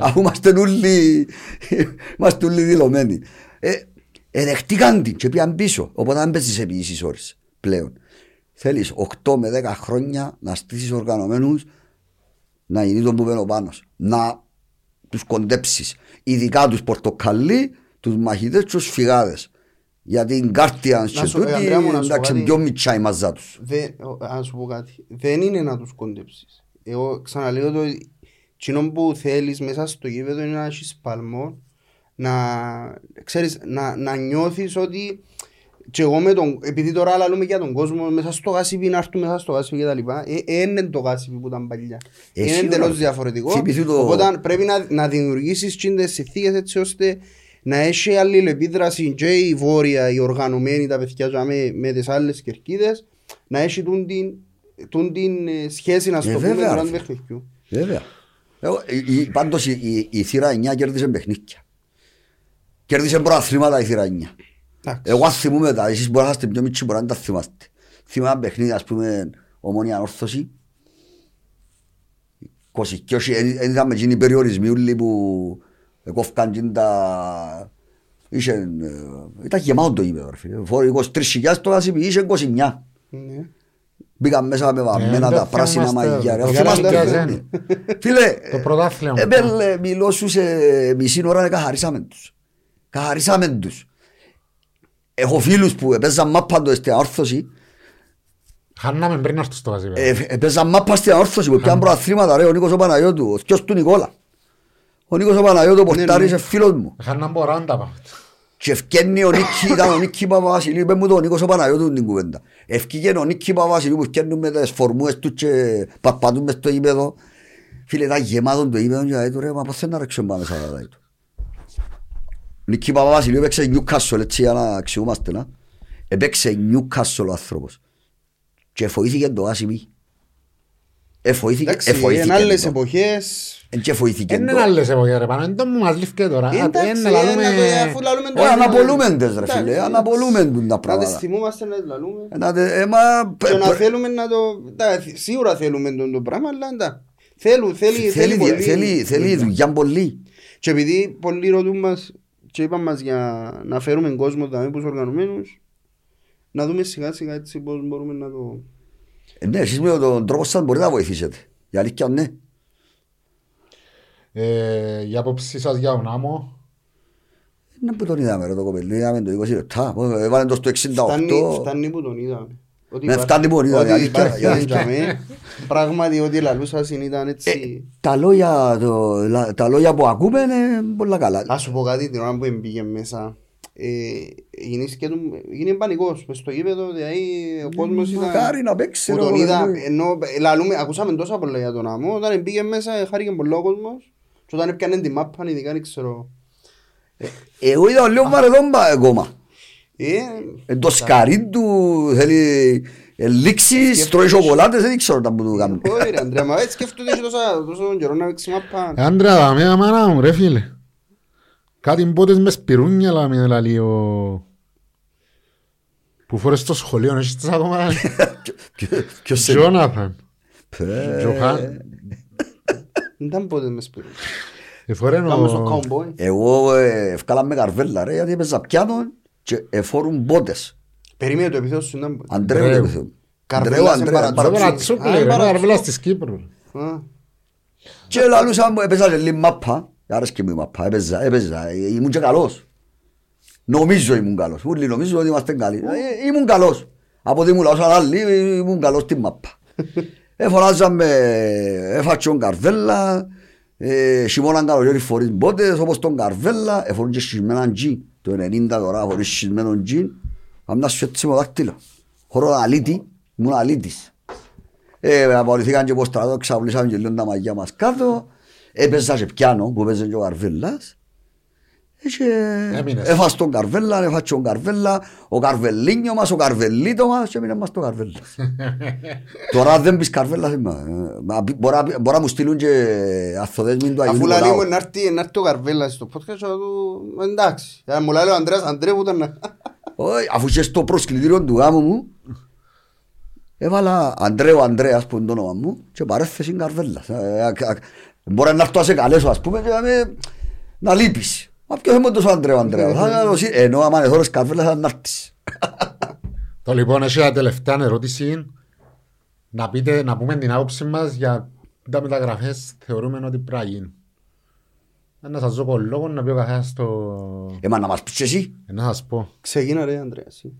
[SPEAKER 1] αφού είμαστε όλοι, είμαστε όλοι δηλωμένοι. Ε, ε, δεχτήκαν την και πήγαν πίσω. Οπότε δεν παίζεις επί ίσης ώρες πλέον. Θέλεις 8 με 10 χρόνια να στήσεις οργανωμένους να γίνει τον που πένω πάνω. Να τους κοντέψεις. Ειδικά τους πορτοκαλί, τους μαχητές και τους φυγάδες. Γιατί οι Guardians και
[SPEAKER 3] σου- ε,
[SPEAKER 1] τούτοι
[SPEAKER 3] Ανδρέα μου, να σου πω
[SPEAKER 1] εντάξει
[SPEAKER 3] κάτι.
[SPEAKER 1] πιο μητσά η μαζά τους.
[SPEAKER 3] Δεν, ο- να σου πω κάτι. Δεν είναι να τους κοντέψεις. Εγώ ξαναλέω το κοινό που θέλεις μέσα στο γήπεδο είναι να έχεις παλμό να, ξέρεις, να, να νιώθεις ότι και εγώ με τον, επειδή τώρα λαλούμε για τον κόσμο μέσα στο γάσιπι να έρθουν μέσα στο γάσιπι και τα λοιπά ε, ε, είναι το γάσιπι που ήταν παλιά
[SPEAKER 1] Ε,
[SPEAKER 3] είναι
[SPEAKER 1] σίγουρα.
[SPEAKER 3] εντελώς διαφορετικό
[SPEAKER 1] Θυμηθού το-
[SPEAKER 3] οπότε πρέπει να, να δημιουργήσεις τις συνθήκες έτσι ώστε να έχει αλληλεπίδραση και η βόρεια, οι οργανωμένοι τα παιδιά με, με τις άλλες κερκίδες να έχει τούν την, τούν την ε, σχέση να στο
[SPEAKER 1] Ε,
[SPEAKER 3] πούμε
[SPEAKER 1] βέβαια,
[SPEAKER 3] τώρα
[SPEAKER 1] ρε
[SPEAKER 3] του
[SPEAKER 1] φίλε.
[SPEAKER 3] παιχνιδιού.
[SPEAKER 1] Βέβαια. Εγώ, η- η- Πάντως η, η, η θύρα 9 κέρδισε παιχνίδια. Κέρδισε προαθλήματα η θύρα 9.
[SPEAKER 3] Εντάξει.
[SPEAKER 1] Εγώ αν θυμούμαι τα, εσείς μπορεί να είστε πιο μίτσοι, μπορεί να μην τα θυμάστε. Θυμάμαι ένα παιχνίδι, ας πούμε, ομόνια όρθωση. 20 και όχι, δεν ήταν με εκείνοι οι περιορισμοί όλοι που κόφκαν και τα... Είχε, ε, ήταν γεμάτο το γήπεδο, ρε φίλε. Φόρει 23.000 το γάσιπι, είχε 29.
[SPEAKER 3] Ναι.
[SPEAKER 1] Μπήκαν μέσα με βαμμένα
[SPEAKER 2] δεν
[SPEAKER 1] τα πράσινα
[SPEAKER 2] θυμάστε.
[SPEAKER 1] μαγιά. ρε.
[SPEAKER 2] Το
[SPEAKER 1] Θυμάστε,
[SPEAKER 3] Καραντάζεν.
[SPEAKER 1] ρε. Φίλε,
[SPEAKER 2] Το πρωτάθλημα.
[SPEAKER 1] Επέλε, μιλώ σου σε μισή ώρα, καθαρίσαμε τους. Καθαρίσαμε τους. Έχω φίλους που έπαιζαν μάπα το στην αόρθωση,
[SPEAKER 2] Χάναμε πριν να έρθω στο γάσιπι.
[SPEAKER 1] ε, έπαιζαν μάπα στην αόρθωση που πιάνουν προαθλήματα ρε, ο Νίκος ο Παναγιώτου, ο θκιός του Νικόλα. Ο Νίκος ο Παναγιώτου πορτάρισε φίλος μου.
[SPEAKER 2] Χάναμε μποράντα πάμε.
[SPEAKER 1] Και ευκένει ο Νίκη, ήταν ο Νίκη Παπαβασιλείου, είπε μου το ο Νίκος ο Παναγιώτου την κουβέντα. Ευκήκε ο Νίκη Παπαβασιλείου που ευκένουν με τις φορμούες του και παρπατούν μες στο γήπεδο. Φίλε, ήταν γεμάτο το γήπεδο και λέει του ρε, μα πώς θέλει να ρίξουν πάμε μέσα λέει του. Ο Νίκη Παπαβασιλείου έπαιξε Newcastle, έτσι για να αξιούμαστε να. Έπαιξε Newcastle ο άνθρωπος. Και εφοήθηκε το άσημι. Εφοήθηκε,
[SPEAKER 3] Εντάξει,
[SPEAKER 1] εφοήθηκε.
[SPEAKER 3] είναι άλλες
[SPEAKER 1] το.
[SPEAKER 3] εποχές
[SPEAKER 1] Εν και εφοήθηκε
[SPEAKER 2] Είναι
[SPEAKER 1] το.
[SPEAKER 2] άλλες εποχές ρε πάνω. Δεν μου μας λήφκε τώρα.
[SPEAKER 3] Εντάξει,
[SPEAKER 2] Είναι
[SPEAKER 3] ε,
[SPEAKER 2] λαλούμε-
[SPEAKER 3] να το- αφού λαλούμε το-
[SPEAKER 1] Όχι, αναπολούμε τες ρε
[SPEAKER 3] Εντάξει,
[SPEAKER 1] φίλε, αναπολούμε τα
[SPEAKER 3] Να τις
[SPEAKER 1] πράγματα.
[SPEAKER 3] θυμούμαστε να τις λαλούμε
[SPEAKER 1] Ε, να τε- ε, μα,
[SPEAKER 3] και να
[SPEAKER 1] πε-
[SPEAKER 3] θέλουμε να το... εντάξει, Σίγουρα θέλουμε το, το πράγμα, αλλά εντάξει. Θέλουν, θέλει,
[SPEAKER 1] Θέλει,
[SPEAKER 3] θέλει,
[SPEAKER 1] δια-
[SPEAKER 3] πολύ.
[SPEAKER 1] θέλει, θέλει δουλειά πολύ.
[SPEAKER 3] Και επειδή πολλοί ρωτούν μας και είπαν μας για να φέρουμε κόσμο δηλαδή τους οργανωμένους, να δούμε σιγά σιγά έτσι πώς μπορούμε να το...
[SPEAKER 1] Ε, Ναι, εσείς με τον τρόπο σας μπορείτε να βοηθήσετε. Η αλήθεια ναι.
[SPEAKER 2] Ε, Η άποψη σας για τον άμμο;
[SPEAKER 1] Είναι που τον είδαμε ρε το κοπελί, είδαμε το 20 λεπτά. Πώς, Έβαλε το στο 68.
[SPEAKER 3] Φτάνει, φτάνει που τον είδαμε. Ότι
[SPEAKER 1] Ναι,
[SPEAKER 3] υπάρχει-
[SPEAKER 1] φτάνει που τον είδαμε,
[SPEAKER 3] ότι
[SPEAKER 1] αλήθεια,
[SPEAKER 3] υπάρχει
[SPEAKER 1] αλήθεια.
[SPEAKER 3] τζαμί. Πράγματι ότι λαλούσας ήταν
[SPEAKER 1] Ε,
[SPEAKER 3] έτσι...
[SPEAKER 1] τα, λόγια, το, λα- τα λόγια που ακούμε είναι πολλά καλά.
[SPEAKER 3] Ας σου πω κάτι την ώρα που μπήκε μέσα. Ε, γίνηκε του- Γίνε πανικός μες στο γήπεδο, δηλαδή ο κόσμος ήταν...
[SPEAKER 1] Μακάρι να παίξει.
[SPEAKER 3] Που
[SPEAKER 1] ρε,
[SPEAKER 3] τον
[SPEAKER 1] κοπελί.
[SPEAKER 3] είδα, ενώ ε, λαλούμε, ακούσαμε τόσα πολλά για τον άμμο, όταν μπήκε μέσα ε, χάρηκε πολύ ο κόσμος και όταν έπιανε τη μάπα, ειδικά δεν ξέρω.
[SPEAKER 1] Εγώ είδα λίγο βαρεδόν πα- ακόμα.
[SPEAKER 3] Ε,
[SPEAKER 1] Ε, Το σκαρί του θέλει ελίξεις, τρώει σοκολάτες, δεν ξέρω τα που του κάνουν.
[SPEAKER 3] όχι ρε Αντρέα, μα έτσι σκέφτονται και τόσα- τόσο καιρό να παίξει μάπα.
[SPEAKER 2] Ε, Άντρα, δάμε αμάνα μου ρε φίλε. Κάτι μπότες μες σπυρούνια λάμε λαλεί ο... Που φορές στο σχολείο, έχεις τις ακόμα.
[SPEAKER 1] Ποιο- Ποιος σε...
[SPEAKER 2] Τζόναθαν.
[SPEAKER 1] Πε.
[SPEAKER 2] Τζοχάν.
[SPEAKER 3] Δεν ήταν πότε μες σπίτι.
[SPEAKER 2] Εφορέν
[SPEAKER 3] Πάμε στο
[SPEAKER 2] ο...
[SPEAKER 3] cowboy.
[SPEAKER 1] Εγώ ε, ευκάλα με καρβέλα ρε γιατί έπαιζα πιάνο και εφόρουν μπότες.
[SPEAKER 3] Περίμενε το επιθέω σου ήταν πότε.
[SPEAKER 1] Αντρέου
[SPEAKER 2] Ανδρέου.
[SPEAKER 1] το επιθέω.
[SPEAKER 3] Καρβέλα
[SPEAKER 1] Ανδρέου,
[SPEAKER 3] σε
[SPEAKER 1] Ανδρέου,
[SPEAKER 3] παρατσούκλι.
[SPEAKER 1] Ανδρέου.
[SPEAKER 2] Παρατσούκλι,
[SPEAKER 3] Α,
[SPEAKER 2] ρε,
[SPEAKER 3] παρατσούκλι.
[SPEAKER 2] καρβέλας της Κύπρου.
[SPEAKER 3] Α,
[SPEAKER 1] Και λαλούσα μου έπαιζα και λίγη μάπα. Άρεσκε μου η μάπα. Έπαιζα, έπαιζα. Ε, Ήμουν και καλός. Νομίζω ήμουν καλός. Ούλοι νομίζω ότι είμαστε καλοί. Ε, Ήμουν καλός. Από ότι μου λαούσαν άλλοι ε, ήμουν καλός στην μάπα. Εφοράζαμε, έφατσον καρβέλα, ε, χειμώναν καλοκαίρι φορείς μπότες όπως τον καρβέλα, εφορούν και σχισμέναν τζιν. Το 90 τώρα φορείς σχισμένον τζιν, κάμνα σου έτσι με το δάκτυλο. Χώρο αλήτη, ήμουν αλήτης. Ε, απολυθήκαν και πως στρατό, ξαπλήσαμε και λίγο τα μαγιά μας κάτω. Έπαιζα και πιάνο που έπαιζε και ο Καρβέλλας. Ε, Και
[SPEAKER 2] Έμεινες.
[SPEAKER 1] έφας τον Καρβέλλα, έφας τον Καρβέλλα, ο Καρβελίνιο μας, ο Καρβελίτο μας και έμεινε μας το Καρβέλλας. Τώρα δεν πεις Καρβέλλας είμαι. Ε, μα πει- Μπορεί να- μπορεί να μου στείλουν και αθοδές μην του Αγίου
[SPEAKER 3] Αφού λέει μου
[SPEAKER 1] Νικολάου.
[SPEAKER 3] να έρθει να έρθει ο Καρβέλας στο podcast θα του εντάξει. Ε, Μου λέει ο Ανδρέας Ανδρέου που ήταν να-
[SPEAKER 1] Όχι, Αφού και στο προσκλητήριο του γάμου μου έβαλα Αντρέο Ανδρέας που είναι το όνομα μου και παρέθεση Καρβέλλας. Ε, α- α- Μπορεί να έρθω να σε καλέσω ας πούμε και να με- να λείπεις. Μα ποιος είμαι τόσο Αντρέο Ανδρέας. Θα κάνω εσύ- Ενώ άμα είναι θόρες Καρβέλλας θα να έρθεις.
[SPEAKER 2] Το λοιπόν, έχει μια τελευταία ερώτηση. Να, πείτε, να πούμε την άποψη μας για τα μεταγραφές θεωρούμε ότι πρέπει να γίνουν. Ε, Να σας δω λόγο να πει ο καθένας το...
[SPEAKER 1] Ε, μα να μας πεις και εσύ.
[SPEAKER 2] Ε, Να σας πω.
[SPEAKER 3] Ξεκίνα ρε Ανδρέα. εσύ.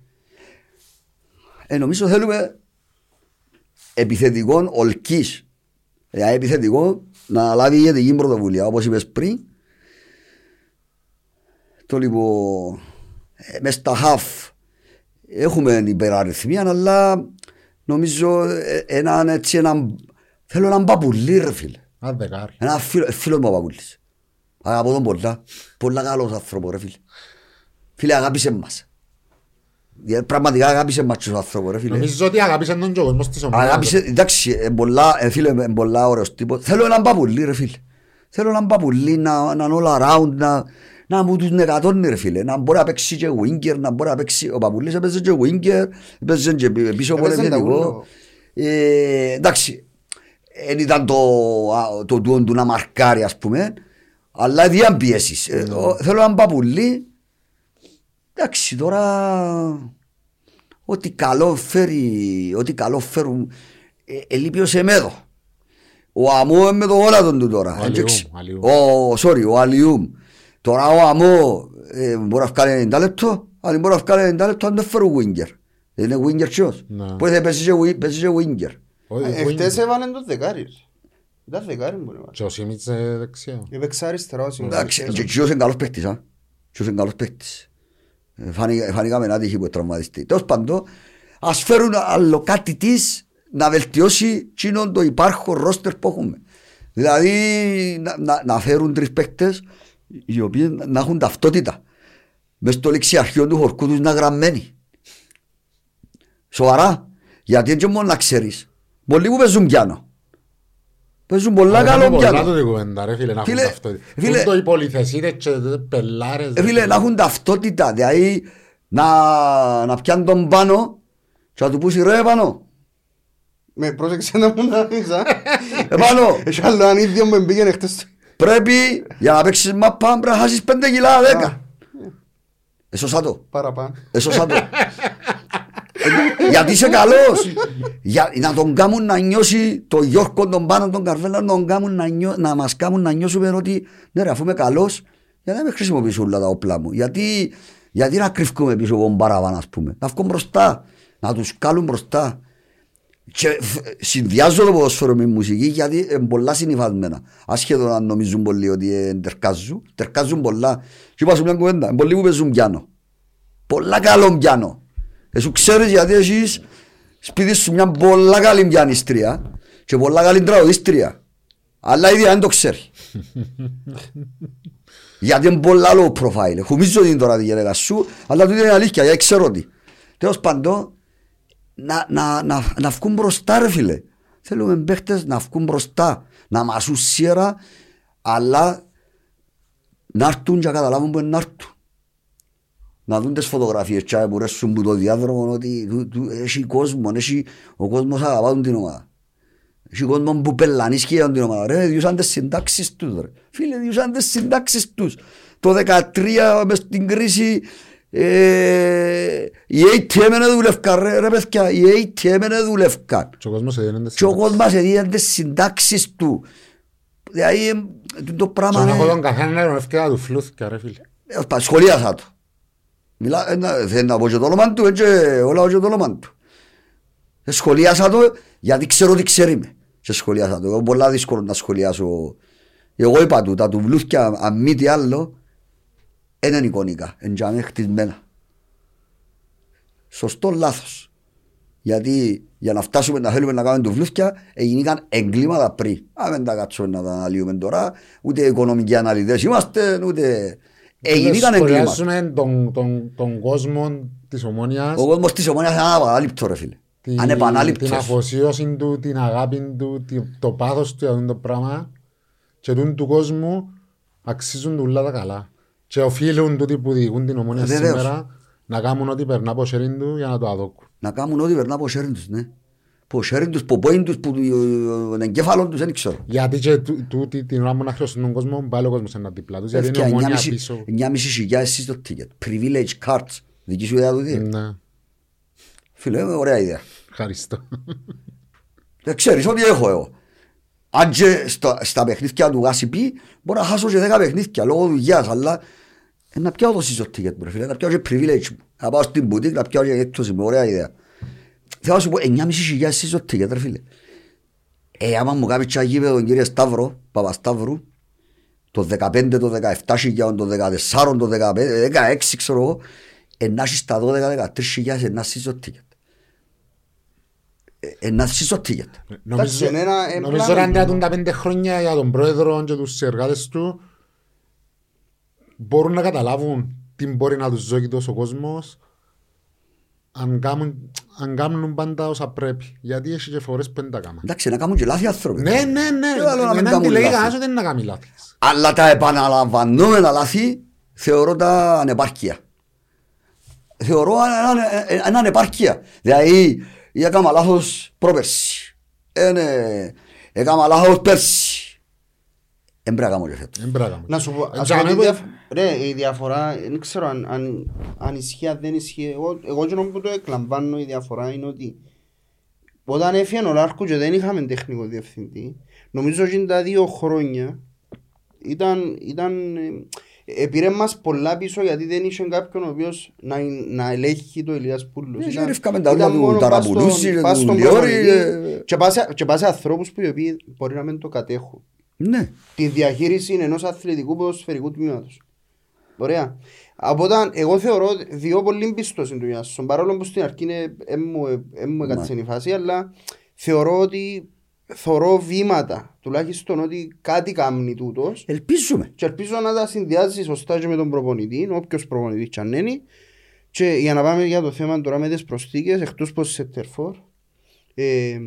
[SPEAKER 1] Ε, νομίζω θέλουμε επιθετικό ολκής. Δηλαδή επιθετικό να λάβει ηγετική πρωτοβουλία όπως είπες πριν. Το λοιπόν ε, μες στα χαφ έχουμε υπεραριθμία αλλά νομίζω ε, έναν έτσι έναν θέλω έναν παπουλί ρε φίλε.
[SPEAKER 2] Ένα δεκάρι.
[SPEAKER 1] Ένα φίλο, ε, φίλος μου ο παπουλής. Αγαπώ τον πολλά. Πολλά καλός άνθρωπος ρε φίλε. Φίλε αγάπησε μας. Ε, Πραγματικά αγάπησε μας και ο άνθρωπος ρε φίλε.
[SPEAKER 2] Νομίζω ότι αγάπησε τον και ο κόσμος της ομάδας.
[SPEAKER 1] Αγάπησε, εντάξει, ε, πολλά, ε, φίλε, ε, πολλά ωραίος τύπος. Θέλω έναν παπουλί ρε φίλε. Θέλω έναν παπουλί να, να είναι all around, να, να μου τους νεκατώνει ρε φίλε. Να μπορεί να παίξει και winger, να μπορεί να παίξει. Ο παπουλής έπαιζε και winger, έπαιζε και πι- πίσω από
[SPEAKER 3] Έπαιζε τα
[SPEAKER 1] επιθετικό.
[SPEAKER 3] ούλο.
[SPEAKER 1] Ε, εντάξει, δεν ήταν το, α, το τούον του να μαρκάρει ας πούμε, αλλά διάν πιέσεις. Ε, ο- θέλω έναν παπουλί, εντάξει τώρα ό,τι καλό φέρει, ό,τι καλό φέρουν, ε, ελείπει ο Σεμέδο. Ο Αμό με το όλα τον του τώρα.
[SPEAKER 2] Ο Αλιούμ,
[SPEAKER 1] Εντάξει,
[SPEAKER 2] Αλιούμ.
[SPEAKER 1] Ο, sorry, ο Αλιούμ. Τώρα ο Αμό ε, μπορεί να βγάλει 90 λεπτό, αλλά μπορεί να βγάλει 90 λεπτό αν δεν φέρουν winger. Δεν είναι winger τσιός.
[SPEAKER 2] Ναι.
[SPEAKER 1] Που θα παίζει και wi- παίζει και winger.
[SPEAKER 2] Όχι,
[SPEAKER 3] Ε,
[SPEAKER 2] ο
[SPEAKER 3] Εχθές
[SPEAKER 2] Wing.
[SPEAKER 3] έβαλε το δεκάρι. ρε. Ήταν δεκάρι μπορεί να βάλει.
[SPEAKER 2] Και ο Σίμιτς ε, δεξιά.
[SPEAKER 3] Έπαιξε αριστερά ο Σιμons.
[SPEAKER 1] Εντάξει, και τσιός είναι καλός παίχτης. α. Τσιός είναι καλός παίχτης. Ε, φάνη- Φάνηκαμε ένα τύχη που τραυματιστεί. Τέλος πάντων, ας φέρουν άλλο κάτι της να βελτιώσει τσίνον το υπάρχον ρόστερ που έχουμε. Δηλαδή να, να, να φέρουν τρεις παίχτες οι οποίοι να- να έχουν ταυτότητα. Μες στο λεξιαρχείο του χορκού τους να γραμμένοι. Σοβαρά. Γιατί έτσι μόνος να ξέρεις. Πολλοί που παίζουν πιάνο. Παίζουν πολλά
[SPEAKER 2] Αλλά
[SPEAKER 1] καλό
[SPEAKER 2] είναι πολλά
[SPEAKER 1] πιάνο.
[SPEAKER 2] τούτη κουβέντα, ρε φίλε, να έχουν
[SPEAKER 1] Φίλε,
[SPEAKER 2] ταυτότητα.
[SPEAKER 1] φίλε-
[SPEAKER 2] Τούτο οι πολυθεσίτες και πελάρες.
[SPEAKER 1] Ε, φίλε, να έχουν ταυτότητα, δηλαδή να, να πιάνουν τον πάνω και να του πούσει ρε πάνω.
[SPEAKER 3] Με πρόσεξε να μου να πεις, α.
[SPEAKER 1] Επάνω.
[SPEAKER 3] Έχει άλλο ανίδιο που μπήκαινε χτες.
[SPEAKER 1] Πρέπει για να παίξεις μάπα πρέπει να χάσεις πέντε κιλά, δέκα. Εσώσα το,
[SPEAKER 3] Παραπάνω.
[SPEAKER 1] εσώσα το. Ε, Γιατί είσαι καλός. Για, να τον κάνουν να νιώσει το Γιώργο τον πάνω τον Καρβέλα να, τον κάνουν να, νιώ, να μας κάνουν να νιώσουμε ότι ναι ρε αφού είμαι καλός γιατί να με χρησιμοποιήσω όλα τα όπλα μου. Γιατί, γιατί να κρυφκούμε πίσω από τον παραβάν ας πούμε. Να βγουν μπροστά. Να τους κάλουν μπροστά. Και φ- συνδυάζω το ποδόσφαιρο με μουσική γιατί είναι πολλά συνειφασμένα. Ασχέτω αν νομίζουν πολλοί ότι ε, τερκάζουν. Τερκάζουν πολλά. Και είπα σου μια κουβέντα. είναι Πολλοί που παίζουν πιάνο. Πολλά καλό πιάνο. Εσύ ξέρεις γιατί έχεις σπίτι σου μια πολλά καλή πιανιστρία και πολλά καλή τραγουδίστρια. Αλλά ήδη δεν το ξέρει. γιατί είναι πολλά low profile. Χουμίζω την τώρα τη γυναίκα σου, αλλά τούτη είναι αλήθεια, γιατί ξέρω ότι. Τέλος πάντων, να, να, να, να βγουν μπροστά ρε φίλε. Θέλουμε παίχτες να βγουν μπροστά, να μασούν σιέρα, αλλά να έρθουν και να καταλάβουν που είναι να έρθουν. Να δουν τις φωτογραφίες τσάι που ρέσουν που το διάδρομο ότι του- του- έχει κόσμο, έχει, ο κόσμος αγαπά την ομάδα. Έχει κόσμο που πελανίσκει για την ομάδα. Ρε, διούσαν τις συντάξεις τους ρε. Φίλε, διούσαν τις συντάξεις τους. Το 13 μες στην κρίση ε, οι ATM δεν δουλεύκαν ρε, ρε παιδιά, οι ATM δεν δουλεύκαν.
[SPEAKER 2] Και ο κόσμος έδινε τις
[SPEAKER 1] Και ο
[SPEAKER 2] συντάξεις.
[SPEAKER 1] κόσμος έδινε τις συντάξεις του. Δηλαδή ε, το
[SPEAKER 2] Και
[SPEAKER 1] πράγμα
[SPEAKER 2] να έχω
[SPEAKER 1] είναι...
[SPEAKER 2] τον καθένα να ευκαιρία του φλούθηκα ρε φίλε.
[SPEAKER 1] Ε, πα- Σχολίασα το. Μιλά, ε, να- θέλει να πω και το όνομα του, έτσι, όλα και το όνομα του. Ε, Σχολίασα το γιατί ξέρω τι ξέρει με. Και σχολίασα το. Εγώ πολλά δύσκολο να σχολιάσω. Εγώ είπα του, τα του βλούθκια, αν μη τι άλλο, δεν είναι εικονικά, είναι για μένα χτισμένα. Σωστό λάθος. Γιατί για να φτάσουμε να θέλουμε να κάνουμε τουβλούθκια έγιναν εγκλήματα πριν. Α, δεν τα κάτσουμε να τα αναλύουμε τώρα. Ούτε οικονομικοί αναλυτές είμαστε, ούτε... Έγιναν εγκλήματα.
[SPEAKER 2] Σχολιάζουμε τον, τον, τον κόσμο της Ομόνιας,
[SPEAKER 1] Ο κόσμος της ομόνιας είναι αναπανάληπτο ρε φίλε.
[SPEAKER 2] τη- την
[SPEAKER 1] Ανεπανάληπτος.
[SPEAKER 2] αφοσίωση του, την αγάπη του, τη- το πάθος του για αυτό το πράγμα και τούν του κόσμου αξίζουν του όλα τα καλά. Και οφείλουν τούτοι που διηγούν την Ομόνια
[SPEAKER 1] Βεβαίως.
[SPEAKER 2] σήμερα να κάνουν ό,τι περνά από χέρι του για να το αδόκουν.
[SPEAKER 1] Να κάνουν ό,τι περνά από χέρι τους, ναι. Από χέρι τους, από πόιν τους, που τον εγκέφαλο τους, δεν ξέρω.
[SPEAKER 2] Γιατί και τού- τούτη την ώρα που να χρειαστούν τον κόσμο, πάλι ο κόσμος είναι δίπλα τους, γιατί είναι
[SPEAKER 1] Έφτια
[SPEAKER 2] ομόνια
[SPEAKER 1] 9,5
[SPEAKER 2] πίσω.
[SPEAKER 1] 9,5 χιλιάδες εσείς το ticket. Privilege cards. Δική σου ιδέα τούτη.
[SPEAKER 2] Ναι,
[SPEAKER 1] Φίλε, ωραία ιδέα.
[SPEAKER 2] ευχαριστώ.
[SPEAKER 1] Δεν ξέρεις ότι έχω εγώ. Αν και στα, στα παιχνίδια του Γάσιπη μπορώ να χάσω και 10 παιχνίδια λόγω δουλειάς, αλλά ε, να πιάω το season ticket μου, ρε φίλε, να πιάω και privilege μου. Να πάω στην boutique να πιάω και έκπτωση μου, ωραία ιδέα. Θέλω να σου πω 9,5 χιλιάδες season ticket, ρε φίλε. Ε, άμα μου κάνει τσά γήπεδο τον κύριο Σταύρο, Παπασταύρου, το 15, το 17 χιλιάδων, το 14, το 15, 16 ξέρω εγώ, ε, να έχεις τα 12-13 χιλιάδες ένα season ticket. Ε, Ένα season ticket.
[SPEAKER 2] Νομίζω,
[SPEAKER 3] είναι ένα- ένα
[SPEAKER 2] νομίζω
[SPEAKER 3] πλάνο.
[SPEAKER 2] ότι αν διατούν τα πέντε χρόνια για τον πρόεδρο και τους εργάτες του μπορούν να καταλάβουν τι μπορεί να τους ζώγει τόσο ο κόσμος αν κάνουν, αν κάνουν πάντα όσα πρέπει. Γιατί έχει και φορές που δεν τα κάνουν.
[SPEAKER 1] Εντάξει, να κάνουν και λάθη άνθρωποι.
[SPEAKER 2] Ναι, ναι, ναι.
[SPEAKER 1] Τι άλλο να μην
[SPEAKER 2] Δεν
[SPEAKER 1] κάνουν
[SPEAKER 2] αντιλέγει
[SPEAKER 1] λάθη.
[SPEAKER 2] κανένας ότι δεν να κάνει λάθης.
[SPEAKER 1] Αλλά τα επαναλαμβανόμενα λάθη θεωρώ τα ανεπάρκεια. Θεωρώ ένα- ένα- ένα ανεπάρκεια. Δηλαδή, ή έκανα λάθος πρόπερση. Είναι- Έκανα λάθος πέρσι. Δεν πρέπει να κάνω και φέτος.
[SPEAKER 2] Δεν πρέπει να κάνουμε.
[SPEAKER 3] Να σου πω,
[SPEAKER 2] Ε,
[SPEAKER 3] ας
[SPEAKER 2] για
[SPEAKER 3] πω τη
[SPEAKER 2] μένα-
[SPEAKER 3] διαφ- ρε, η διαφορά, δεν ξέρω αν, αν, αν ισχύει, αν δεν ισχύει. Εγώ, εγώ και που το εκλαμβάνω η διαφορά είναι ότι όταν έφυγε ο Λάρκου και δεν είχαμε τεχνικό διευθυντή, νομίζω ότι τα δύο χρόνια ήταν, ήταν, ε, πήρε μας πολλά πίσω γιατί δεν είχε κάποιον ο οποίος να, να ελέγχει το Ηλίας Πούλος.
[SPEAKER 1] Ε,
[SPEAKER 3] Ήταν-
[SPEAKER 1] ρίφκαμε τα
[SPEAKER 3] ήταν
[SPEAKER 1] όλα του
[SPEAKER 3] μόνο πας
[SPEAKER 1] Ταραπουλούση,
[SPEAKER 3] στον-
[SPEAKER 1] του
[SPEAKER 3] πας στον
[SPEAKER 1] Λιώρη,
[SPEAKER 3] προπονητή
[SPEAKER 1] ε.
[SPEAKER 3] και πας σε- και πας σε ανθρώπους που οι οποίοι μπορεί να μην το κατέχουν
[SPEAKER 1] Ναι.
[SPEAKER 3] τη διαχείριση ενός αθλητικού ποδοσφαιρικού τμήματος. Ωραία. Από όταν εγώ θεωρώ ότι δύο πολύ πιστό είναι του Ιάσον, παρόλο που στην αρχή είναι, εν μου, εν μου έκατσε η φάση, αλλά θεωρώ ότι θωρώ βήματα, τουλάχιστον ότι κάτι κάνει τούτος
[SPEAKER 1] Ελπίζουμε.
[SPEAKER 3] και ελπίζω να τα συνδυάζει σωστά και με τον προπονητή, όποιος προπονητής κι αν είναι. Και για να πάμε για το θέμα τώρα με τις προσθήκες, εκτός πως σε τερφόρ. Ε,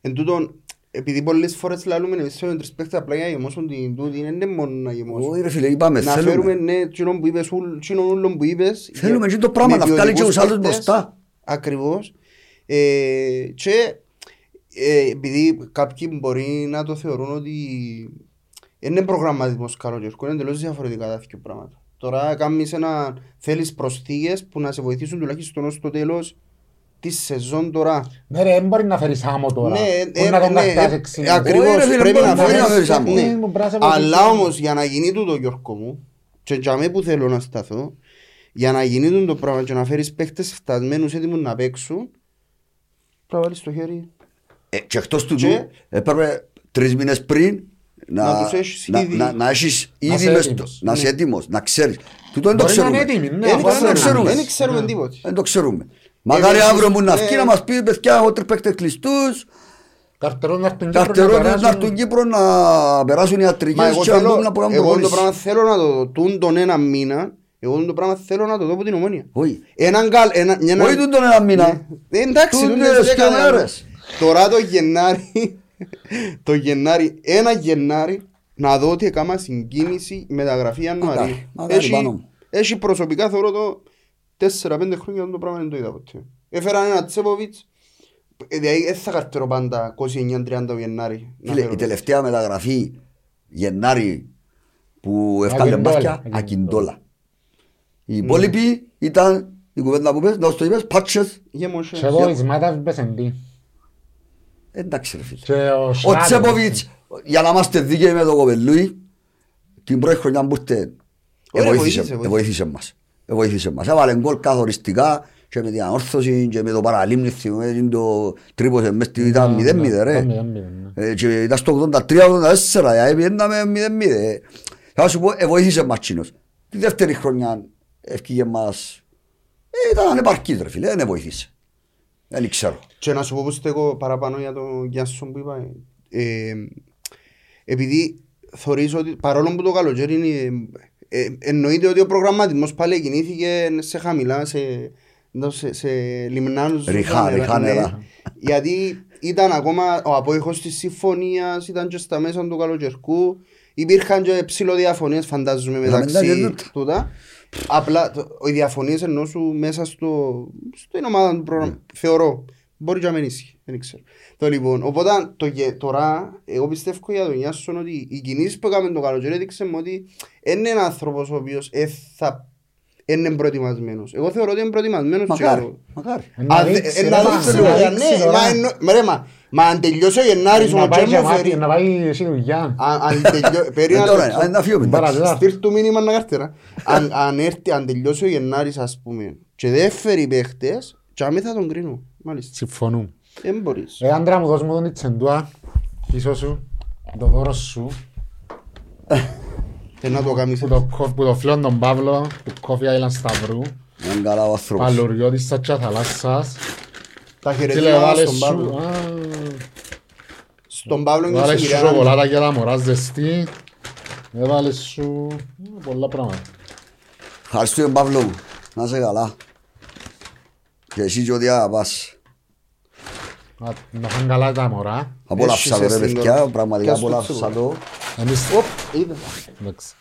[SPEAKER 3] εν τούτον, επειδή πολλές φορές λαλούμε εμείς θέλουμε τρεις παίχτες απλά για να γεμώσουν την τούτη, είναι μόνο να γεμώσουν.
[SPEAKER 1] Όχι ρε φίλε, είπαμε,
[SPEAKER 3] να φέρουμε
[SPEAKER 1] θέλουμε.
[SPEAKER 3] ναι, εκείνο που είπες, ούλ- εκείνο ούλο που είπες.
[SPEAKER 1] Θέλουμε
[SPEAKER 3] για-
[SPEAKER 1] και το πράγμα,
[SPEAKER 3] με
[SPEAKER 1] να βγάλει και
[SPEAKER 3] ποιοτικούς
[SPEAKER 1] τους άλλους
[SPEAKER 3] παίχτες.
[SPEAKER 1] μπροστά.
[SPEAKER 3] Ακριβώς. Ε, και ε, επειδή κάποιοι μπορεί να το θεωρούν ότι είναι προγραμματισμός καλοκαιρικού, είναι εντελώς διαφορετικά τα δύο πράγματα. Τώρα κάνεις ένα, θέλεις προσθήκες που να σε βοηθήσουν τουλάχιστον ως το τέλος της σεζόν τώρα.
[SPEAKER 2] Ναι ρε, δεν μπορεί να φέρεις άμμο τώρα.
[SPEAKER 3] Ναι,
[SPEAKER 2] Μπορεί
[SPEAKER 3] ε,
[SPEAKER 2] να τον
[SPEAKER 3] ναι,
[SPEAKER 2] καρτάς
[SPEAKER 3] ε,
[SPEAKER 2] εξήντα.
[SPEAKER 3] ακριβώς,
[SPEAKER 1] Όχι, ρε φίλε,
[SPEAKER 3] πρέπει
[SPEAKER 1] μπορεί
[SPEAKER 3] να
[SPEAKER 1] να
[SPEAKER 3] φέρεις-
[SPEAKER 1] φέρεις άμμο.
[SPEAKER 3] ναι.
[SPEAKER 2] Μου πρέπει να σε
[SPEAKER 3] Αλλά
[SPEAKER 2] βοηθήσει.
[SPEAKER 3] όμως για να γίνει τούτο Γιώργο μου και για μέ που θέλω να σταθώ για να γίνει τούτο το πράγμα και να φέρεις παίχτες φτασμένους έτοιμους να παίξουν πρέπει να βάλεις το χέρι
[SPEAKER 1] Ε, Και εκτός του
[SPEAKER 3] Και-
[SPEAKER 1] του, έπρεπε τρεις μήνες πριν
[SPEAKER 3] Να
[SPEAKER 1] να,
[SPEAKER 3] τους έχεις
[SPEAKER 1] να,
[SPEAKER 3] ήδη.
[SPEAKER 1] να, να έχεις
[SPEAKER 2] Να
[SPEAKER 1] ήδη
[SPEAKER 2] είσαι
[SPEAKER 1] μες στο-
[SPEAKER 2] έτοιμος.
[SPEAKER 1] να είσαι
[SPEAKER 3] Ναι.
[SPEAKER 1] έτοιμος, να ξέρεις. Τούτο δεν το
[SPEAKER 2] Μπορεί να είναι
[SPEAKER 1] ξέρουμε.
[SPEAKER 2] έτοιμοι, ναι,
[SPEAKER 3] Δεν
[SPEAKER 2] αφού
[SPEAKER 1] δεν
[SPEAKER 2] δεν
[SPEAKER 1] ξέρουμε.
[SPEAKER 3] δεν ξέρουμε
[SPEAKER 2] Ναι.
[SPEAKER 3] τίποτε
[SPEAKER 1] Δεν το ξέρουμε. Μακάρι
[SPEAKER 3] εμείς-
[SPEAKER 1] αύριο μου να
[SPEAKER 3] ναι.
[SPEAKER 1] βγει να μας πει παιδιά εγώ τρεις παίκτες κλειστούς
[SPEAKER 2] Καρτερών να έρθουν Κύπρο να
[SPEAKER 1] Καρτερώνες να
[SPEAKER 2] περάσουν.
[SPEAKER 1] έρθουν Κύπρο να περάσουν οι
[SPEAKER 3] Μα
[SPEAKER 1] ιατρικές
[SPEAKER 3] εγώ
[SPEAKER 1] και να
[SPEAKER 3] θέλω,
[SPEAKER 1] δούμε να μπορούμε να
[SPEAKER 3] εγώ το
[SPEAKER 1] προπονήσεις.
[SPEAKER 3] πράγμα θέλω να το δω τούν τον ένα μήνα εγώ το πράγμα θέλω να το δω από την ομόνια
[SPEAKER 1] Όχι.
[SPEAKER 3] Έναν καλ, ένα, μια-
[SPEAKER 1] Όχι τούν τον ένα μήνα.
[SPEAKER 3] Ναι. Εντάξει,
[SPEAKER 1] Τούν
[SPEAKER 3] τούτες
[SPEAKER 1] τις
[SPEAKER 3] δέκα
[SPEAKER 1] δύο
[SPEAKER 3] μέρες.
[SPEAKER 1] μέρες.
[SPEAKER 3] Τώρα το Γενάρη, το Γενάρη, ένα Γενάρη, να δω ότι έκανα συγκίνηση μεταγραφή Ιανουαρίου.
[SPEAKER 1] Μακάρι, μακάρι πάνω
[SPEAKER 3] Έχει,
[SPEAKER 1] μου.
[SPEAKER 3] Έχει προσωπικά θεωρώ το 4-5 χρόνια το πράγμα δεν το είδα ποτέ. Έφεραν ένα Τσέποβιτς, ε, δηλαδή δεν θα καρτερώ πάντα 29-30 το Γενάρη. να
[SPEAKER 1] Φίλε,
[SPEAKER 3] φέρω.
[SPEAKER 1] η τελευταία μεταγραφή Γενάρη που έφκαλε
[SPEAKER 2] Ακιντόλα,
[SPEAKER 1] μάτια,
[SPEAKER 2] Ακιντόλα.
[SPEAKER 1] Ακιντόλα. Οι υπόλοιποι ήταν η κουβέντα που πες, να το είπες, πάτσες.
[SPEAKER 3] Γεμόσες.
[SPEAKER 2] Και εγώ εις Μάτας Μπεσεντή.
[SPEAKER 1] Εντάξει ρε φίλε.
[SPEAKER 2] Και ο
[SPEAKER 1] Ο
[SPEAKER 2] Σράλερ.
[SPEAKER 1] Τσέποβιτς, για να είμαστε δίκαιοι με το κοπελούι, την πρώτη χρονιά που ήρθε,
[SPEAKER 3] Ωραία,
[SPEAKER 1] εβοήθησε
[SPEAKER 3] βοήθησε,
[SPEAKER 1] εβοήθησε μας. Εβοήθησε μας. Έβαλε γκολ καθοριστικά και με την ανόρθωση και με το παραλίμνη θυμούμε το τρίπωσε μες στη- ήταν
[SPEAKER 2] Ναι,
[SPEAKER 1] 0-0
[SPEAKER 2] ναι,
[SPEAKER 1] ρε.
[SPEAKER 2] ήταν 0-0, ναι.
[SPEAKER 1] Ε, και ήταν στο 83-84, δηλαδή πιέναμε 0-0. Θα σου πω, εβοήθησε μας τσίνος. Τη δεύτερη χρονιά ευκήγε μας, ε, ήταν ανεπαρκής ρε φίλε, δεν βοήθησε. Δεν ξέρω.
[SPEAKER 3] Και να σου πω που στέκω παραπάνω για τον Γιάνσον που είπα. Ε, επειδή θωρείς ότι παρόλο που το καλοκαίρι είναι, ε, εννοείται ότι ο προγραμματισμός πάλι κινήθηκε σε χαμηλά, σε, εντός σε, σε λιμνάνους.
[SPEAKER 1] Ριχά,
[SPEAKER 3] νερά,
[SPEAKER 1] ριχά
[SPEAKER 3] ναι.
[SPEAKER 1] νερά.
[SPEAKER 3] Γιατί ήταν ακόμα ο απόϊχος της συμφωνίας, ήταν και στα μέσα του καλοκαιρικού. Υπήρχαν και ψηλοδιαφωνίες φαντάζομαι
[SPEAKER 1] Μιλάμε τα
[SPEAKER 3] μεταξύ
[SPEAKER 1] γέννητα.
[SPEAKER 3] τούτα. Απλά το- οι διαφωνίες ενώ σου μέσα στο, στην ομάδα του πρόγραμμα. Θεωρώ. Μπορεί και να μην ισχύει. Δεν ξέρω. Το λοιπόν, οπότε το, γε- τώρα εγώ πιστεύω για τον Ιάσον ότι οι κινήσεις που έκαμε το καλοκαίρι έδειξε μου ότι είναι ένα άνθρωπος ο οποίος ε, θα είναι προετοιμασμένος. Εγώ θεωρώ ότι είναι προετοιμασμένος. και για
[SPEAKER 1] Μακάρι,
[SPEAKER 3] το-
[SPEAKER 1] μακάρι.
[SPEAKER 2] Να
[SPEAKER 3] Α, δε-
[SPEAKER 2] δείξει,
[SPEAKER 3] ε,
[SPEAKER 2] ρε,
[SPEAKER 3] να
[SPEAKER 2] μα,
[SPEAKER 3] δείξει
[SPEAKER 2] να
[SPEAKER 3] λίγο,
[SPEAKER 2] δείξει
[SPEAKER 3] ναι,
[SPEAKER 2] τώρα.
[SPEAKER 3] μα εννο- μα ρε, μα- Μα αν τελειώσει ο Γενάρης
[SPEAKER 2] Να
[SPEAKER 3] ο
[SPEAKER 2] πάει
[SPEAKER 3] Τζέμ
[SPEAKER 2] και
[SPEAKER 3] μου
[SPEAKER 2] μάτι-
[SPEAKER 3] φέρει.
[SPEAKER 2] Να πάει εσύ δουλειά.
[SPEAKER 3] Αν αν τελειώσει...
[SPEAKER 1] Ε,
[SPEAKER 3] Περίμενα
[SPEAKER 1] Τώρα,
[SPEAKER 3] λεπτό.
[SPEAKER 1] αν να φύγουμε, εντάξει.
[SPEAKER 2] Παραδείγμα.
[SPEAKER 3] Στείλ του μήνυμα να καρτέρα. Αν, αν, έρθει, αν τελειώσει ο Γενάρης ας πούμε και δεν φέρει παίχτες και αμέ θα τον κρίνω. Μάλιστα.
[SPEAKER 2] Συμφωνούμε.
[SPEAKER 3] Δεν μπορείς.
[SPEAKER 2] Ε, άντρα μου, δώσ' μου τον Ιτσεντούα, πίσω σου, το δώρος σου,
[SPEAKER 3] Ε, να το κάνεις.
[SPEAKER 2] που το, κο- που το φίλον τον Παύλο, του Coffee Island Σταυρού,
[SPEAKER 1] Είναι καλά ο άνθρωπος.
[SPEAKER 2] παλουριώτης στα τσιά θαλάσσας.
[SPEAKER 3] Τα
[SPEAKER 2] Τι λέει,
[SPEAKER 3] χαιρετήματα
[SPEAKER 2] βάλε
[SPEAKER 3] στον
[SPEAKER 2] σου,
[SPEAKER 3] Παύλο.
[SPEAKER 2] α,
[SPEAKER 3] Στον Παύλο και
[SPEAKER 2] βάλε
[SPEAKER 3] στην
[SPEAKER 2] σου
[SPEAKER 3] κυρία Άννα.
[SPEAKER 2] σοκολάτα για τα μωράς ζεστή, έβαλε σου ε, πολλά πράγματα.
[SPEAKER 1] Ευχαριστούμε Παύλο μου. Να είσαι καλά. Και εσύ και ό,τι πας.
[SPEAKER 2] Να- Να φάνε καλά τα μωρά.
[SPEAKER 1] Απόλαυσα το ρε
[SPEAKER 3] Έσχυσες την
[SPEAKER 1] παιδιά,
[SPEAKER 3] τώρα.
[SPEAKER 1] πραγματικά
[SPEAKER 3] Πιάσ' το
[SPEAKER 1] απόλαυσα
[SPEAKER 3] τσούκο.
[SPEAKER 1] το.
[SPEAKER 2] Εμείς,
[SPEAKER 3] Είδα.
[SPEAKER 2] εντάξει.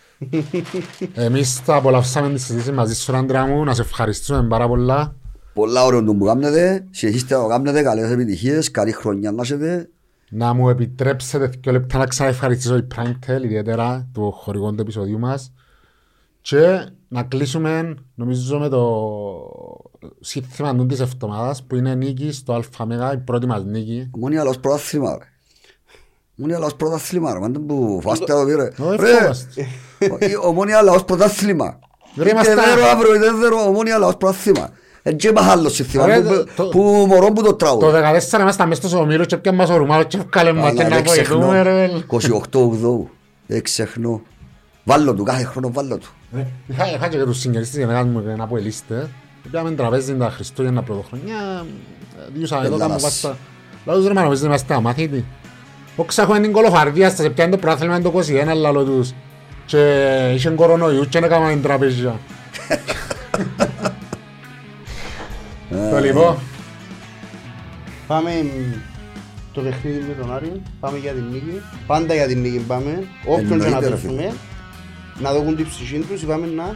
[SPEAKER 2] Εμείς τα απολαύσαμε τη συζήτηση μαζί σου, άντρα μου, να σε ευχαριστούμε πάρα πολλά.
[SPEAKER 1] Πολλά ωραίο το που κάνετε, συνεχίστε να το κάνετε, καλές επιτυχίες, καλή χρονιά να έχετε.
[SPEAKER 2] Να μου επιτρέψετε δύο λεπτά να ξαναευχαριστήσω η Primetel, ιδιαίτερα του χορηγών του επεισοδίου μας και να κλείσουμε νομίζω με το σύνθημα του της εβδομάδας που είναι νίκη στο ΑΜΕΓΑ, η πρώτη μας νίκη.
[SPEAKER 1] Ομόνια λαός πρωτάθλημα ρε. Ομόνια λαός πρωτάθλημα ρε, μάντε που φάστε εδώ ρε.
[SPEAKER 2] Όχι,
[SPEAKER 1] Ρε,
[SPEAKER 2] ευχόμαστε.
[SPEAKER 1] ο- Ομόνια λαός πρωτάθλημα.
[SPEAKER 2] Ρε, είμαστε-
[SPEAKER 1] Και δέρο αύριο, είτε δέρο, ομόνια λαός πρωτάθλημα. Έτσι και άλλο σύνθημα
[SPEAKER 2] Ρε,
[SPEAKER 1] που-
[SPEAKER 2] το-
[SPEAKER 1] που μωρό που το
[SPEAKER 2] Το
[SPEAKER 1] τραγούδι.
[SPEAKER 2] 14 είμαστε μέσα στους ομίλους και πιάμε μας ο Ρουμάνος και βγάλε μας και
[SPEAKER 1] Αλλά
[SPEAKER 2] να
[SPEAKER 1] δεν ξεχνώ,
[SPEAKER 2] βοηθούμε ρε.
[SPEAKER 1] 28-8, δεν ξεχνώ. Βάλω του, κάθε χρόνο βάλω του.
[SPEAKER 2] Ρε, Είχα είχα και τους συγγενείς της γενεγάς μου ένα που ελίστε. Πήγαμε τραπέζι τα Χριστούγεννα πρωτοχρονιά. ε, Διούσαμε εδώ
[SPEAKER 1] Ελλάδας.
[SPEAKER 2] κάμω πάστα. Λάω τους ρε μας νομίζετε είμαστε αμάθητοι. Όξα έχουμε την κολοφαρδία σας, πιάνε το πράθλημα το 21 λαλό τους. Και είχαν κορονοϊούς και έκαναν την τραπέζια. Το λοιπόν,
[SPEAKER 3] Πάμε μ, το παιχνίδι με τον Άρη. Πάμε για την νίκη. Πάντα για την νίκη πάμε. Όποιον και να
[SPEAKER 1] Εννοείται, ρε
[SPEAKER 3] πέσουμε. Να δοκούν την ψυχή τους. Είπαμε να...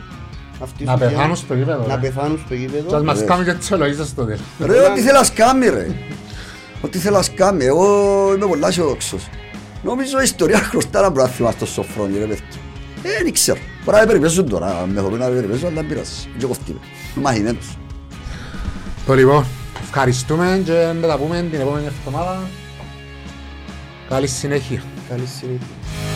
[SPEAKER 3] αυτοί
[SPEAKER 2] να
[SPEAKER 3] σου
[SPEAKER 2] πεθάνουν
[SPEAKER 3] βγαίνουν,
[SPEAKER 2] στο γήπεδο.
[SPEAKER 3] Να
[SPEAKER 2] ρε.
[SPEAKER 3] πεθάνουν στο
[SPEAKER 2] Και ας
[SPEAKER 3] γήπεδο.
[SPEAKER 2] μας κάνουν και τις ολογίες στο τέλος.
[SPEAKER 1] Ρε, ό,τι θέλας κάμει ρε. Ό,τι θέλας κάμει. Εγώ είμαι πολλά αισιοδόξος. Νομίζω η ιστορία χρωστά ένα πράθυμα στο σοφρόνι ρε παιδιά. Ε, δεν ξέρω. Μπορεί να περιπέζουν τώρα. Με χωρούν να περιπέζουν, αλλά δεν πειράζει. Δεν κοφτεί με. Είμαι μαθημένος.
[SPEAKER 2] Το λοιπόν, ευχαριστούμε και να τα πούμε την επόμενη εβδομάδα. Καλή συνέχεια.
[SPEAKER 3] Καλή συνήθεια.